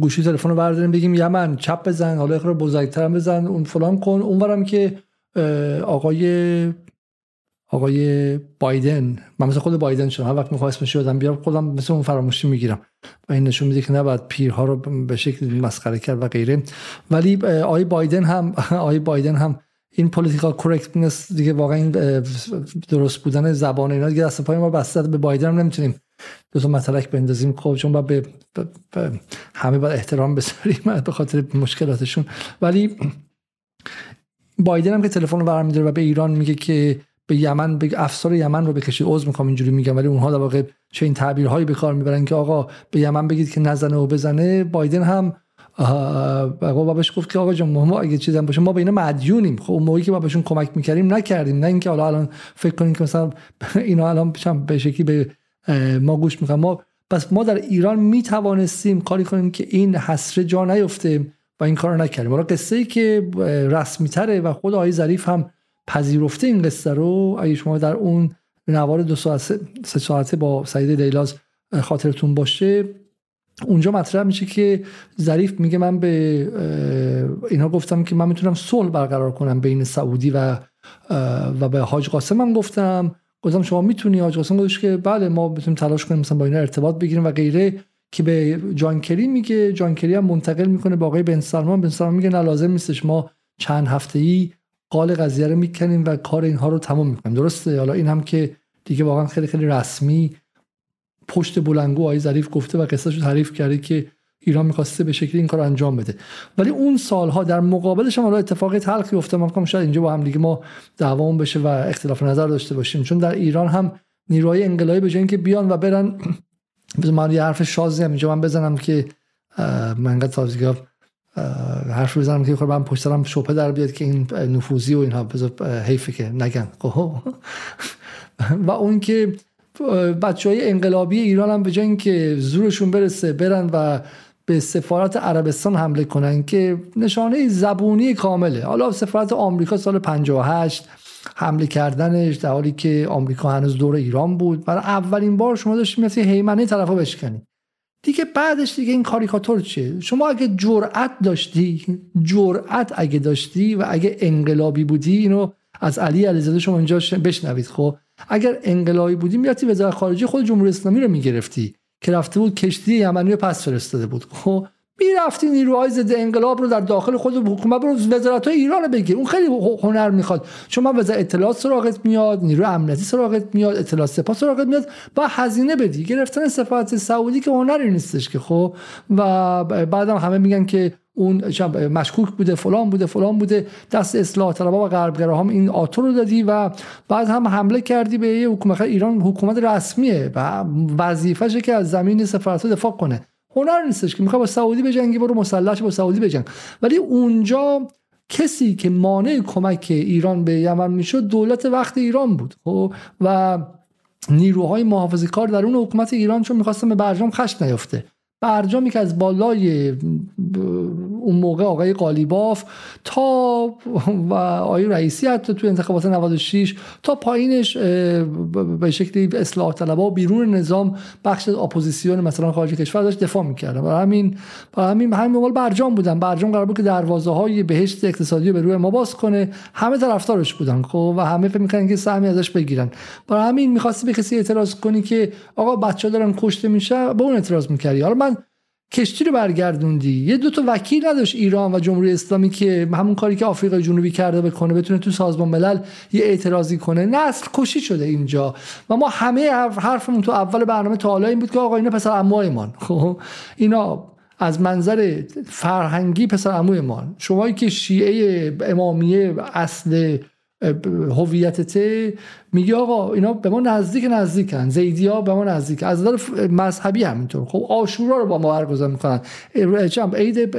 S1: گوشی تلفن رو برداریم بگیم یمن چپ بزن حالا رو بزرگتر بزن اون فلان کن. اونورم که آقای آقای بایدن من مثل خود بایدن شدم. هر وقت می‌خوام اسمش یادم بیارم خودم مثل اون فراموشی می‌گیرم. و این نشون میده که نباید پیرها رو به شکل مسخره کرد و غیره. ولی آقای بایدن هم آقای بایدن هم این political correctness دیگه واقعا این درست بودن زبان اینا دیگه دست پای ما بسته به بایدن هم نمی‌تونیم دو تا متلک بندازیم. خب چون با به, همه باید احترام بذاریم به خاطر مشکلاتشون. ولی بایدن هم که تلفن رو برمیداره و به ایران میگه که به یمن به افسار یمن رو بکشید عذر می‌خوام اینجوری میگم. ولی اونها در واقع چه این تعبیرهایی به کار می‌برن که آقا به یمن بگید که نزنه و بزنه. بایدن هم آقا بهش گفت که آقا جان ما اگه چیزی باشه ما به اینا مدیونیم. خب اون موقعی که ما بهشون کمک می‌کردیم نکردیم. نه اینکه حالا الان فکر کنیم که مثلا اینا الان به شکلی به ما گوش می‌کنن ما پس ما در ایران می‌توانستیم کاری کنیم که این حسره جا نیفته و این کارو نکردیم. حالا قصه ای که رسمی تره و خود آقای ظریف هم پذیرفته این قصه رو اگه شما در اون نوار دو ساعت سه ساعته با سعید لیلاز خاطرتون باشه اونجا مطرح میشه که ظریف میگه من به اینها گفتم که من می‌تونم صلح برقرار کنم بین سعودی و و به حاج قاسم. هم گفتم گفتم شما می‌تونی؟ حاج قاسم گفتش که بله ما بتونیم تلاش کنیم مثلا با اینا ارتباط بگیریم و غیره. که به جانکری میگه جانکری هم منتقل می‌کنه با آقای بن سلمان. بن سلمان میگه نه لازم نیستش ما چند هفته ای قال قضیه رو می‌کنیم و کار اینها رو تمام می‌کنیم. درسته؟ حالا این هم که دیگه واقعا خیلی خیلی رسمی پشت بلنگو آقای ظریف گفته و قصهش رو تعریف کرده که ایران می‌خواسته به شکلی این کار انجام بده. ولی اون سالها در مقابلش هم حالا اتفاقی تلخی افتاد من شاید اینجا با هم دیگه ما دعوام بشه و اختلاف نظر داشته باشیم. چون در ایران هم نیروهای انقلابی به اینکه بیان و برن من یه حرف شازی هم اینجا من بزنم که من تازگی حرف بزنم که خب من پشت سرم در بیاد که این نفوذی و اینها بذار حیفه که نگن. خب. و اون که بچه های انقلابی ایران هم به جای اینکه زورشون برسه برن و به سفارت عربستان حمله کنن که نشانه زبونی کامله. حالا سفارت آمریکا سال 58 حمله کردنش در حالی که آمریکا هنوز دور ایران بود. برای اولین بار شما داشتیم مثل هیمنه طرفا بشکنی دیگه بعدش دیگه این کاریکاتور چیه؟ شما اگه جرأت داشتی جرأت اگه داشتی و اگه انقلابی بودی اینو از علی علیزاده شما اینجا بشنوید خب؟ اگر انقلابی بودی می‌رفتی وزارت خارجه خود جمهوری اسلامی رو می‌گرفتی که رفته بود کشتی یمنی رو پس فرستاده بود. خب می‌رفتی نیروهای ضد انقلاب رو در داخل خود حکومت برو وزارت های ایران رو بگیر. اون خیلی هنر می‌خواد. چون من وزارت اطلاعات سراغت میاد نیروی امنیتی سراغت میاد اطلاعات سپاه سراغت میاد با هزینه بدی. گرفتن سفارت سعودی که هنری نیستش که خب و بعدم همه میگن که اون مشکوک بوده فلان بوده فلان بوده دست اصلاح طلبها و غربگرا هم این آتو رو دادی و بعد هم حمله کردی به یه حکومت ایران حکومت رسمیه و وظیفشه که از زمین سفارت دفاع کنه. هنر نیستش که می‌خواد با سعودی بجنگی برو مسلح با سعودی بجنگ. ولی اونجا کسی که مانع کمک ایران به یمن می‌شد دولت وقت ایران بود خب؟ و نیروهای محافظه کار در اون حکومت ایران چون می‌خواستن به برجام خشم نیفته برجامی که از بالای اون موقع آقای قالیباف تا و آقای رئیسی حتی تو انتخابات 96 تا پایینش به شکلی اصلاح طلبها و بیرون نظام بخش اپوزیسیون مثلا خارج کشور داشت دفاع می‌کردن. برای همین برای همین همین مال برجام بودن. برجام قرار بود که دروازه های بهشت اقتصادی به روی ما باز کنه. همه طرفدارش بودن خب و همه فکر می‌کنن که سهمی ازش بگیرن. برای همین می‌خواستی به کسی اعتراض کنی که آقا بچه دارن کشته میشه به اون اعتراض می‌کردی. حالا کشتی رو برگردوندی. یه دو تا وکیل نداشت ایران و جمهوری اسلامی که همون کاری که آفریقای جنوبی کرده بکنه بتونه تو سازمان ملل یه اعتراضی کنه. نسل کشی شده اینجا. و ما همه حرفمون تو اول برنامه تا حالا این بود که آقا اینا پسر عمویمان خب؟ اینا از منظر فرهنگی پسر عمویمان شمایی که شیعه امامیه اصل هویتت میگه آقا اینا به ما نزدیک نزدیکن. زیدی ها به ما نزدیک. از نظر مذهبی همینطور. خب آشورا رو با ما برگزار می‌کنن. عید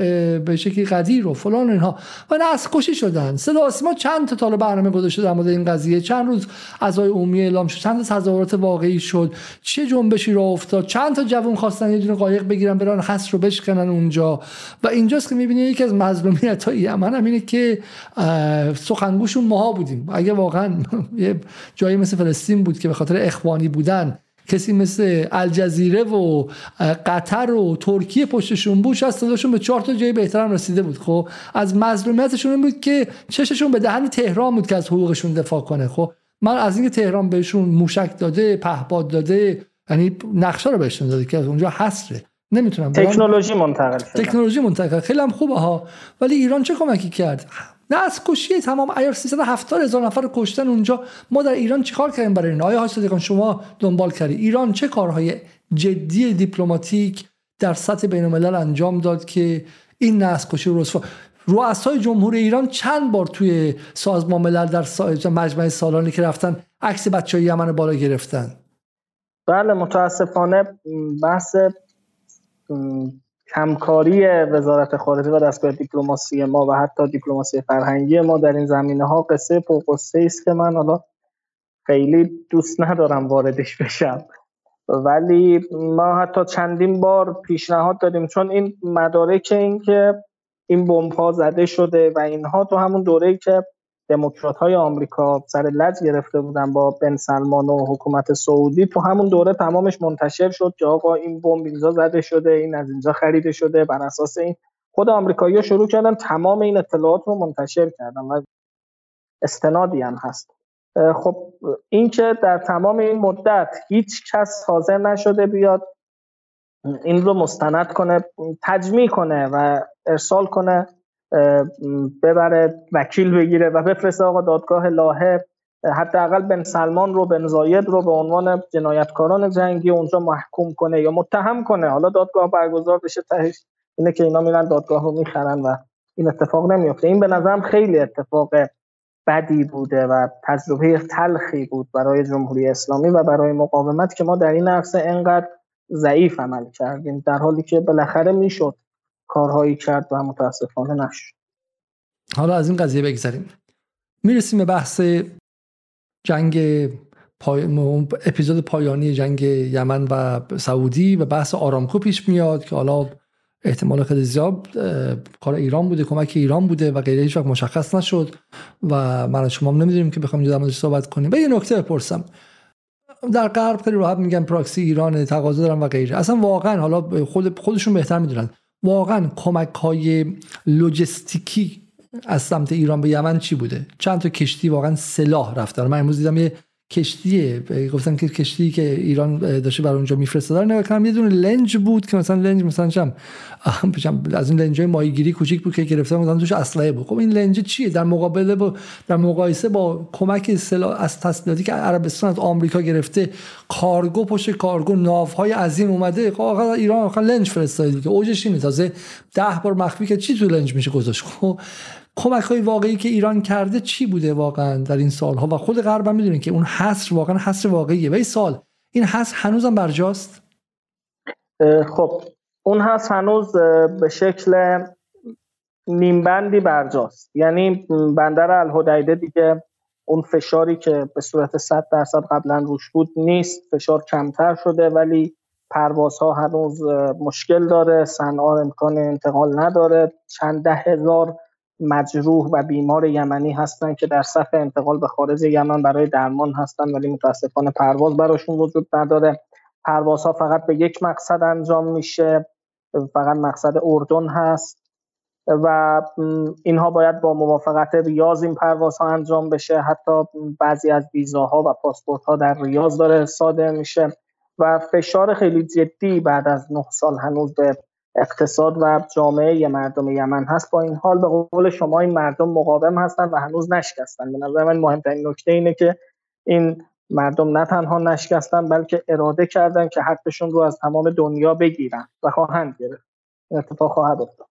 S1: به شکلی قدیر و فلان اینها. و کشی شدن. صدا ما چند تا تال برنامه گذاشته در مورد این قضیه. چند روز عزای عمومی اعلام شد. چند تا تظاهرات واقعی شد. چه جنبشی را افتاد؟ چند تا جوون خواستن یه دونه قایق بگیرن برن حس رو بشکنن اونجا. و اینجاست که می‌بینی یکی از مظلومیت های یمن همینه که سخنگوشون ماها بودیم. اگه واقعا یه جایی مثل فلسطین بود که به خاطر اخوانی بودن کسی مثل الجزیره و قطر و ترکیه پشتشون بود شاید صداشون به چهار تا جای بهتر رسیده بود. خب از مظلومیتشون این بود که چششون به دهن تهران بود که از حقوقشون دفاع کنه. خب من از اینکه تهران بهشون موشک داده پهپاد داده یعنی نقشه رو بهشون داده که از اونجا حسره نمی‌تونم
S2: تکنولوژی منتقل
S1: تکنولوژی منتقل. خیلی هم خوبه ها ولی ایران چه کمکی کرد؟ نه از کشی تمام ایار 370 هزار نفر رو کشتن اونجا. ما در ایران چیکار کردیم برای این؟ آیا حاج شما دنبال کردی؟ ایران چه کارهای جدی دیپلماتیک در سطح بین الملل انجام داد که این نسل کشی رسوا رؤسای جمهوری ایران چند بار توی سازمان ملل در مجمع سالانی که رفتن عکس بچه های یمن بالا گرفتن؟
S2: بله متاسفانه بحث همکاری وزارت خارجه و دستگاه دیپلماسی ما و حتی دیپلماسی فرهنگی ما در این زمینه ها قصه پرقصه است که من حالا خیلی دوست ندارم واردش بشم. ولی ما حتی چندین بار پیشنهاد دادیم چون این مدارک این که این بمب ها زده شده و اینها تو همون دوره که دموکرات های آمریکا سر لج گرفته بودن با بن سلمان و حکومت سعودی. تو همون دوره تمامش منتشر شد که آقا این بمب اینجا زده شده این از اینجا خریده شده بر اساس این. خود آمریکایی‌ها شروع کردن تمام این اطلاعات رو منتشر کردن و استنادی هم هست. خب این که در تمام این مدت هیچ کس حاضر نشده بیاد این رو مستند کنه تجمیع کنه و ارسال کنه ببره وکیل بگیره و بفرسته آقا دادگاه لاهه حداقل بن سلمان رو بن زاید رو به عنوان جنایتکاران جنگی اونجا محکوم کنه یا متهم کنه. حالا دادگاه برگزار بشه تهش اینه که اینا میرن دادگاه رو می‌خرن و این اتفاق نمیفته این به نظرم خیلی اتفاق بدی بوده و تجربه تلخی بود برای جمهوری اسلامی و برای مقاومت که ما در این عرصه انقدر ضعیف عمل کردیم. در حالی که بالاخره می‌شد کارهایی کرد و متاسفانه نشد.
S1: حالا از این قضیه بگذاریم می‌رسیم به بحث جنگ پای... اپیزود پایانی جنگ یمن و سعودی و بحث آرامکو پیش میاد که حالا احتمال خیلی زیاد کار ایران بوده کمک ایران بوده و غیره هیچ وقت مشخص نشد و من شما هم نمی‌دونیم که بخوام در صحبت کنیم. و یه نکته بپرسم. در غرب خیلی راحت میگن پراکسی ایران تقاضا دارن و غیره. اصلا واقعا حالا خود خودشون بهتر می‌دونن. واقعا کمک های لوجستیکی از سمت ایران به یمن چی بوده؟ چند تا کشتی واقعا سلاح رفتن. من امروز دیدم یه کشتیه. گفتن که کشتی که ایران داشته بر اونجا میفرسته نگاه کردم یه دونه لنج بود که مثلا لنج مثلا چم از این لنج های ماهیگیری کوچیک بود که گرفتن مثلا توش اسلحه بود. خب این لنج چیه؟ در مقابله با در مقایسه با کمک سلاح از تسلیحاتی که عربستان از آمریکا گرفته کارگو پشت کارگو ناوهای عظیم اومده. خب ایران آخر لنج فرستاد دیگه اوجش اینه. تازه ده بار مخفی که چی تو لنج میشه گذاشت؟ خب کمک های واقعی که ایران کرده چی بوده واقعا در این سالها؟ و خود غرب هم می‌دونید که اون حصر واقعا حصر واقعیه. و این سال این حصر هنوزم برجاست
S2: خب اون حصر هنوز به شکل نیمبندی برجاست یعنی بندر الهدیده دیگه اون فشاری که به صورت 100 درصد قبلا روش بود نیست. فشار کمتر شده ولی پروازها هنوز مشکل داره. صنعا امکان انتقال نداره. چند ده هزار مجروح و بیمار یمنی هستند که در صف انتقال به خارج یمن برای درمان هستند ولی متاسفانه پرواز براشون وجود نداره. پروازها فقط به یک مقصد انجام میشه فقط مقصد اردن هست و اینها باید با موافقت ریاض این پروازها انجام بشه. حتی بعضی از ویزاها و پاسپورت ها در ریاض داره صادر میشه و فشار خیلی جدی بعد از نه سال هنوز به اقتصاد و جامعه مردم یمن هست. با این حال به قول شما این مردم مقاوم هستن و هنوز نشکستن. به نظر من مهمترین نکته اینه که این مردم نه تنها نشکستن بلکه اراده کردن که حقشون رو از تمام دنیا بگیرن و خواهند گرفت. اتفاق خواهد افتاد.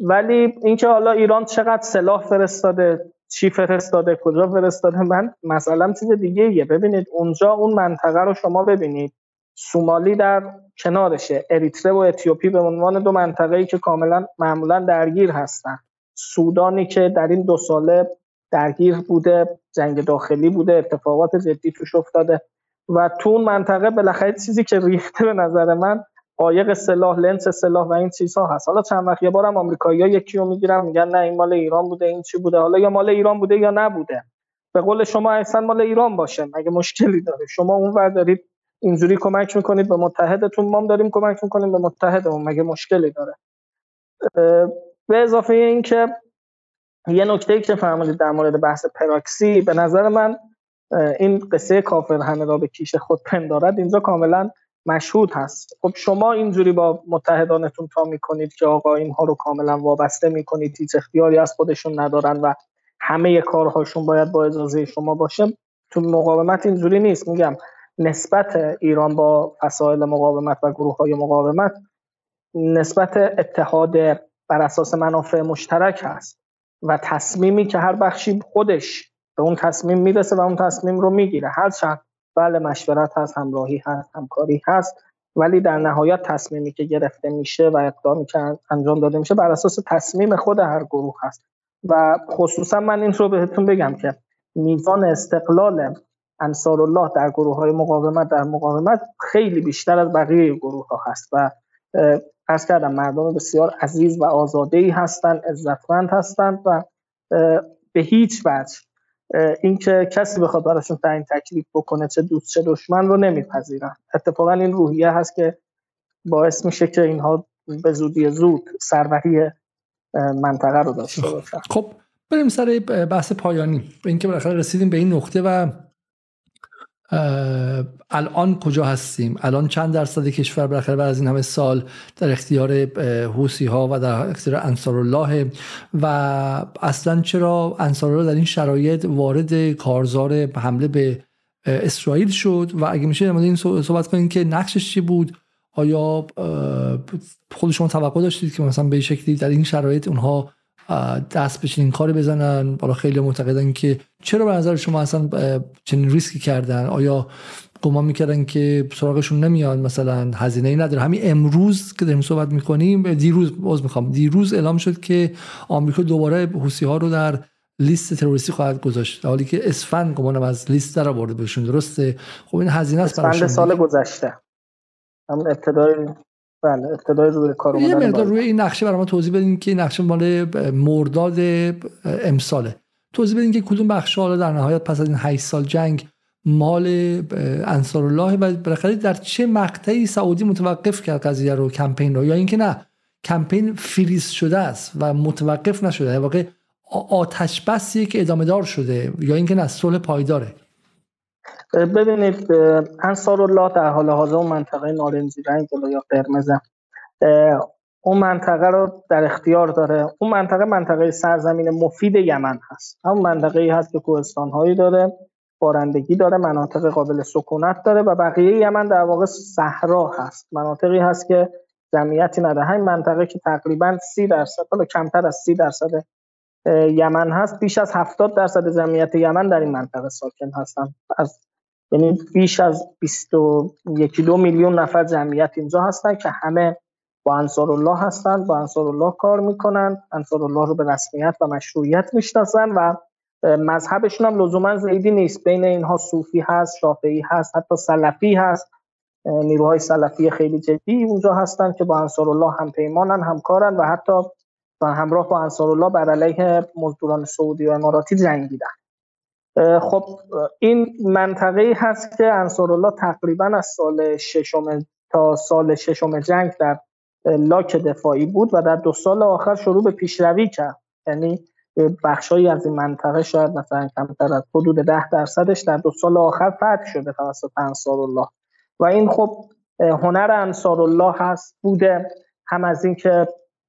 S2: ولی اینکه حالا ایران چقدر سلاح فرستاده چی فرستاده کجا فرستاده من مثلا چیز دیگه یه ببینید اونجا اون منطقه رو شما ببینید. سومالی در کنارشه. اریتره و اتیوپی به عنوان دو منطقه ای که کاملا معمولا درگیر هستن. سودانی که در این دو ساله درگیر بوده جنگ داخلی بوده اتفاقات جدی توش افتاده و تو اون منطقه بالاخره چیزی که ریخته به نظر من قایق سلاح لنس سلاح و این چیزها هست. حالا چند وقت یه بارم آمریکایی‌ها یکی رو می‌گیرن میگن نه این مال ایران بوده این چی بوده؟ حالا یا مال ایران بوده یا نبوده. به قول شما اصلا مال ایران باشه مگه مشکلی داره؟ شما اون دارید اینجوری کمک می‌کنید به متحدتون ما داریم کمک می‌کنیم به متحدمون مگه مشکلی داره؟ به اضافه این که یه نکته که فرمودید در مورد بحث پراکسی به نظر من این قصه کافر همه را به کیش خود پندارد اینجا کاملا مشهود هست. خب شما اینجوری با متحدانتون تا می‌کنید که آقا اینها رو کاملا وابسته می‌کنید هیچ اختیاری از خودشون ندارن و همه کارهاشون باید با اجازه شما باشه تو مقاومت اینجوری نیست. میگم نسبت ایران با فسایل مقاومت و گروه های مقاومت نسبت اتحاد بر اساس منافع مشترک هست و تصمیمی که هر بخشی خودش به اون تصمیم می‌رسه و اون تصمیم رو می‌گیره. هر چند بله مشورت هست همراهی هست همکاری هست ولی در نهایت تصمیمی که گرفته میشه و اقدامی که انجام داده میشه بر اساس تصمیم خود هر گروه هست. و خصوصا من این رو بهتون بگم که میزان استقلال انصار الله در گروه های مقاومت در مقاومت خیلی بیشتر از بقیه گروه ها هست و از کردم مردم بسیار عزیز و آزاده ای هستند عزتمند هستند و به هیچ وجه اینکه کسی بخواد براشون تعیین تکلیف بکنه چه دوست چه دشمن رو نمیپذیرن. اتفاقا این روحیه هست که باعث میشه که اینها به زودی زود سروری منطقه رو داشته باشن.
S1: خب بریم سر بحث پایانی. اینکه بالاخره رسیدیم به این نقطه و الان کجا هستیم؟ الان چند درصد کشور بالاخره بعد از این همه سال در اختیار حوسی ها و در اختیار انصار الله و اصلا چرا انصار الله در این شرایط وارد کارزار حمله به اسرائیل شد؟ و اگه میشه در این صحبت کنیم که نقشش چی بود؟ آیا خود شما توقع داشتید که مثلا به شکلی در این شرایط اونها دست به چنین کاری بزنن. بالا خیلی معتقدن که چرا به نظر شما اصلا چنین ریسکی کردن؟ آیا گمان می‌کردن که سراغشون نمیاد مثلا هزینه ای نداره. همین امروز که داریم صحبت می‌کنیم دیروز باز می‌خوام. دیروز اعلام شد که آمریکا دوباره حوسی ها رو در لیست تروریستی خواهد گذاشت. در حالی که اسفند گمانم از لیست در آورده بهشون. درسته؟ خب این هزینه است
S2: سال گذشته. همون ابتدای بله ابتدای روی کار
S1: یه مقدار روی این نقشه برای ما توضیح بدین که نقشه مال مرداد امساله. توضیح بدین که کدوم بخش حالا در نهایت پس از این 8 سال جنگ مال انصار الله و بالاخره در چه مقطعی سعودی متوقف کرد قضیه رو کمپین رو؟ یا اینکه نه کمپین فریز شده است و متوقف نشده واقع آتش بسیه که ادامه دار شده یا اینکه نه صلح پایداره.
S2: ببینید انصار الله در حال حاضر اون منطقه نارنجی رنگ یا قرمز اون منطقه رو در اختیار داره. اون منطقه منطقه سرزمین مفید یمن هست. همون منطقه ای هست که کوهستان هایی داره بارندگی داره مناطق قابل سکونت داره و بقیه یمن در واقع صحرا هست. مناطقی هست که جمعیتی نداره. همین منطقه که تقریبا سی درصد حالا کمتر از سی درصد یمن هست بیش از 70 درصد جمعیت یمن در این منطقه ساکن هستن. از یعنی بیش از 21 دو میلیون نفر جمعیت اینجا هستن که همه با انصار الله هستن. با انصار الله کار می‌کنن. انصار الله رو به رسمیت و مشروعیت می‌شناسن و مذهبشون هم لزوما زیدی نیست. بین اینها صوفی هست شافعی هست حتی سلفی هست. نیروهای سلفی خیلی جدی اونجا هستن که با انصار الله هم پیمانن همکارن و حتی و همراه با انصار الله بر علیه مزدوران سعودی و اماراتی جنگیدن. خب این منطقه هست که انصار الله تقریبا از سال ششم تا سال ششم جنگ در لاک دفاعی بود و در دو سال آخر شروع به پیشروی کرد. یعنی بخشایی از این منطقه شاید مثلا کمتر از حدود ده درصدش در دو سال آخر فتح شده توسط انصار الله و این خب هنر انصار الله هست بوده هم از اینکه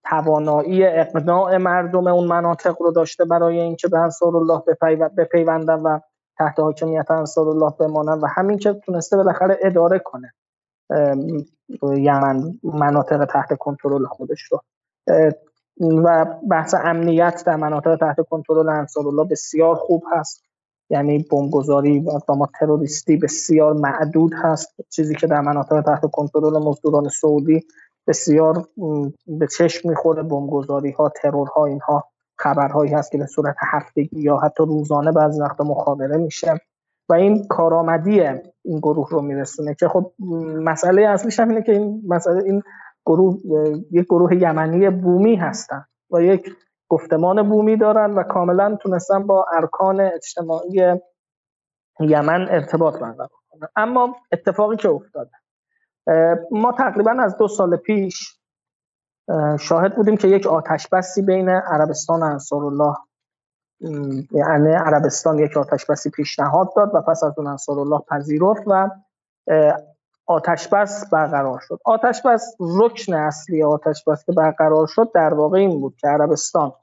S2: توانایی اقناع مردم اون مناطق رو داشته برای اینکه به انصار الله بپیوندن و تحت حاکمیت انصار الله بمانن و همین که تونسته بالاخره اداره کنه یمن مناطق تحت کنترل خودش رو. و بحث امنیت در مناطق تحت کنترل انصار الله بسیار خوب هست. یعنی بمبگذاری و اقدامات تروریستی بسیار معدود هست. چیزی که در مناطق تحت کنترل مزدوران سعودی بسیار به چشم می‌خوره بمبگذاری ها ترور ها اینها خبرهایی هست که به صورت هفتگی یا حتی روزانه بعضی وقت مخابره میشه و این کارآمدی این گروه رو میرسونه که خب مسئله اصلیش هم اینه که این مسئله این گروه یک گروه یمنی بومی هستن و یک گفتمان بومی دارن و کاملا تونستن با ارکان اجتماعی یمن ارتباط برقرار کنن. اما اتفاقی که افتاده ما تقریبا از دو سال پیش شاهد بودیم که یک آتش بسی بین عربستان و انصار الله یعنی عربستان یک آتش بسی پیشنهاد داد و پس از اون انصار الله پذیرفت و آتش بس برقرار شد. آتش بس رکن اصلی آتش بس که برقرار شد در واقع این بود که عربستان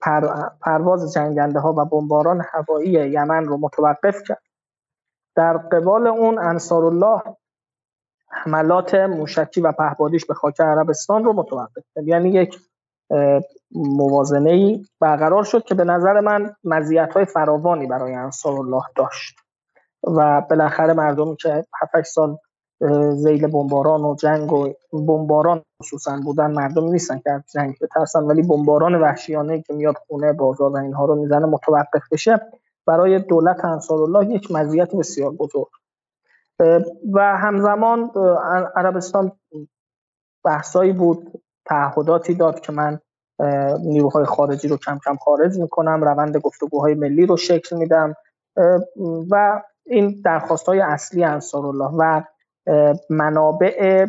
S2: پر، پرواز جنگنده ها و بمباران هوایی یمن رو متوقف کرد. در قبال اون انصار الله حملات موشکی و پهبادیش به خاک عربستان رو متوقف کرد. یعنی یک موازنه ای برقرار شد که به نظر من مزیت های فراوانی برای انصار الله داشت. و بالاخره مردمی که 7 سال زیل بمباران و جنگ و بمباران خصوصا بودن مردمی نیستن که از جنگ بترسن. ولی بمباران وحشیانه که میاد خونه بازار و اینها رو می‌زنه متوقف بشه برای دولت انصار الله یک مزیت بسیار بزرگ. و همزمان عربستان بحثایی بود تعهداتی داد که من نیروهای خارجی رو کم کم خارج می‌کنم روند گفتگوهای ملی رو شکل میدم و این درخواست های اصلی انصار الله و منابع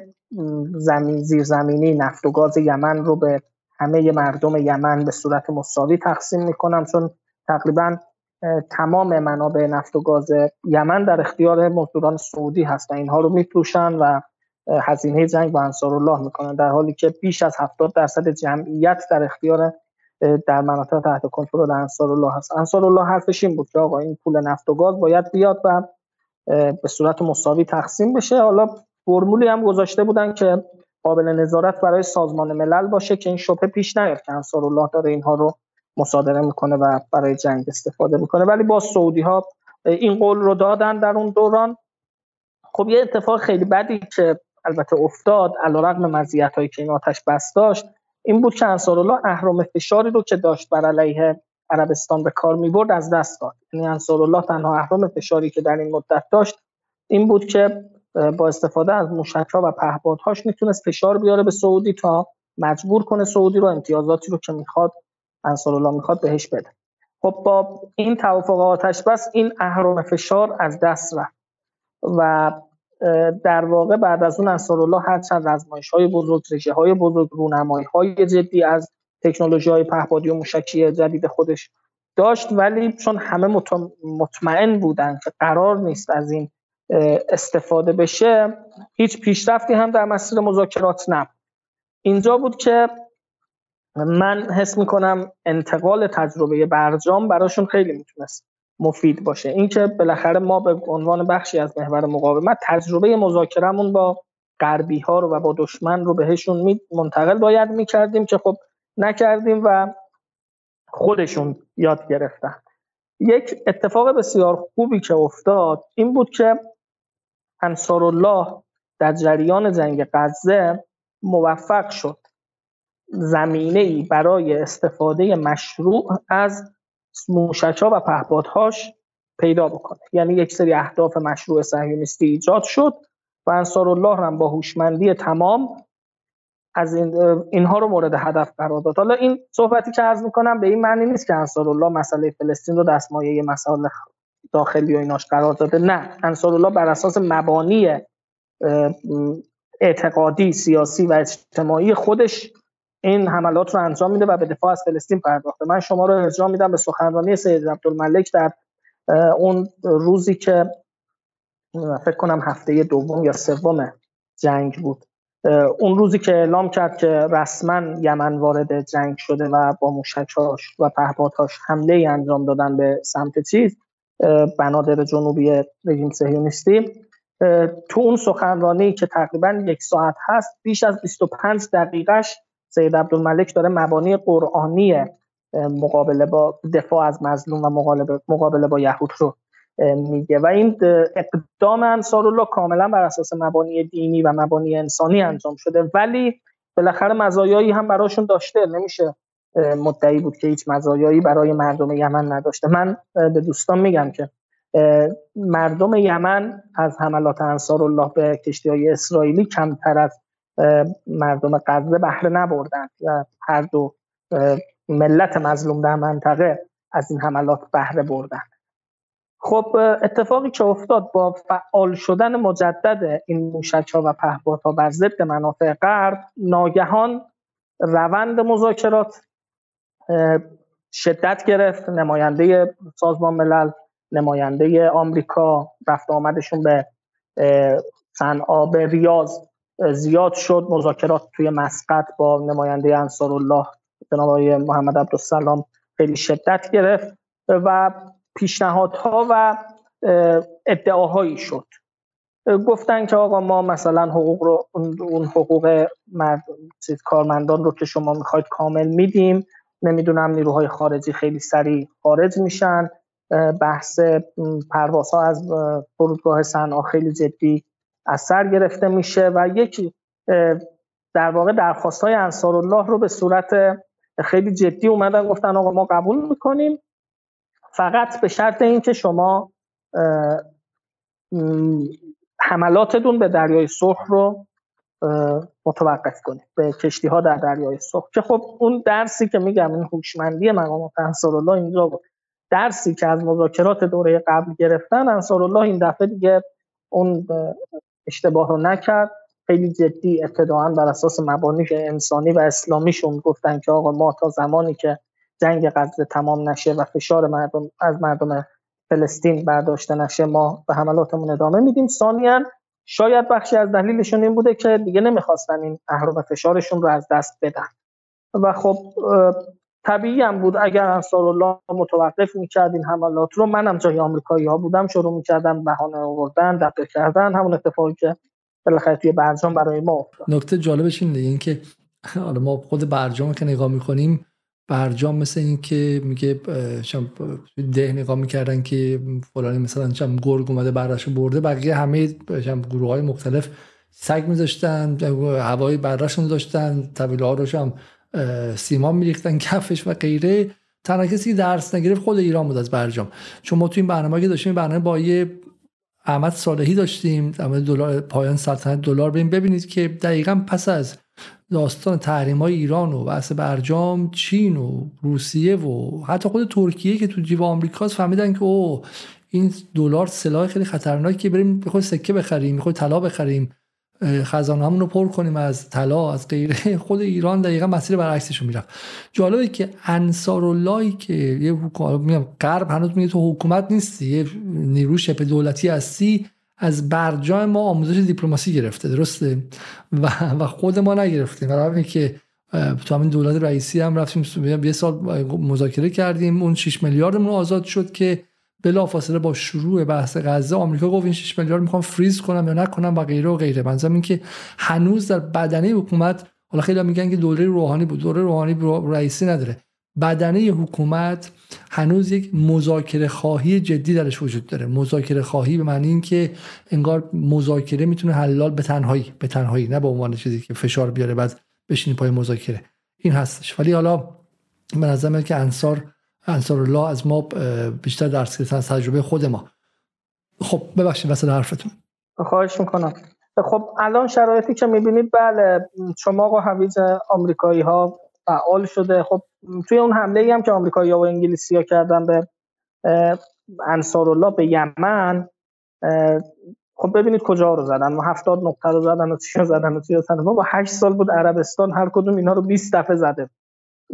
S2: زمین زیرزمینی نفت و گاز یمن رو به همه مردم یمن به صورت مساوی تقسیم می‌کنم چون تقریبا تمام منابع نفت و گاز یمن در اختیار مزدوران سعودی هست و اینها رو میفروشن و هزینه جنگ با انصار الله می‌کنن در حالی که بیش از 70 درصد جمعیت در اختیار در مناطق تحت کنترل انصار الله هست. انصار الله حرفش این بود که آقا این پول نفت و گاز باید بیاد و به صورت مساوی تقسیم بشه. حالا فرمولی هم گذاشته بودن که قابل نظارت برای سازمان ملل باشه که این شبه پیش نیاد که انصار الله داره اینها رو مصادره می‌کنه و برای جنگ استفاده می‌کنه. ولی با سعودی ها این قول رو دادن در اون دوران. خب یه اتفاق خیلی بدی که البته افتاد علیرغم مزیت هایی که این آتش بس داشت این بود که انصارالله اهرام فشاری رو که داشت بر علیه عربستان به کار می‌برد از دست داد. یعنی انصارالله تنها اهرام فشاری که در این مدت داشت این بود که با استفاده از موشکها و پهپادهاش می‌تونست فشار بیاره به سعودی تا مجبور کنه سعودی رو امتیازاتی رو که می‌خواد انصارالله می‌خواد بهش بده. خب با این توافق آتش بس این اهرام فشار از دست رفت. و در واقع بعد از اون انصارالله هر چند رزمایش های بزرگ رژه های بزرگ رونمایی های جدی از تکنولوژی های پهپادی و موشکی جدید خودش داشت. ولی چون همه مطمئن بودن که قرار نیست از این استفاده بشه هیچ پیشرفتی هم در مسیر مذاکرات نبود. اینجا بود که من حس می‌کنم انتقال تجربه برجام براشون خیلی می‌تونست مفید باشه. اینکه بالاخره ما به عنوان بخشی از محور مقاومت تجربه مذاکرهمون با غربی ها رو و با دشمن رو بهشون منتقل باید می‌کردیم که خب نکردیم و خودشون یاد گرفتن. یک اتفاق بسیار خوبی که افتاد این بود که انصار الله در جریان جنگ غزه موفق شد. زمینه ای برای استفاده مشروع از موشکها و پهپادهاش پیدا بکنه. یعنی یک سری اهداف مشروع صهیونیستی ایجاد شد و انصار الله هم با هوشمندی تمام از این اینها رو مورد هدف قرار داد. حالا این صحبتی که عرض می‌کنم به این معنی نیست که انصار الله مسئله فلسطین رو دستمایه مسائل داخلی و ایناش قرار داده. نه انصار الله بر اساس مبانی اعتقادی سیاسی و اجتماعی خودش این حملات رو انجام میده و به دفاع از فلسطین پرداخته. من شما رو ارجاع میدم به سخنرانی سید عبدالملک در اون روزی که فکر کنم هفته دوم یا سوم جنگ بود. اون روزی که اعلام کرد که رسما یمن وارد جنگ شده و با موشکهاش و پهپادهاش حمله ای انجام دادن به سمت چیز بنادر جنوبی رژیم صهیونیستی. تو اون سخنرانی که تقریبا یک ساعت هست بیش از 25 دقیقش سید عبدالملک داره مبانی قرآنی مقابله با دفاع از مظلوم و مقابله, با یهود رو میگه. و این اقدام انصارالله کاملا بر اساس مبانی دینی و مبانی انسانی انجام شده. ولی بالاخره مزایایی هم براشون داشته. نمیشه مدعی بود که هیچ مزایایی برای مردم یمن نداشته. من به دوستان میگم که مردم یمن از حملات انصارالله به کشتی های اسرائیلی کمتر از مردم غزه بهره نبردن و هر دو ملت مظلوم در منطقه از این حملات بهره بردن. خب اتفاقی که افتاد با فعال شدن مجدد این موشک ها و پهپادها بر ضد منافع غرب ناگهان روند مذاکرات شدت گرفت. نماینده سازمان ملل نماینده آمریکا رفت آمدشون به صنعا به ریاض. زیاد شد مذاکرات توی مسقط با نماینده انصار الله جناب آقای محمد عبدالسلام خیلی شدت گرفت و پیشنهادها و ادعاهایی شد. گفتن که آقا ما مثلا حقوق رو اون حقوق مرد کارمندان رو که شما می‌خواید کامل میدیم. نمی‌دونم نیروهای خارجی خیلی سریع خارج میشن. بحث پروازها از فرودگاه صنعا خیلی جدی از سر گرفته میشه و یک در واقع درخواست های انصار الله رو به صورت خیلی جدی اومدن گفتن آقا ما قبول می‌کنیم. فقط به شرط اینکه شما حملاتتون به دریای سرخ رو متوقف کنیم به کشتی ها در دریای سرخ. که خب اون درسی که میگم این هوشمندی مقامات الله اینجا بود. درسی که از مذاکرات دوره قبل گرفتن الله این دفعه دیگه اون اشتباه رو نکرد. خیلی جدی ابتداعا بر اساس مبانی انسانی و اسلامیشون گفتن که آقا ما تا زمانی که جنگ غزه تمام نشه و فشار مردم از مردم فلسطین برداشته نشه ما به حملاتمون ادامه میدیم. ثانیا شاید بخشی از دلیلشون این بوده که دیگه نمی‌خواستن این قهر و فشارشون رو از دست بدن. و خب طبیعی هم بود. اگر انصار الله متوقف می‌کرد این حملات رو منم جای آمریکایی ها بودم شروع می‌کردم بهانه آوردن دقیق کردن همون اتفاقی که بالاخره توی برجام برای ما افتاد.
S1: نکته جالبش اینه این که حالا ما خود برجام که نگاه می‌کنیم برجام مثل این که میگه ده نگاه می‌کردن که فلانی مثلا چم گرگ اومده برش برده بقیه همه گروه های مختلف سگ میذاشتن هوای برشون داشتن طویله ها سیمان میریختن کفش و غیره. تنها کسی که درس نگرفت خود ایران بود از برجام. چون ما تو این برنامه که داشتیم برنامه با یه احمد صالحی داشتیم. دلار پایان سلطنت دلار. ببینید که دقیقا پس از داستان تحریم های ایران و بحث برجام چین و روسیه و حتی خود ترکیه که تو جیب آمریکاست فهمیدن که او این دلار سلاح خیلی خطرناکی بریم بخواد سکه بخریم می‌خواد طلا بخریم. خزانه رو پر کنیم از طلا از غیره. خود ایران دقیقا مسیر برعکسش رو می‌رفت. جالبه که انصار اللهی که یه میگم غرب هنوز میگه تو حکومت نیستی یه نیرو شبه دولتی هستی از برجام ما آموزش دیپلماسی گرفته درسته؟ و, و خود ما نگرفتیم. برای که تو همین دولت رئیسی هم رفتیم یه سال مذاکره کردیم اون 6 میلیاردمون آزاد شد که بلافاصله با شروع بحث غزه آمریکا گفت این 6 میلیارد می‌خوام فریز کنم یا نکنم و غیره و غیره. منظورم این که هنوز در بدنه حکومت حالا خیلی میگن که دوره روحانی بود دوره روحانی رئیسی نداره. بدنه حکومت هنوز یک مذاکره خواهی جدی درش وجود داره. مذاکره خواهی به معنی این که انگار مذاکره می‌تونه حلال به تنهایی به تنهایی نه به عنوان چیزی که فشار بیاره بعد بشینی پای مذاکره. این هستش. ولی حالا به نظر که انصار انصار الله از ما بیشتر درس گرفتن از تجربه خود ما. خب ببخشید وسط حرفتون.
S2: خواهش می‌کنم. خب الان شرایطی که می‌بینید بله شما و حویز آمریکایی ها فعال شده. خب توی اون حمله ای هم که آمریکایی ها و انگلیسی ها کردن به انصار الله به یمن خب ببینید کجا رو زدن. و 70 نقطه رو زدن و چی زدن و چی زدن. با 8 سال بود عربستان هر کدوم اینها رو 20 دفعه زده.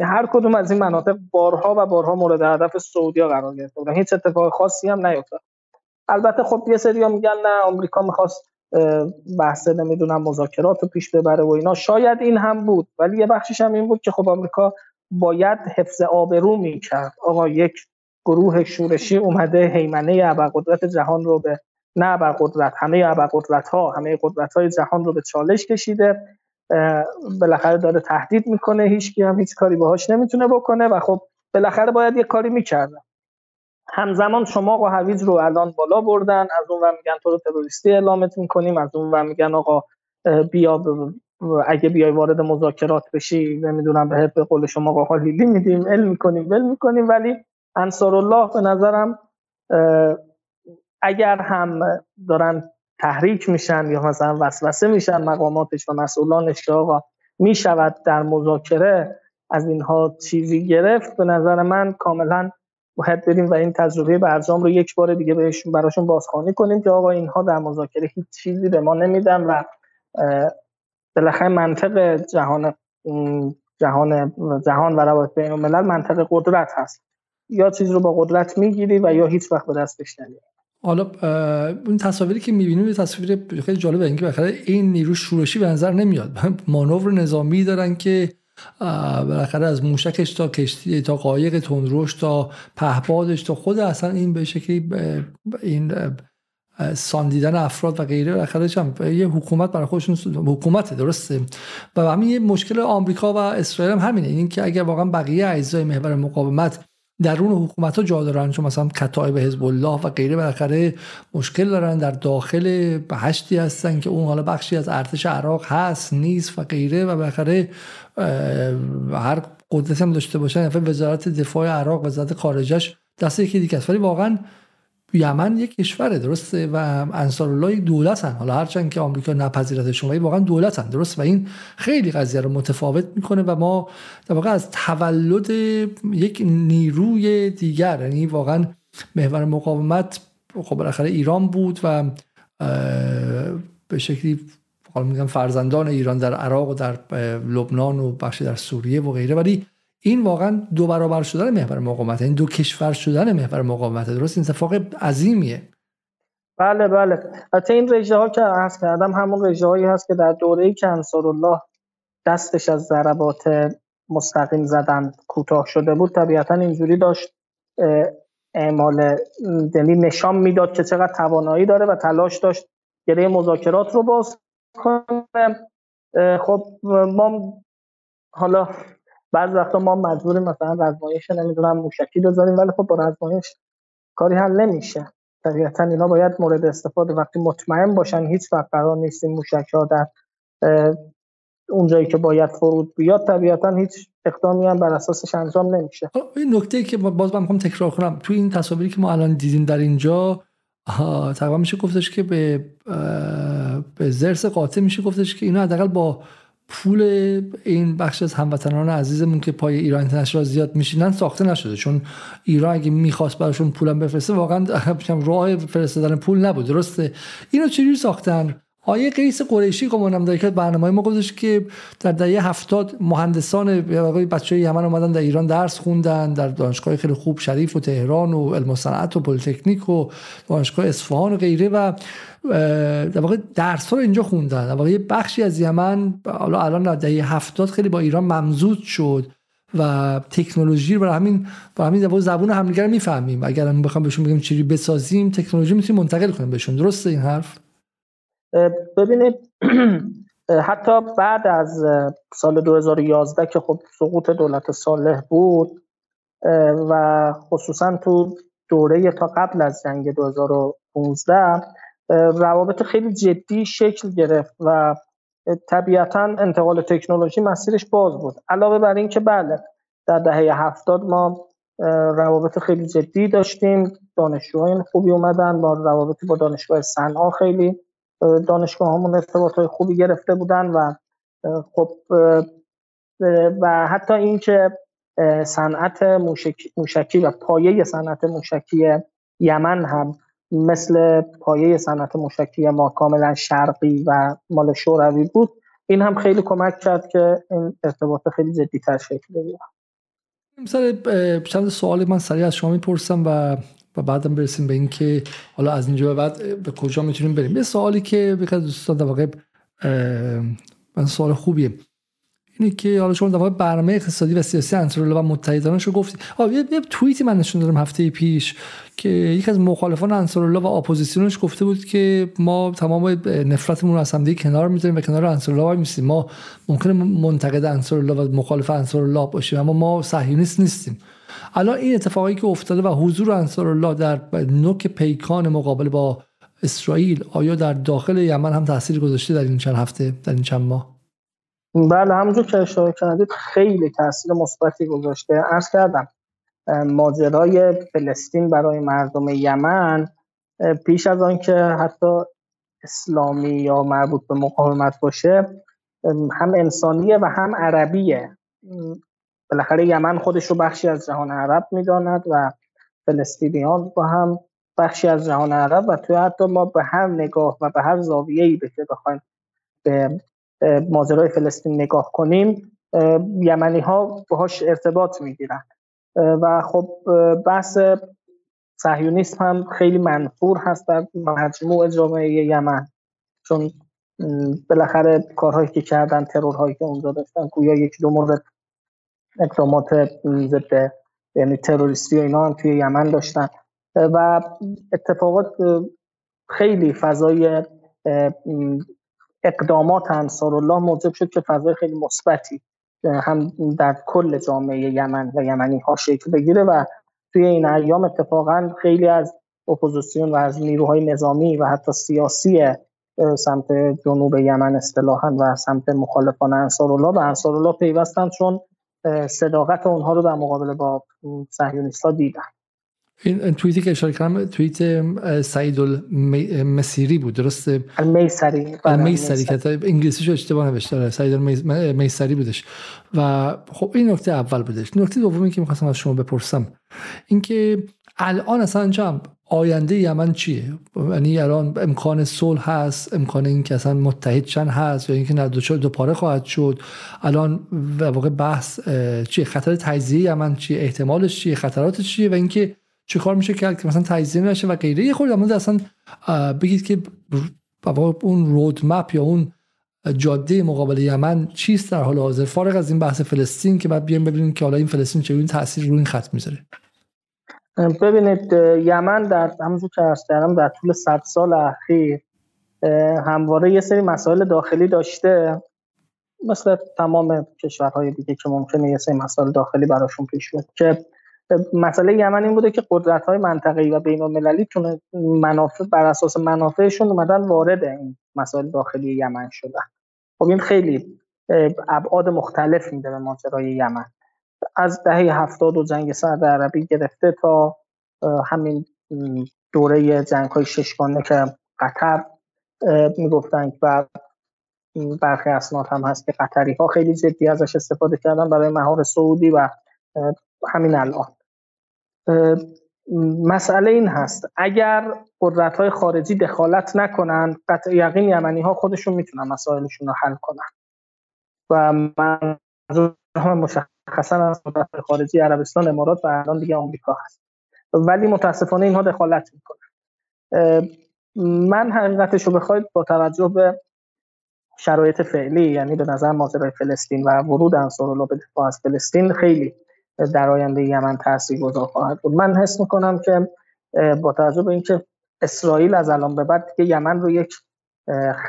S2: هر کدوم از این مناطق بارها و بارها مورد هدف سعودیا قرار گرفته بودن. هیچ اتفاق خاصی هم نیفتاد. البته خب یه سری میگن نه آمریکا می‌خواست بحث نمی‌دونم مذاکرات رو پیش ببره و اینا. شاید این هم بود ولی یه بخشش هم این بود که خب آمریکا باید حفظ آبرو می‌کرد. آقا یک گروه شورشی اومده حیمنه ابرقدرت جهان رو به نه ابرقدرت همه ابرقدرت ها همه قدرت های جهان رو به چالش کشیده. بالاخره داره تهدید می‌کنه هیچ هم هیچ کاری باهاش نمی‌تونه بکنه و خب بالاخره باید یه کاری می‌کردن. همزمان شما و حویج رو الان بالا بردن از اون میگن تو رو تروریستی اعلامت می‌کنیم از اون میگن آقا بیا اگه بیای وارد مذاکرات بشی نمی‌دونم به به قول شما آقا لیلی میدیم علم می‌کنیم ول می‌کنیم. ولی انصار الله به نظرم اگر هم دارن تحریک میشن یا مثلا وسوسه میشن مقاماتش و مسئولانش که آقا می‌شود در مذاکره از اینها چیزی گرفت به نظر من کاملا باید بریم و این تجربه برجام رو یک بار دیگه بهشون براشون بازخوانی کنیم که آقا اینها در مذاکره هیچ چیزی به ما نمیدن و بالاخره منطق جهان جهان جهان و روابط بین الملل منطق قدرت هست. یا چیز رو با قدرت می‌گیری و یا هیچ وقت به دستش نمیاری
S1: حالا اون تصاویری که می‌بینیم تصویر خیلی جالبه اینکه بالاخره این نیرو شورشی به نظر نمیاد. مانور نظامی دارن که بالاخره از موشکش تا کشتی تا قایق تندروش تا پهبادش تا خود اصلا این به شکلی این ساندیدن افراد و غیره بالاخره یه حکومت برای خودشون حکومت درسته؟ و همین یه مشکل آمریکا و اسرائیل هم همینه. این که اگر واقعا بقیه اجزای محور مقاومت درون حکومت ها جا دارن چون مثلا کتایب حزب الله و غیره بالاخره مشکل دارن در داخل بهشتی هستن که اون حالا بخشی از ارتش عراق هست نیست و غیره و بالاخره هر قدرت هم داشته باشن وزارت دفاع عراق وزارت خارجش دست یکی دیگه است. ولی واقعا یمن یک کشوره درسته؟ و انصار الله دولتن. حالا هرچند که آمریکا نپذیرتشون ولی واقعا دولتن درست و این خیلی قضیه رو متفاوت می‌کنه و ما در واقع از تولد یک نیروی دیگر یعنی واقعا محور مقاومت خب بالاخره ایران بود و به شکلی حالا میگم فرزندان ایران در عراق و در لبنان و بخشی در سوریه و غیره. ولی این واقعا دو برابر شدن محور مقاومت این دو کشور شدن محور مقاومت. درست؟ این اتفاق عظیمیه.
S2: بله بله. حتی این رژه ها که عرض کردم همون رژه هایی هست که در دوره که الله دستش از ضربات مستقیم زدن کوتاه شده بود طبیعتا اینجوری داشت اعمال یعنی نشان می‌داد که چقدر توانایی داره و تلاش داشت گره مذاکرات رو باز کنه. خب ما حالا بعض وقتا ما مجبوریم مثلا رزمایش نمی‌دونم موشکی بذاریم ولی خب با رزمایش کاری حل نمیشه. طبیعتا اینا باید مورد استفاده. وقتی مطمئن باشن هیچ وقت قرار نیست این موشک ها در اونجایی که باید فرود بیاد طبیعتا هیچ اقدامی هم بر اساسش انجام نمیشه.
S1: خب، این نکته که باز من می‌خوام تکرار کنم. تو این تصاویری که ما الان دیدیم در اینجا تقریبا میشه گفتش که به به زرس قاطع میشه گفتش که اینا حداقل با پول این بخش از هموطنان عزیزمون که پای ایران اینترنشنال زیاد میشینن ساخته نشده. چون ایران اگه می‌خواست براشون پولم بفرسته واقعا راه فرستادن پول نبود. درسته. اینو چجوری ساختن؟ آیه قیس قریشی گمانم در که برنامه ما گفتش که در دهه هفتاد مهندسان بچه یمن اومدن در ایران درس خوندن در دانشگاه خیلی خوب شریف و تهران و علم و صنعت و پلیتکنیک و دانشگاه اصفهان و غیره و در واقع درس رو اینجا خوندن. در واقع بخشی از یمن حالا الان در دهه هفتاد خیلی با ایران ممزود شد و تکنولوژی رو برای همین برای همین زبون همدیگه رو می‌فهمیم. اگر هم بخوام بهشون بگم چیزی بسازیم تکنولوژی می‌تونیم منتقل کنیم بهشون. درسته این حرف؟
S2: ببینید حتی بعد از سال 2011 که خب سقوط دولت صالح بود و خصوصا تو دوره تا قبل از جنگ 2015 روابط خیلی جدی شکل گرفت و طبیعتا انتقال تکنولوژی مسیرش باز بود. علاوه بر این که بله در دهه هفتاد ما روابط خیلی جدی داشتیم دانشجوهای خوبی اومدن با روابطی با دانشگاه صنعا خیلی دانشگاه همون ارتباط های خوبی گرفته بودن و خب و حتی اینکه صنعت موشکی و پایه صنعت موشکی یمن هم مثل پایه صنعت موشکی ما کاملا شرقی و مال شوروی بود این هم خیلی کمک کرد که این ارتباط خیلی جدی تر شکل بگیره.
S1: مثلا چند سوال من سریع از شما می‌پرسم و و بعدم برسیم به اینکه حالا از اینجا به بعد به کجا می‌تونیم بریم. یه سوالی که به دوستان در واقع من سوال خوبیه. اینه که حالا شما در واقع برنامه اقتصادی و سیاسی انصارالله و متحدانش رو گفتید یه, یه توییتی من نشون دادم هفته پیش که یکی از مخالفان انصارالله و اپوزیسیونش گفته بود که ما تمام نفرتمون رو از همدیگه کنار می‌ذاریم و کنار انصارالله وای میسیم. ما ممکنه منتقد انصارالله و مخالف انصارالله باشیم اما ما صهیونیست نیستیم. الان این اتفاقی که افتاده و حضور انصارالله در نوک پیکان مقابل با اسرائیل آیا در داخل یمن هم تاثیر گذاشته در این چند هفته در این چند ماه؟
S2: بله همونجور که اشاره کردید خیلی تاثیر مثبتی گذاشته. عرض کردم ماجرای فلسطین برای مردم یمن پیش از آن که حتی اسلامی یا مربوط به مقاومت باشه هم انسانیه و هم عربیه. بالاخره یمن خودش رو بخشی از جهان عرب می‌داند و فلسطینیان با هم بخشی از جهان عرب و توی حتی ما به هر نگاه و به هر زاویه‌ای که بخوایم به ماجرای فلسطین نگاه کنیم یمنی ها باهاش ارتباط می‌گیرن. و خب بحث صهیونیسم هم خیلی منفور هست در مجموع جامعه یمن. چون بالاخره کارهایی که کردن ترورهایی که اونجا داشتن گویا یک دو مورد اقدامات ضد یعنی تروریستی و اینا هم توی یمن داشتن. و اتفاقات خیلی فضای اقدامات انصار الله موجب شد که فضای خیلی مثبتی هم در کل جامعه یمن و یمنی ها شکل بگیره. و توی این ایام اتفاقا خیلی از اپوزیسیون و از نیروهای نظامی و حتی سیاسی سمت جنوب یمن اصطلاحا و سمت مخالفان انصار الله به انصار الله پیوستن چون صداقت اونها رو در مقابل با صهیونیست‌ها دیدن
S1: این توییتی که اشاره کردم توییت سعید المسیری بود درسته؟
S2: المیسری
S1: المیسری که انگلیسیشو اشتباه نوشته سعید المیسری بودش. و خب این نکته اول بودش. نکته دومی که می‌خواستم از شما بپرسم اینکه الان اصلا جمع آینده یمن چیه؟ یعنی الان امکان صلح هست امکان این که اصلا متحد چند هست یا اینکه نه دو, دو پاره خواهد شد. الان واقع بحث چیه؟ خطر تجزیه یمن چیه؟ احتمالش چیه؟ خطراتش چیه؟ و اینکه چه کار میشه کرد که مثلا تجزیه نشه و غیره؟ یه خورده اصلا بگید که اون رودمپ یا اون جاده مقابل یمن چیست در حال حاضر؟ فارغ از این بحث فلسطین که بعد بیایم ببینیم که حالا این فلسطین چه تاثیر روی این خط می‌ذاره.
S2: ببینید یمن در همونجور که ارز کردم در طول صد سال اخیر همواره یه سری مسائل داخلی داشته مثل تمام کشورهای دیگه که ممکنه یه سری مسائل داخلی براشون پیش بیاد که مسئله یمن این بوده که قدرت های منطقه‌ای و بین المللی منافع بر اساس منافعشون اومدن وارد این مسائل داخلی یمن شدن. خب این خیلی ابعاد مختلف میده به ماجرای یمن. از دهه هفتاد و جنگ سرد عربی گرفته تا همین دوره جنگ های ششگانه که قطر می‌گفتن و برخی اسناد هم هست که قطری ها خیلی جدی ازش استفاده کردن برای مهار سعودی و همین الان. مسئله این هست اگر قدرت های خارجی دخالت نکنن قطع یقین یمنی ها خودشون می‌تونن مسائلشون رو حل کنن. و من مشخصا از قدرت خارجی عربستان امارات و الان دیگه آمریکا هست. ولی متاسفانه اینها دخالت می‌کنن. من حقیقتش رو بخواید با توجه به شرایط فعلی یعنی به نظر ماجرای فلسطین و ورود انصارالله به دفاع از فلسطین خیلی در آینده یمن تاثیر گذار خواهد بود. من حس می‌کنم که با توجه به اینکه اسرائیل از الان به بعد دیگه یمن رو یک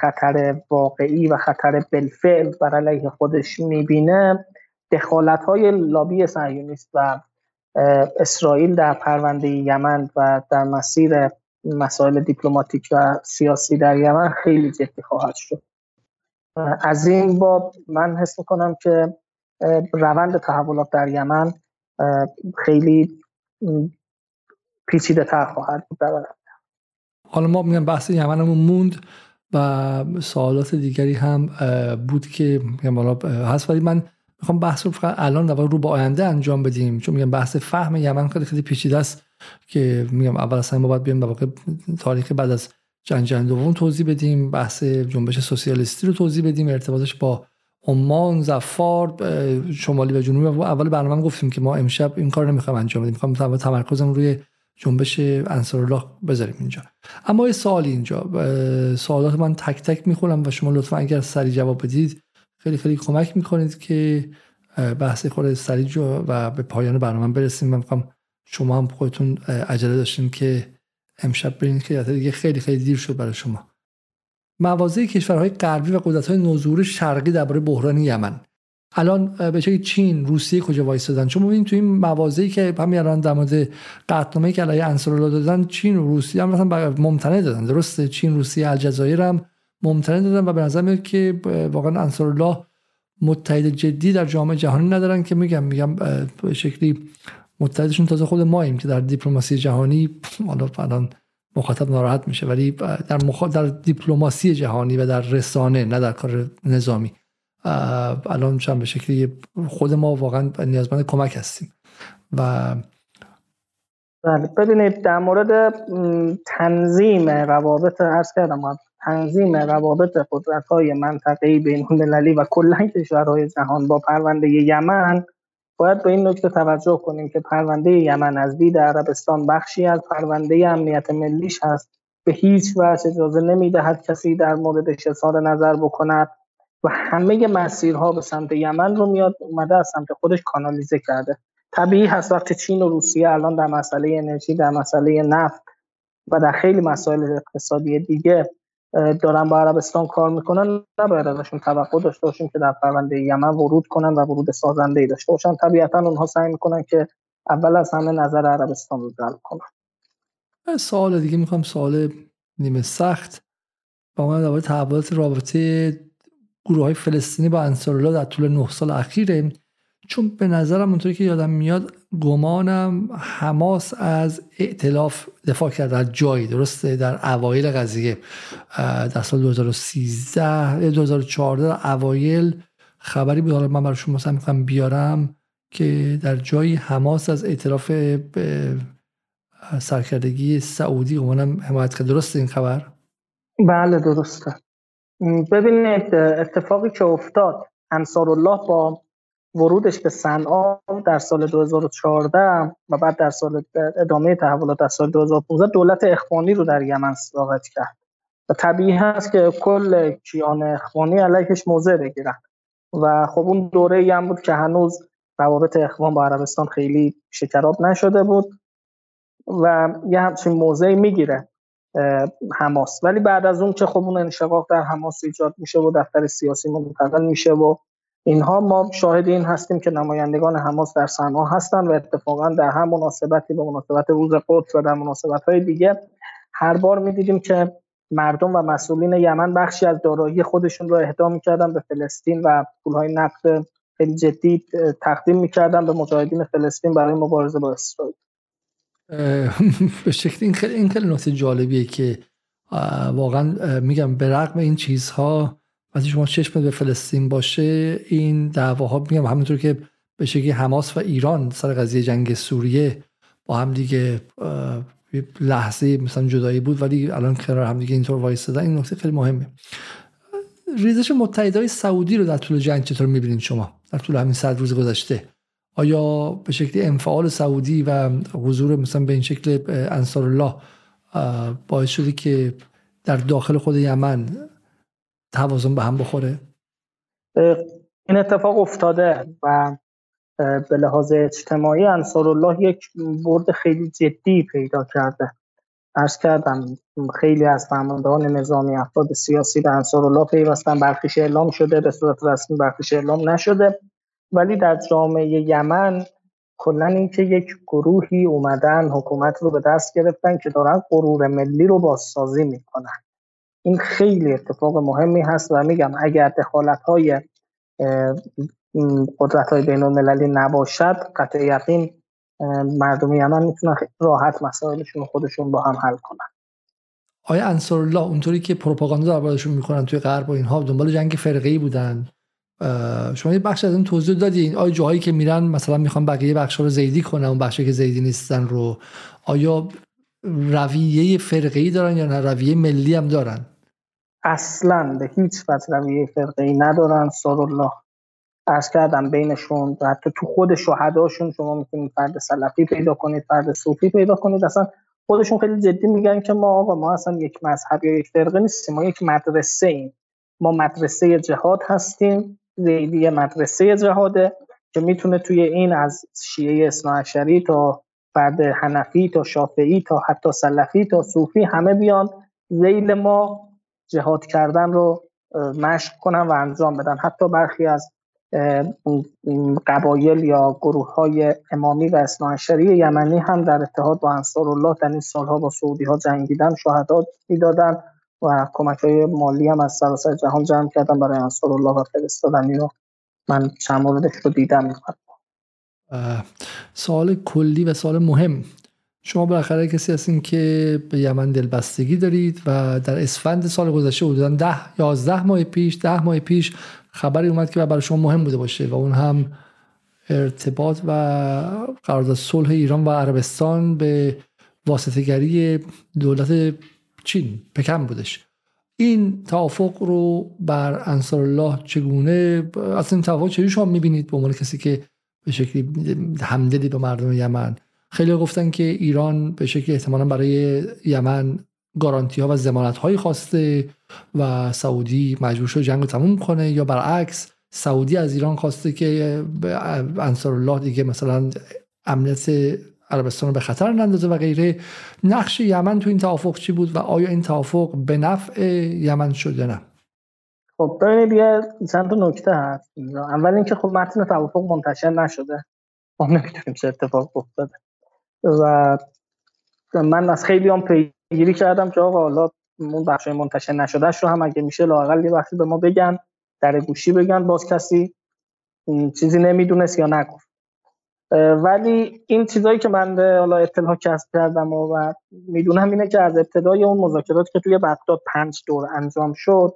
S2: خطر واقعی و خطر بالفعل بر علیه خودش می‌بینه دخالت های لابی صهیونیست و اسرائیل در پرونده یمن و در مسیر مسائل دیپلماتیک و سیاسی در یمن خیلی جدی خواهد شد. از این باب من حس می‌کنم که روند تحولات در یمن خیلی پیچیده تر خواهد بود
S1: حالا ما میگم بحث یمنمون موند و سوالات دیگری هم بود که هست. ولی من می‌خوام بحث رو فقط الان در رو به آینده انجام بدیم. چون میگم بحث فهم یمن خیلی خیلی پیچیده است که میگم اول اصلا ما باید بیایم در تاریخ بعد از جنگ جهانی دوم توضیح بدیم. بحث جنبش سوسیالیستی رو توضیح بدیم. ارتباطش با عمان زفار شمالی و جنوبی. اول برنامه گفتیم که ما امشب این کار نمی‌خوایم انجام بدیم. می‌خوام تمرکزم روی جنبش انصارالله بذاریم اینجا. اما یه سوالی اینجا. سوالات من تک تک می‌خونم و شما لطفا اگر سری جواب بدید خیلی خیلی کمک می‌کنید که بحث خود سریع و به پایان برنامه برسیم. من می‌خوام شما هم خودتون عجله داشتین که امشب برین که دیگه خیلی خیلی دیر شد برای شما. موازه کشورهای غربی و قدرت‌های نوظهور شرقی درباره بحران یمن. الان به چین روسیه کجا وایسادن چون ببینید تو این موازی که همین الان در مورد قطعنامه‌ای که علیه انصارالله دادن چین و روسیه هم مثلا ممتنع دادن. درسته چین روسیه الجزایر هم ممتنع دادن و به نظر میاد که واقعا انصارالله متحد جدی در جامعه جهانی ندارن که میگم میگم به شکلی متحدشون تازه خود ماییم که در دیپلماسی جهانی حالا الان مخاطب ناراحت میشه ولی در مخ... در دیپلماسی جهانی و در رسانه نه در کار نظامی. الان چند به شکلی خود ما واقعا نیازمند کمک هستیم. و
S2: بله ببینید در مورد تنظیم روابط ارز کردم تنظیم روابط قدرت های منطقه‌ای بین المللی و کلا کشورهای جهان با پرونده یمن باید به این نکته توجه کنیم که پرونده یمن از دید عربستان بخشی از پرونده امنیت ملیش هست به هیچ وجه اجازه نمی‌دهد کسی در موردش اظهار نظر بکند و همه مسیرها به سمت یمن رو میاد اومده از سمت خودش کانالیزه کرده. طبیعی هست وقتی چین و روسیه الان در مسئله انرژی در مسئله نفت و در خیلی مسائل اقتصادی دیگه دارن با عربستان کار می‌کنن نباید ازشون توقع داشته باشیم که در پرونده یمن ورود کنن و ورود سازنده ای داشته باشن. طبیعتا اونها سعی می‌کنن که اول از همه نظر عربستان رو جلب کنن.
S1: سوال دیگه می‌خوام سوال نیمه سخت. با من در تحولات رابطه گروه های فلسطینی با انصارالله در طول نه سال اخیره. چون به نظرم اونطوری که یادم میاد گمانم حماس از ائتلاف دفاع کرد در جایی درسته؟ در اوایل قضیه در سال 2013 2014 در اوایل خبری بود حالا من برای شما می‌خوام بیارم که در جایی حماس از ائتلاف سرکردگی سعودی گمانم حمایت کرد. درسته این خبر؟
S2: بله درسته. ببینید اتفاقی که افتاد انصار الله با ورودش به صنعا در سال 2014 و بعد در سال ادامه تحولات در سال 2015 دولت اخوانی رو در یمن صداقت کرد. و طبیعی هست که کل کیان اخوانی علیهش موضع بگیرن. و خب اون دوره ای هم بود که هنوز روابط اخوان با عربستان خیلی شکراب نشده بود و یه همچین موضعی می‌گیره حماس. ولی بعد از اون که خب اون انشقاق در حماس ایجاد میشه و دفتر سیاسی منتقل میشه و اینها ما شاهد این هستیم که نمایندگان حماس در صنعا هستند و اتفاقا در هم مناسبتی به مناسبت روز قدس و در مناسبت های دیگه هر بار می‌دیدیم که مردم و مسئولین یمن بخشی از دارایی خودشون رو اهدا می‌کردن به فلسطین و پولهای نقد خیلی جدی تقدیم می‌کردن به مجاهدین فلسطین برای مبارزه با اسرائیل.
S1: به شکل این خیلی این نکته جالبیه که واقعا میگم به رغم این چیزها وقتی شما چشم به فلسطین باشه این دعواها میگم همونطور که به شکلی حماس و ایران سر قضیه جنگ سوریه با هم دیگه لحظه مثلا جدایی بود ولی الان کنار هم دیگه اینطور وایستادن این نکته خیلی مهمه. ریزش متحدای سعودی رو در طول جنگ چطور می‌بینید شما؟ در طول همین صد روز گذشته. آیا به شکلی انفعال سعودی و حضور مثلا به این شکل انصار الله باعث شده که در داخل خود یمن توازن به هم بخوره؟
S2: این اتفاق افتاده و به لحاظ اجتماعی انصار الله یک برد خیلی جدی پیدا کرده. ارز کردم خیلی از فرماندهان نظامی افراد سیاسی به انصار الله پیوستن برخیش اعلام شده به صورت رسمی برخیش اعلام نشده. ولی در جامعه یمن کلا اینکه یک گروهی اومدن حکومت رو به دست گرفتن که دارن غرور ملی رو بازسازی می‌کنن. این خیلی اتفاق مهمی هست و میگم اگر دخالت های قدرت های بین المللی نباشد قطع یقین مردم یمن می‌تونن راحت مسائلشون خودشون با هم حل کنن.
S1: آیا انصار الله اونطوری که پروپاگاندا دربارشون می‌کنن توی غرب و اینها دنبال جنگ فرقه ای بودن شما یه بخش از این توضیح دادین. آیا جاهایی که میرن مثلا می‌خوان بقیه بخش رو زیدی کنن اون بخشی که زیدی نیستن رو آیا رویه فرقه دارن یا نه؟ رویه ملی هم دارن؟
S2: اصلا به هیچ وجه رویه فرقه ای ندارن سار الله ارز کردم بینشون حتی تو خود شهداشون شما می‌تونید فرد سلفی پیدا کنید فرد صوفی پیدا کنید. اصلا خودشون خیلی جدی میگن که ما آقا ما اصلا یک مذهب یا یک فرقه نیستیم ما یک مدرسه ایم. ما مدرسه جهاد هستیم زیدی مدرسه جهاده که می‌تونه توی این از شیعه اصناعشری تا فرد حنفی تا شافعی تا حتی سلفی تا صوفی همه بیان. زیل ما جهاد کردن رو مشق کنن و انجام بدن. حتی برخی از قبایل یا گروه های امامی و اصناعشری یمنی هم در اتحاد با انصار الله در این سالها با سعودی ها جنگیدن شهدات می‌دادن و کمک های مالی هم از سراسر جهان جمع کردن برای انصار الله و فرستادن رو. من چند موردش رو دیدم.
S1: سوال کلی و سوال مهم. شما بالاخره کسی هستین که به یمن دلبستگی دارید و در اسفند سال گذشته حدودا ده یازده ماه پیش ده ماه پیش خبری اومد که برای شما مهم بوده باشه و اون هم ارتباط و قرارداد صلح ایران و عربستان به واسطگری دولت چین پکن بودش. این توافق رو بر انصار الله چگونه اصلا این توافق چجوری شما می‌بینید؟ به عنوان کسی که به شکلی همدلی به مردم یمن خیلی گفتن که ایران به شکلی احتمالا برای یمن گارانتی ها و زمانت هایی خواسته و سعودی مجبور شد جنگ رو تموم کنه یا برعکس سعودی از ایران خواسته که انصار الله دیگه مثلا امنیت عربستان رو به خطر نندازه و غیره. نقش یمن تو این توافق چی بود و آیا این توافق به نفع یمن شد یا نه؟
S2: خب ببینید یه چند نکته هست. اول اینکه خب متن توافق منتشر نشده. ما نمی‌دونیم چه اتفاق افتاده. و من از خیلی هم پیگیری کردم که آقا حالا اون بخش منتشر نشدهش رو هم اگه میشه لاقل یه وقتی به ما بگن در گوشی بگن باز کسی چیزی نمی‌دونست یا نگفت. ولی این چیزایی که من حالا اطلاع کسب کردم و, می‌دونم اینه که از ابتدای اون مذاکرات که توی بغداد پنج دور انجام شد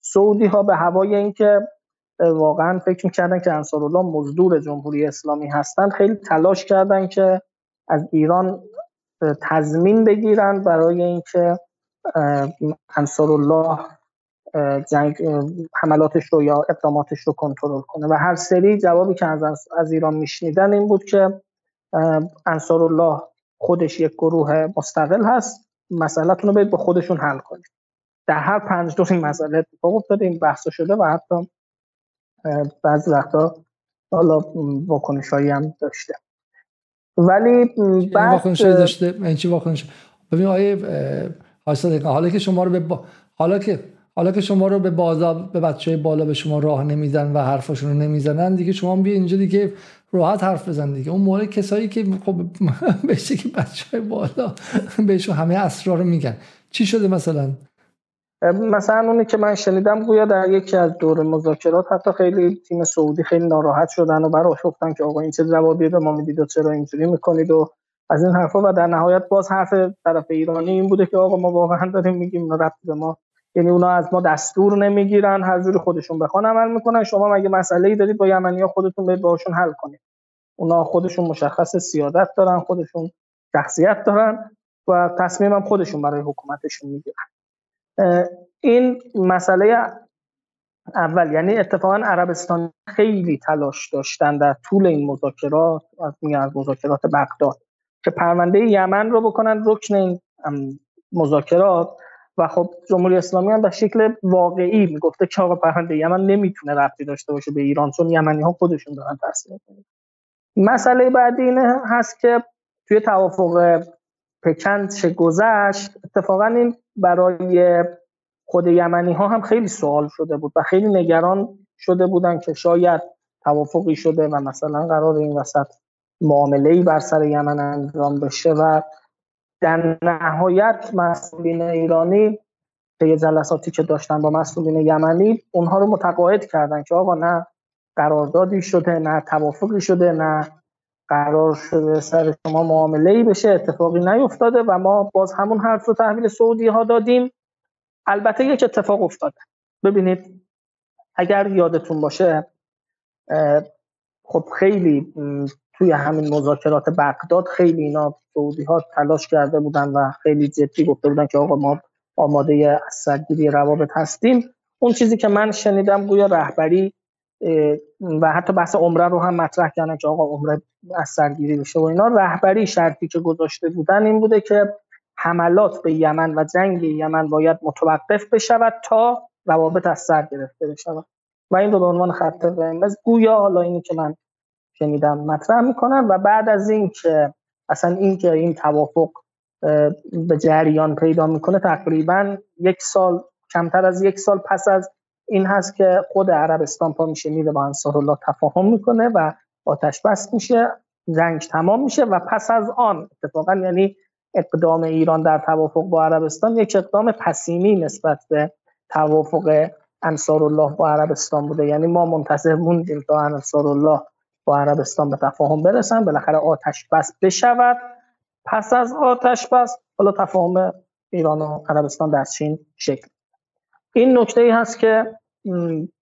S2: سعودی ها به هوای اینکه واقعا فکر می‌کردن که انصارالله مزدور جمهوری اسلامی هستن خیلی تلاش کردن که از ایران تضمین بگیرن برای اینکه انصارالله جنگ حملاتش رو یا اقداماتش رو کنترل کنه. و هر سری جوابی که از, از ایران میشنیدن این بود که انصارالله خودش یک گروه مستقل هست. مسئلهتون رو با خودشون حل کنید. در هر پنج دور این مسئله اتفاق افتاده این بحث شده و حتی بعضی وقتا حالا واکنش هم داشته. ولی
S1: بعد واکنش داشته؟ این چی واکنش؟ ببین آیه حالا که شما رو به حالا که حالا که شما رو به بالا به بچه بالا به شما راه نمیدن و حرفاشون رو نمی‌زنن دیگه شما بیا اینجا دیگه راحت حرف بزن دیگه. اون موقع کسایی که خب بهش که بچه های بالا بهشون همه اسرار رو میگن. چی شده مثلا؟
S2: مثلا اونی که من شنیدم گویا در یکی از دور مذاکرات حتی خیلی تیم سعودی خیلی ناراحت شدن و براش گفتن که آقا این چه جوابی به ما می‌دید و چرا اینجوری می‌کنید و از این حرفا. و در نهایت باز حرف طرف ایرانی این بوده که آقا ما واقعا داریم میگیم رفت به ما. یعنی اونا از ما دستور نمی‌گیرن هر جوری خودشون بخوان عمل می‌کنن. شما مگه مسئله ای دارید با یمنی ها خودتون برید باهاشون حل کنید. اونا خودشون مشخص سیادت دارن خودشون شخصیت دارن و تصمیم هم خودشون برای حکومتشون می‌گیرن. این مسئله اول یعنی اتفاقا عربستان خیلی تلاش داشتن در طول این مذاکرات از از مذاکرات بغداد که پرونده یمن رو بکنن رکن این مذاکرات. و خب جمهوری اسلامی هم به شکل واقعی می‌گفته که آقا پرونده یمن نمی‌تونه ربطی داشته باشه به ایران چون یمنی ها خودشون دارن تصمیم مسئله بعدی اینه هست که توی توافق پکن چه گذشت اتفاقا این برای خود یمنی ها هم خیلی سوال شده بود و خیلی نگران شده بودن که شاید توافقی شده و مثلا قرار این وسط معامله ای بر سر یمن انجام بشه و در نهایت مسئولین ایرانی یه جلساتی که داشتن با مسئولین یمنی اونها رو متقاعد کردن که آقا نه قراردادی شده نه توافقی شده نه قرار شده سر شما معامله ای بشه اتفاقی نیفتاده و ما باز همون حرف رو تحویل سعودی ها دادیم. البته یک اتفاق افتاده. ببینید اگر یادتون باشه خب خیلی توی همین مذاکرات بغداد خیلی اینا سعودی ها تلاش کرده بودن و خیلی جدی گفته بودن که آقا ما آماده از سرگیری روابط هستیم. اون چیزی که من شنیدم گویا رهبری و حتی بحث عمره رو هم مطرح کردن که آقا عمره از سرگیری بشه و اینا. رهبری شرطی که گذاشته بودن این بوده که حملات به یمن و جنگ یمن باید متوقف بشود تا روابط از سر گرفته بشود. و این رو به عنوان خط قرمز. گویا حالا اینی که من شنیدم مطرح می‌کنم و بعد از این که اصلا این که این توافق به جریان پیدا می‌کنه تقریبا یک سال کمتر از یک سال پس از این هست که خود عربستان پا میشه میره با انصار الله تفاهم می‌کنه و آتش بس میشه جنگ تمام میشه و پس از آن اتفاقا یعنی اقدام ایران در توافق با عربستان یک اقدام پسیمی نسبت به توافق انصار الله با عربستان بوده. یعنی ما منتظر موندیم تا انصار الله با عربستان به تفاهم برسن. بالاخره آتش بس بشود. پس از آتش بس حالا تفاهم ایران و عربستان در چین شکل این نکته ای هست که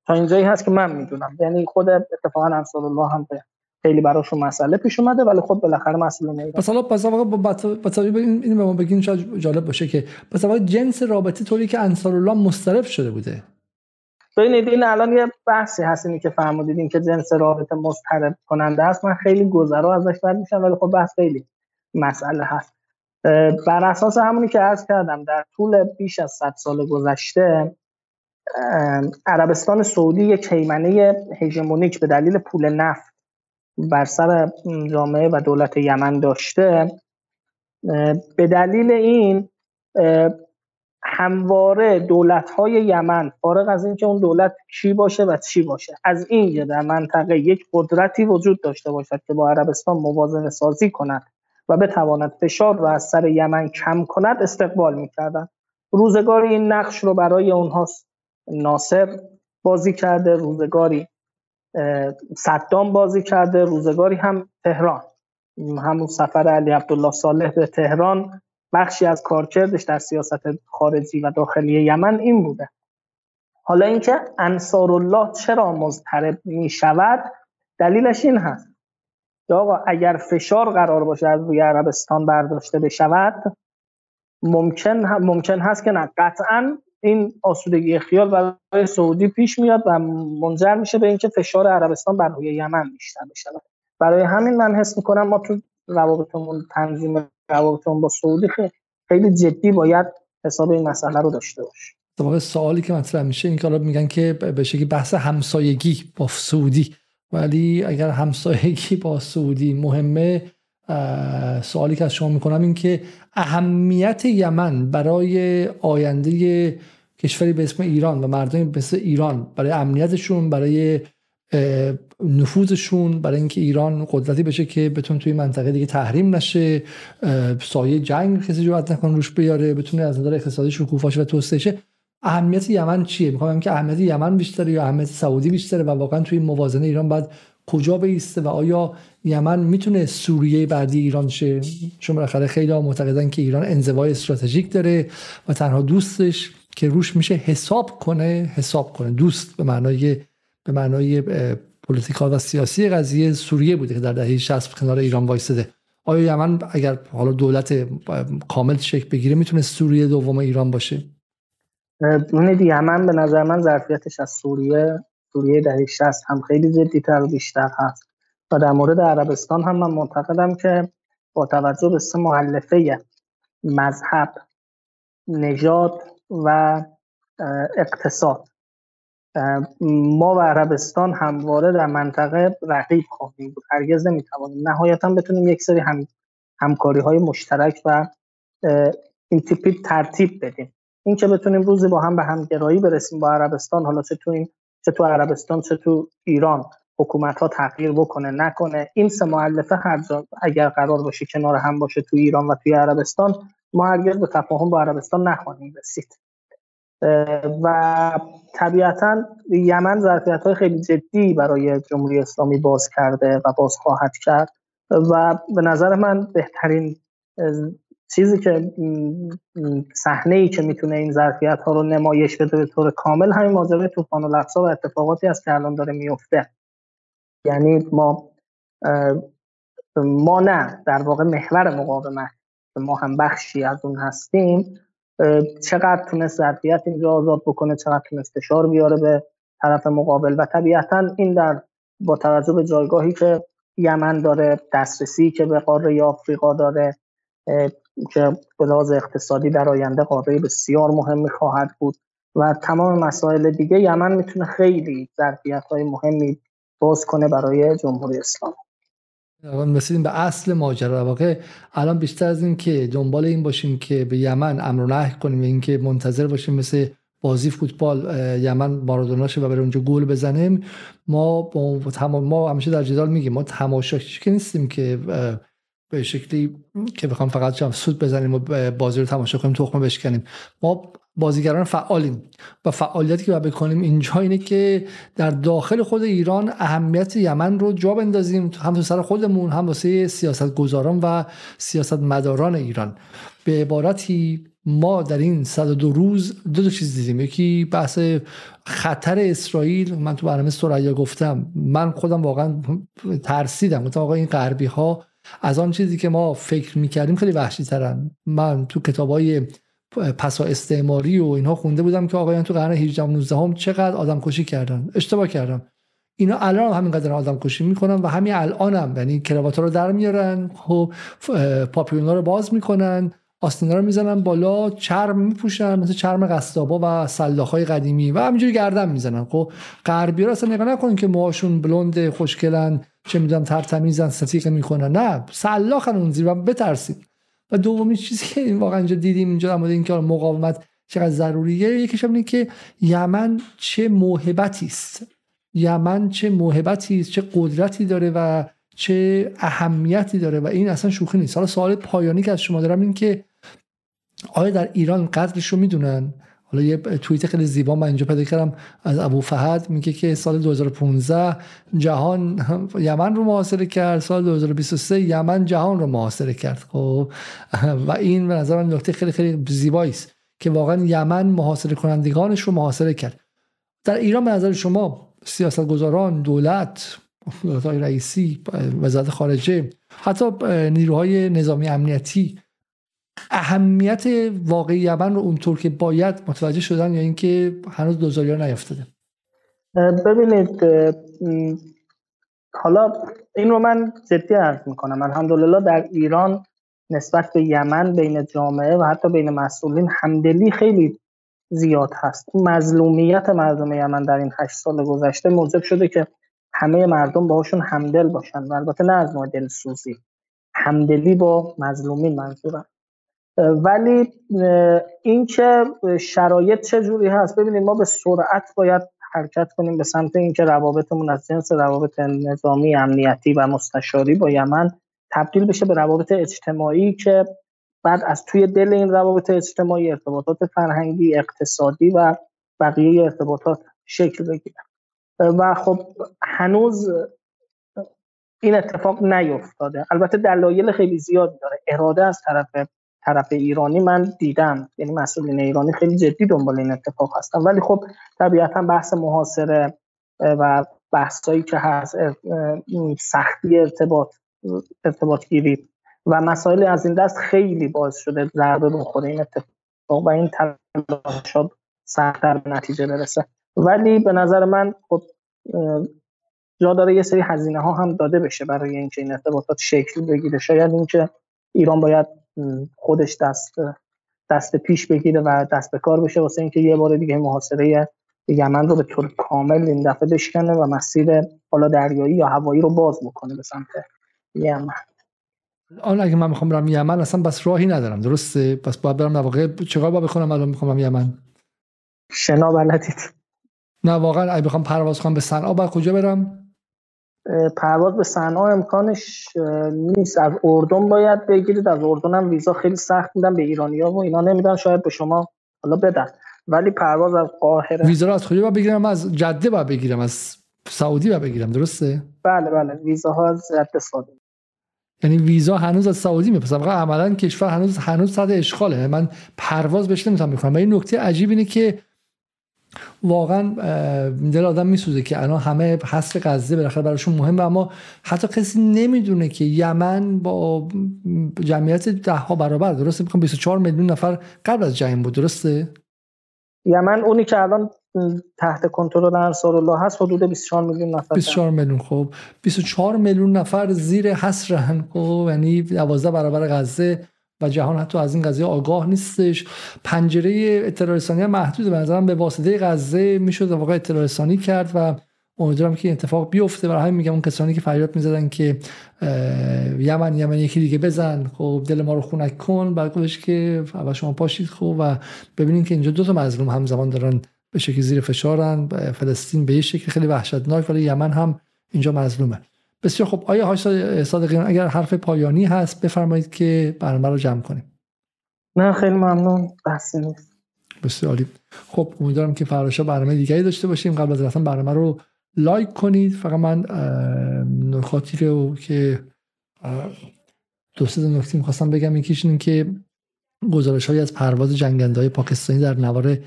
S2: تا اینجایی هست که من می‌دونم. یعنی خود اتفاقا انصار الله هم به خیلی براشون مسئله پیش اومده ولی خب بالاخره مسئله نیست.
S1: پس حالا پس واقعا با این اینو به ما بگین شاید جالب باشه که پس جنس رابطه طوری که انصار الله مسترب شده بوده.
S2: ببینید این الان یه بحثی هست اینی که فرمودید این که جنس رابطه مسترب کننده است. من خیلی گذرا ازش بر میشم ولی خب بحث خیلی مسئله هست. بر اساس همونی که عرض کردم در طول بیش از 100 سال گذشته عربستان سعودی یک هیمنه هژمونیک به دلیل پول نفت بر سر جامعه و دولت یمن داشته. به دلیل این همواره دولت های یمن فارغ از اینکه اون دولت چی باشه و چی باشه از این در منطقه یک قدرتی وجود داشته باشد که با عربستان موازنه سازی کند و بتواند فشار را از سر یمن کم کند استقبال می‌کردن روزگاری این نقش رو برای اونها ناصر بازی کرده روزگاری صدام بازی کرده روزگاری هم تهران. همون سفر علی عبدالله صالح به تهران بخشی از کارکردش در سیاست خارجی و داخلی یمن این بوده. حالا اینکه انصار الله چرا مضطرب می شود دلیلش این هست. که آقا اگر فشار قرار باشه از روی عربستان برداشته بشود ممکن ممکن هست که نه قطعا این آسودگی خیال برای سعودی پیش میاد و منجر میشه به اینکه فشار عربستان بر روی یمن بیشتر بشه. برای همین من حس می‌کنم ما تو روابطمون تنظیم روابطمون با سعودی خیلی جدی باید حساب این مسئله رو داشته باشیم
S1: واقع سوالی که مطرح میشه این که میگن که به شکلی بحث همسایگی با سعودی ولی اگر همسایگی با سعودی مهمه سوالی که از شما می‌کنم این که اهمیت یمن برای آینده کشوری به اسم ایران و مردمی به اسم ایران برای امنیتشون برای نفوذشون برای اینکه ایران قدرتی بشه که بتون توی منطقه دیگه تحریم نشه سایه جنگ کسی جواد نکنه روش بیاره بتونه از نظر اقتصادی شکوفاش و توسعه اهمیت یمن چیه؟ می‌خوام که اهمیت یمن بیشتره یا اهمیت سعودی بیشتره و واقعا توی موازنه ایران باید کجا بیسته و آیا یمن می‌تونه سوریه بعدی ایران شه؟ چون بالاخره خیلی معتقدن که ایران انزوای استراتژیک داره و تنها دوستش که روش میشه حساب کنه حساب کنه. دوست به معنای به معنای political و سیاسی قضیه سوریه بوده که در دهه 60 کنار ایران وایساده آیا یمن اگر حالا دولت کامل شکل بگیره می‌تونه سوریه دوم ایران باشه؟
S2: اون یمن به نظر من ظرفیتش از سوریه سوریه دهه 60 هم خیلی جدیتر و بیشتر هست. و در مورد عربستان هم من معتقدم که با توجه به سه محلفه مذهب نژاد و اقتصاد ما و عربستان همواره در منطقه رقیب خواهیم بود. هرگز نمی‌توانیم. نهایتا بتونیم یک سری هم همکاری های مشترک و این تیپی ترتیب بدیم. این که بتونیم روزی با هم به همگرایی برسیم با عربستان حالا چه تو این چه تو عربستان چه تو ایران حکومت ها تغییر بکنه نکنه. این سه معلفه هر اگر قرار باشه کنار هم باشه تو ایران و توی عربستان ما هرگز به تفاهم با عربستان نخواهیم رسید. و طبیعتا یمن ظرفیت های خیلی جدی برای جمهوری اسلامی باز کرده و باز خواهد کرد و به نظر من بهترین چیزی که صحنه ای که می‌تونه این ظرفیت ها رو نمایش بده به طور کامل همین ماجرای طوفان الاقصا و اتفاقاتی است که الان داره میفته یعنی ما ما نه در واقع محور مقاومت ما هم بخشی از اون هستیم. چقدر تونست ظرفیت اینجا آزاد بکنه چقدر تونست فشار بیاره به طرف مقابل. و طبیعتا این در با توجه به جایگاهی که یمن داره دسترسی که به قاره آفریقا داره که به اقتصادی در آینده قاره بسیار مهمی خواهد بود و تمام مسائل دیگه یمن می‌تونه خیلی ظرفیت های مهمی باز کنه برای جمهوری اسلامی.
S1: رسیدیم به اصل ماجرا. واقع الان بیشتر از این که دنبال این باشیم که به یمن امر و نهی کنیم این که منتظر باشیم مثل بازی فوتبال یمن مارادونا و برای اونجا گل بزنیم ما ما همیشه در جدال میگیم ما تماشاچی که نیستیم که به شکلی که بخوام فقط سود بزنیم و بازی رو تماشا کنیم تخمه بشکنیم. ما بازیگران فعالیم و فعالیتی که باید بکنیم اینجا اینه که در داخل خود ایران اهمیت یمن رو جا بندازیم هم تو سر خودمون هم واسه سیاست گذاران و سیاست مداران ایران. به عبارتی ما در این دو روز دو تا چیز دیدیم. یکی بحث خطر اسرائیل. من تو برنامه سریا گفتم. من خودم واقعا ترسیدم. گفتم آقا این غربی ها از آن چیزی که ما فکر می‌کردیم خیلی وحشی ترن. من تو کتاب های پسا استعماری و اینها خونده بودم که آقایان تو قرن 18 و 19 هم چقدر آدم کشی کردن. اشتباه کردم. اینا الان هم همینقدر آدم کشی می‌کنن و همین الان هم یعنی کراوات رو در میارن خب پاپیونا رو باز می‌کنن آستینا رو می‌زنن بالا چرم میپوشن مثل چرم قصابا و سلاخای قدیمی و همینجوری گردن می‌زنن. خب غربی ها اصلا نگاه که موهاشون بلند خوشگلن چه می‌دونم ترتمیزن ستیق می‌کنن نه سلاخن اون زیر بترسید. و دومی چیزی که واقعا اینجا دیدیم اینجا در اینکه مقاومت چقدر ضروریه یکیش اینه که یمن چه موهبتی است. یمن چه موهبتی است چه قدرتی داره و چه اهمیتی داره و این اصلا شوخی نیست. حالا سوال پایانی که از شما دارم این که آیا در ایران قدرش رو می‌دونن؟ حالا یه توییت خیلی زیبا من اینجا پیدا کردم از ابو فهد میگه که سال 2015 جهان یمن رو محاصره کرد سال 2023 یمن جهان رو محاصره کرد. خب و این به نظر من نکته خیلی خیلی زیبایی است که واقعا یمن محاصره کنندگانش رو محاصره کرد. در ایران به نظر شما سیاستگزاران دولت دولت های رئیسی وزارت خارجه حتی نیروهای نظامی امنیتی اهمیت واقعی یمن رو اونطور که باید متوجه شدن یا اینکه هنوز دوزاری ها نیفتاده.
S2: ببینید حالا این رو من جدی عرض می‌کنم. الحمدلله در ایران نسبت به یمن بین جامعه و حتی بین مسئولین همدلی خیلی زیاد هست. مظلومیت مردم یمن در این هشت سال گذشته موجب شده که همه مردم باهاشون همدل باشن. و البته نه از نوع دلسوزی همدلی با مظلومین منظورم ولی اینکه شرایط چه جوری هست ببینید ما به سرعت باید حرکت کنیم به سمت اینکه روابطمون از جنس روابط نظامی امنیتی و مستشاری با یمن تبدیل بشه به روابط اجتماعی که بعد از توی دل این روابط اجتماعی ارتباطات فرهنگی اقتصادی و بقیه ارتباطات شکل بگیره و خب هنوز این اتفاق نیفتاده. البته دلایل خیلی زیادی داره. اراده از طرف طرف ایرانی من دیدم. یعنی مسئولین ایرانی خیلی جدی دنبال این اتفاق هستن. ولی خب طبیعتا بحث محاصره و بحثایی که هست سختی ارتباط ارتباط گیری و مسائل از این دست خیلی باعث شده ضربه بخوره این اتفاق و این تلاشات سختتر به نتیجه برسه. ولی به نظر من خب جا داره یه سری هزینه ها هم داده بشه برای اینکه این ارتباطات شکل بگیره. شاید اینکه ایران باید خودش دست دست پیش بگیره و دست به کار بشه. واسه اینکه یه بار دیگه محاصره یمن رو به طور کامل این دفعه بشکنه و مسیر حالا دریایی یا هوایی رو باز بکنه به سمت یمن.
S1: آن اگه من می‌خوام برم یمن اصلا بس راهی ندارم. درسته؟ پس باید برم در واقع چیکار باید بکنم الان می‌خوام یمن؟
S2: شنا بلدید.
S1: نه واقعا اگه بخوام پرواز کنم به صنعا باید کجا برم؟
S2: پرواز به صنعا امکانش نیست. از اردن باید بگیرید. از اردن هم ویزا خیلی سخت میدن به ایرانیا و اینا نمیدن. شاید به شما حالا بدن. ولی پرواز از قاهره.
S1: ویزا رو از کجا باید بگیرم؟ از جده باید بگیرم. از سعودی باید بگیرم. درسته؟
S2: بله بله. ویزاها از جده ساده.
S1: یعنی ویزا هنوز از سعودی میپسه عملا کشور هنوز هنوز صد اشغاله. من پرواز بهش نمی‌تونم بکنم و این نکته عجیب اینه که واقعا دل آدم میسوزه که الان همه حصر غزه بالاخره براشون مهمه اما حتی کسی نمی‌دونه که یمن با جمعیت ده ها برابر درسته؟ می‌خوام 24 میلیون نفر قبل از جنگ بود درسته؟
S2: یمن اونی که الان تحت کنترل انصار الله هست حدود 24 میلیون نفر.
S1: 24 میلیون خب. 24 میلیون نفر زیر حصرن خب یعنی 12 برابر غزه. و جهان حتی از این قضیه آگاه نیستش. پنجره اطلاع رسانی محدود به نظرم به واسطه غزه می‌شد واقع اطلاع رسانی کرد و امیدوارم که این اتفاق بیفته. برای همین میگم اون کسانی که فریاد می‌زدن که یمن یمن یکی دیگه بزن خب دل ما رو خونک کن بعد که اول شما پاشید خب و ببینید که اینجا دو تا مظلوم همزمان دارن به شکلی زیر فشارن. فلسطین به یه خیلی وحشتناک ولی یمن هم اینجا مظلومه. بسیار خب آیا هاش صادقیان اگر حرف پایانی هست بفرمایید که برنامه رو جمع کنیم.
S2: نه خیلی ممنون. بحثی نیست.
S1: بسیار عالی. خب امیدوارم که فراشا برنامه دیگری داشته باشیم. قبل از رفتن برنامه رو لایک کنید. فقط من نکاتی رو که دو سه نکته می‌خواستم بگم یکیش این که گزارش های از پرواز جنگنده های پاکستانی در نوار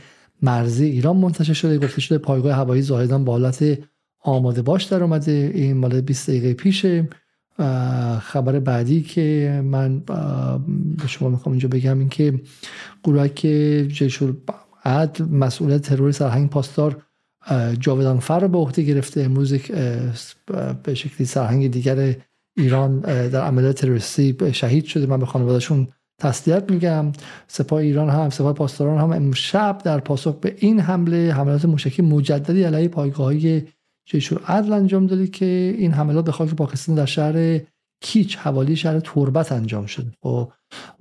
S1: مرزی ایران منتشر شده. گفته شده پایگاه هوایی زاهدان با حالت آماده باش در اومده. این مال 20 دقیقه پیشه. خبر بعدی که من به شما می‌خوام اینجا بگم این که گروه که جیشور عد مسئولیت ترور سرهنگ پاسدار جاودان فر به عهده گرفته. امروز به شکلی سرهنگ دیگر ایران در عملیات تروریستی شهید شده. من به خانوادهشون تسلیت میگم. سپاه ایران هم سپاه پاسداران هم امشب در پاسخ به این حمله حملات موشکی مجددی علیه پایگاه های جیشور عدل انجام داده که این حملات به خاک پاکستان در شهر کیچ حوالی شهر تربت انجام شده. و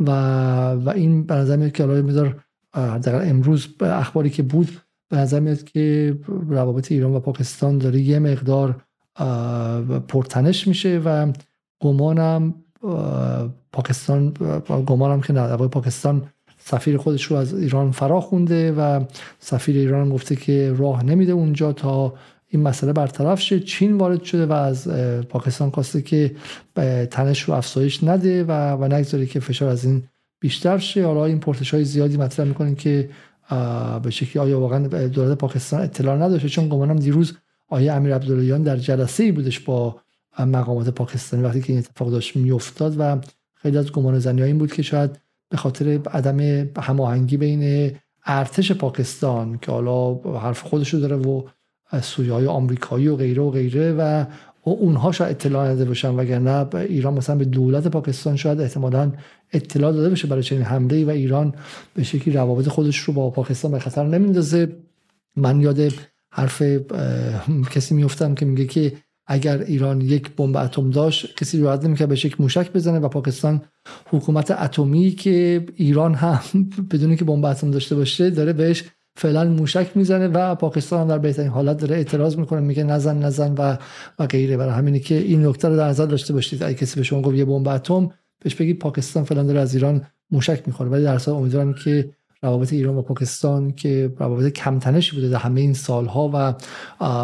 S1: و, و این به نظر میاد که الان در امروز اخباری که بود به نظر میاد که روابط ایران و پاکستان داره یه مقدار پرتنش میشه و گمانم پاکستان گمانم که نه پاکستان سفیر خودش رو از ایران فرا خونده و سفیر ایران گفته که راه نمیده اونجا تا این مسئله برطرف شه. چین وارد شده و از پاکستان خواسته که تنش رو افزایش نده و و نگذاره که فشار از این بیشتر شه. حالا این پرسش های زیادی مطرح می‌کنن که به شکلی آیا واقعا دولت پاکستان اطلاع نداشته؟ چون گمانم دیروز آیه امیر عبداللهیان در جلسه ای بودش با مقامات پاکستانی وقتی که این اتفاق داشت میافتاد و خیلی از گمان زنی این بود که شاید به خاطر عدم هماهنگی بین ارتش پاکستان که حالا حرف خودشو داره و سویه های آمریکایی و غیره و غیره و اونها شاید اطلاع نده باشن وگرنه ایران مثلا به دولت پاکستان شاید احتمالا اطلاع داده بشه برای چنین حمله و ایران به شکلی روابط خودش رو با پاکستان به خطر نمیندازه من یاد حرف کسی میفتم که میگه که اگر ایران یک بمب اتم داشت کسی رو نمی‌کرد به یک موشک بزنه و پاکستان حکومت اتمی که ایران هم بدون که بمب اتم داشته باشه داره بهش فعلا موشک می‌زنه و پاکستان هم در بهترین حالت داره اعتراض می‌کنه میگه نزن نزن و و غیره. برای همینه که این نکته رو در نظر داشته باشید. اگه کسی به شما گفت یه بمب اتم بهش بگید پاکستان فعلا داره از ایران موشک می‌خوره. ولی در اصل امیدوارم که روابط ایران و پاکستان که روابط کمتنشی بوده در همه این سالها و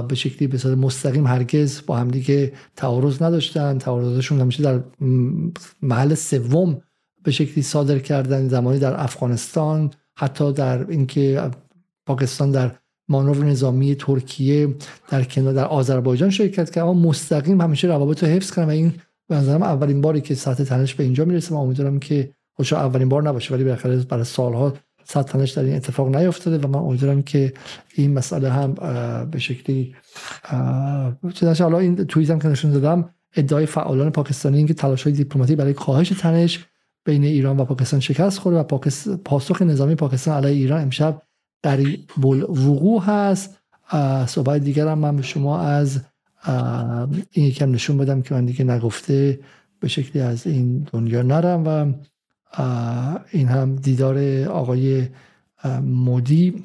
S1: به شکلی به صورت مستقیم هرگز با همدیگه تعارض نداشتن. تعارضشون همیشه در محل سوم به شکلی صادر کردن زمانی در افغانستان. حتی در اینکه پاکستان در مانور نظامی ترکیه در کنار در آذربایجان شرکت کرد. اما مستقیم همیشه روابط رو حفظ کردن و این به نظرم اولین باری که سطح تنش به اینجا می‌رسه و امیدوارم که خودش اولین بار نباشه ولی بالاخره برای سالها سطح تنش در این اتفاق نیفتاده و من امیدوارم که این مسئله هم به شکلی چنانچه حالا این توییت هم که نشون دادم ادعای فعالان پاکستانی اینکه تلاش های دیپلماتی برای کاهش تنش بین ایران و پاکستان شکست خورده و پاسخ نظامی پاکستان علیه ایران امشب قریب وقوع هست. صحبت دیگر هم من به شما از این یکم نشون بدم که من دیگه نگفته به شکلی از این دنیا نرم و این هم دیدار آقای مودی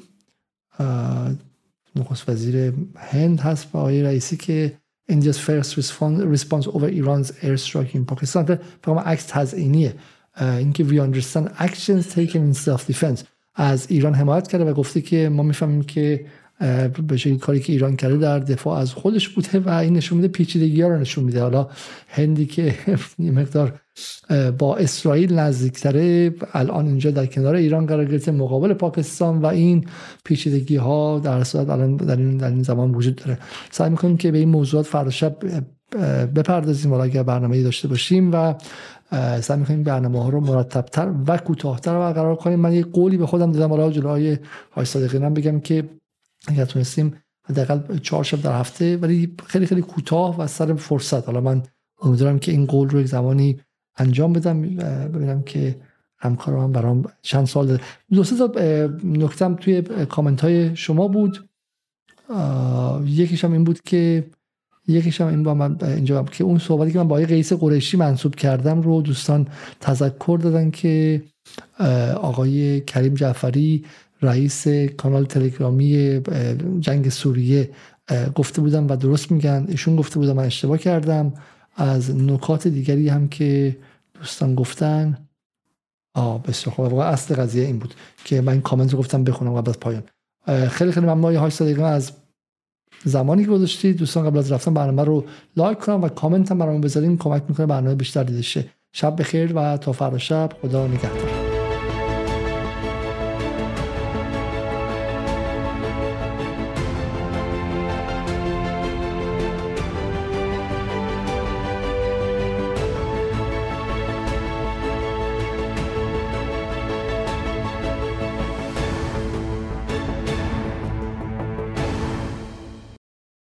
S1: نخست وزیر هند هست و آقای رئیسی که India's first response, over Iran's airstrike in Pakistan. فقط عکس تزئینیه. اینکه we understand actions taken in self-defense. از ایران حمایت کرده و گفته که ما می‌فهمیم که به شکلی کاری که ایران کرده در دفاع از خودش بوده و این نشون میده پیچیدگی ها رو نشون میده. حالا هندی که یه مقدار با اسرائیل نزدیکتره الان اینجا در کنار ایران قرار گرفته مقابل پاکستان و این پیچیدگی ها در صورت الان در این, در این زمان وجود داره. سعی می‌کنیم که به این موضوعات فردا شب بپردازیم ولی اگر برنامه داشته باشیم و سعی می‌کنیم برنامه ها رو مرتبتر و کوتاهتر برقرار کنیم. من یه قولی به خودم دادم حالا جلوی های صادقینم بگم که اگر تونستیم حداقل چهار شب در هفته ولی خیلی خیلی کوتاه و سر فرصت. حالا من امیدوارم که این قول رو یک زمانی انجام بدم ببینم که همکارم هم برام چند سال داره. دو سه تا نکتم توی کامنت های شما بود. یکیش هم این بود که یکیش هم این با من اینجا که اون صحبتی که من با قیس قریشی منصوب کردم رو دوستان تذکر دادن که آقای کریم جعفری رئیس کانال تلگرامی جنگ سوریه گفته بودم و درست میگن. ایشون گفته بودم من اشتباه کردم. از نکات دیگری هم که دوستان گفتن آه بسیار خوب. واقعا اصل قضیه این بود که من کامنت رو گفتم بخونم قبل از پایان. خیلی خیلی ممنون های صادقان از زمانی که گذاشتید دوستان قبل از رفتن برنامه رو لایک کنم و کامنت هم برنامه بذارین کمک می‌کنه برنامه بیشتر دیده شه. شب بخیر و تا فردا شب. خدا نگهدار.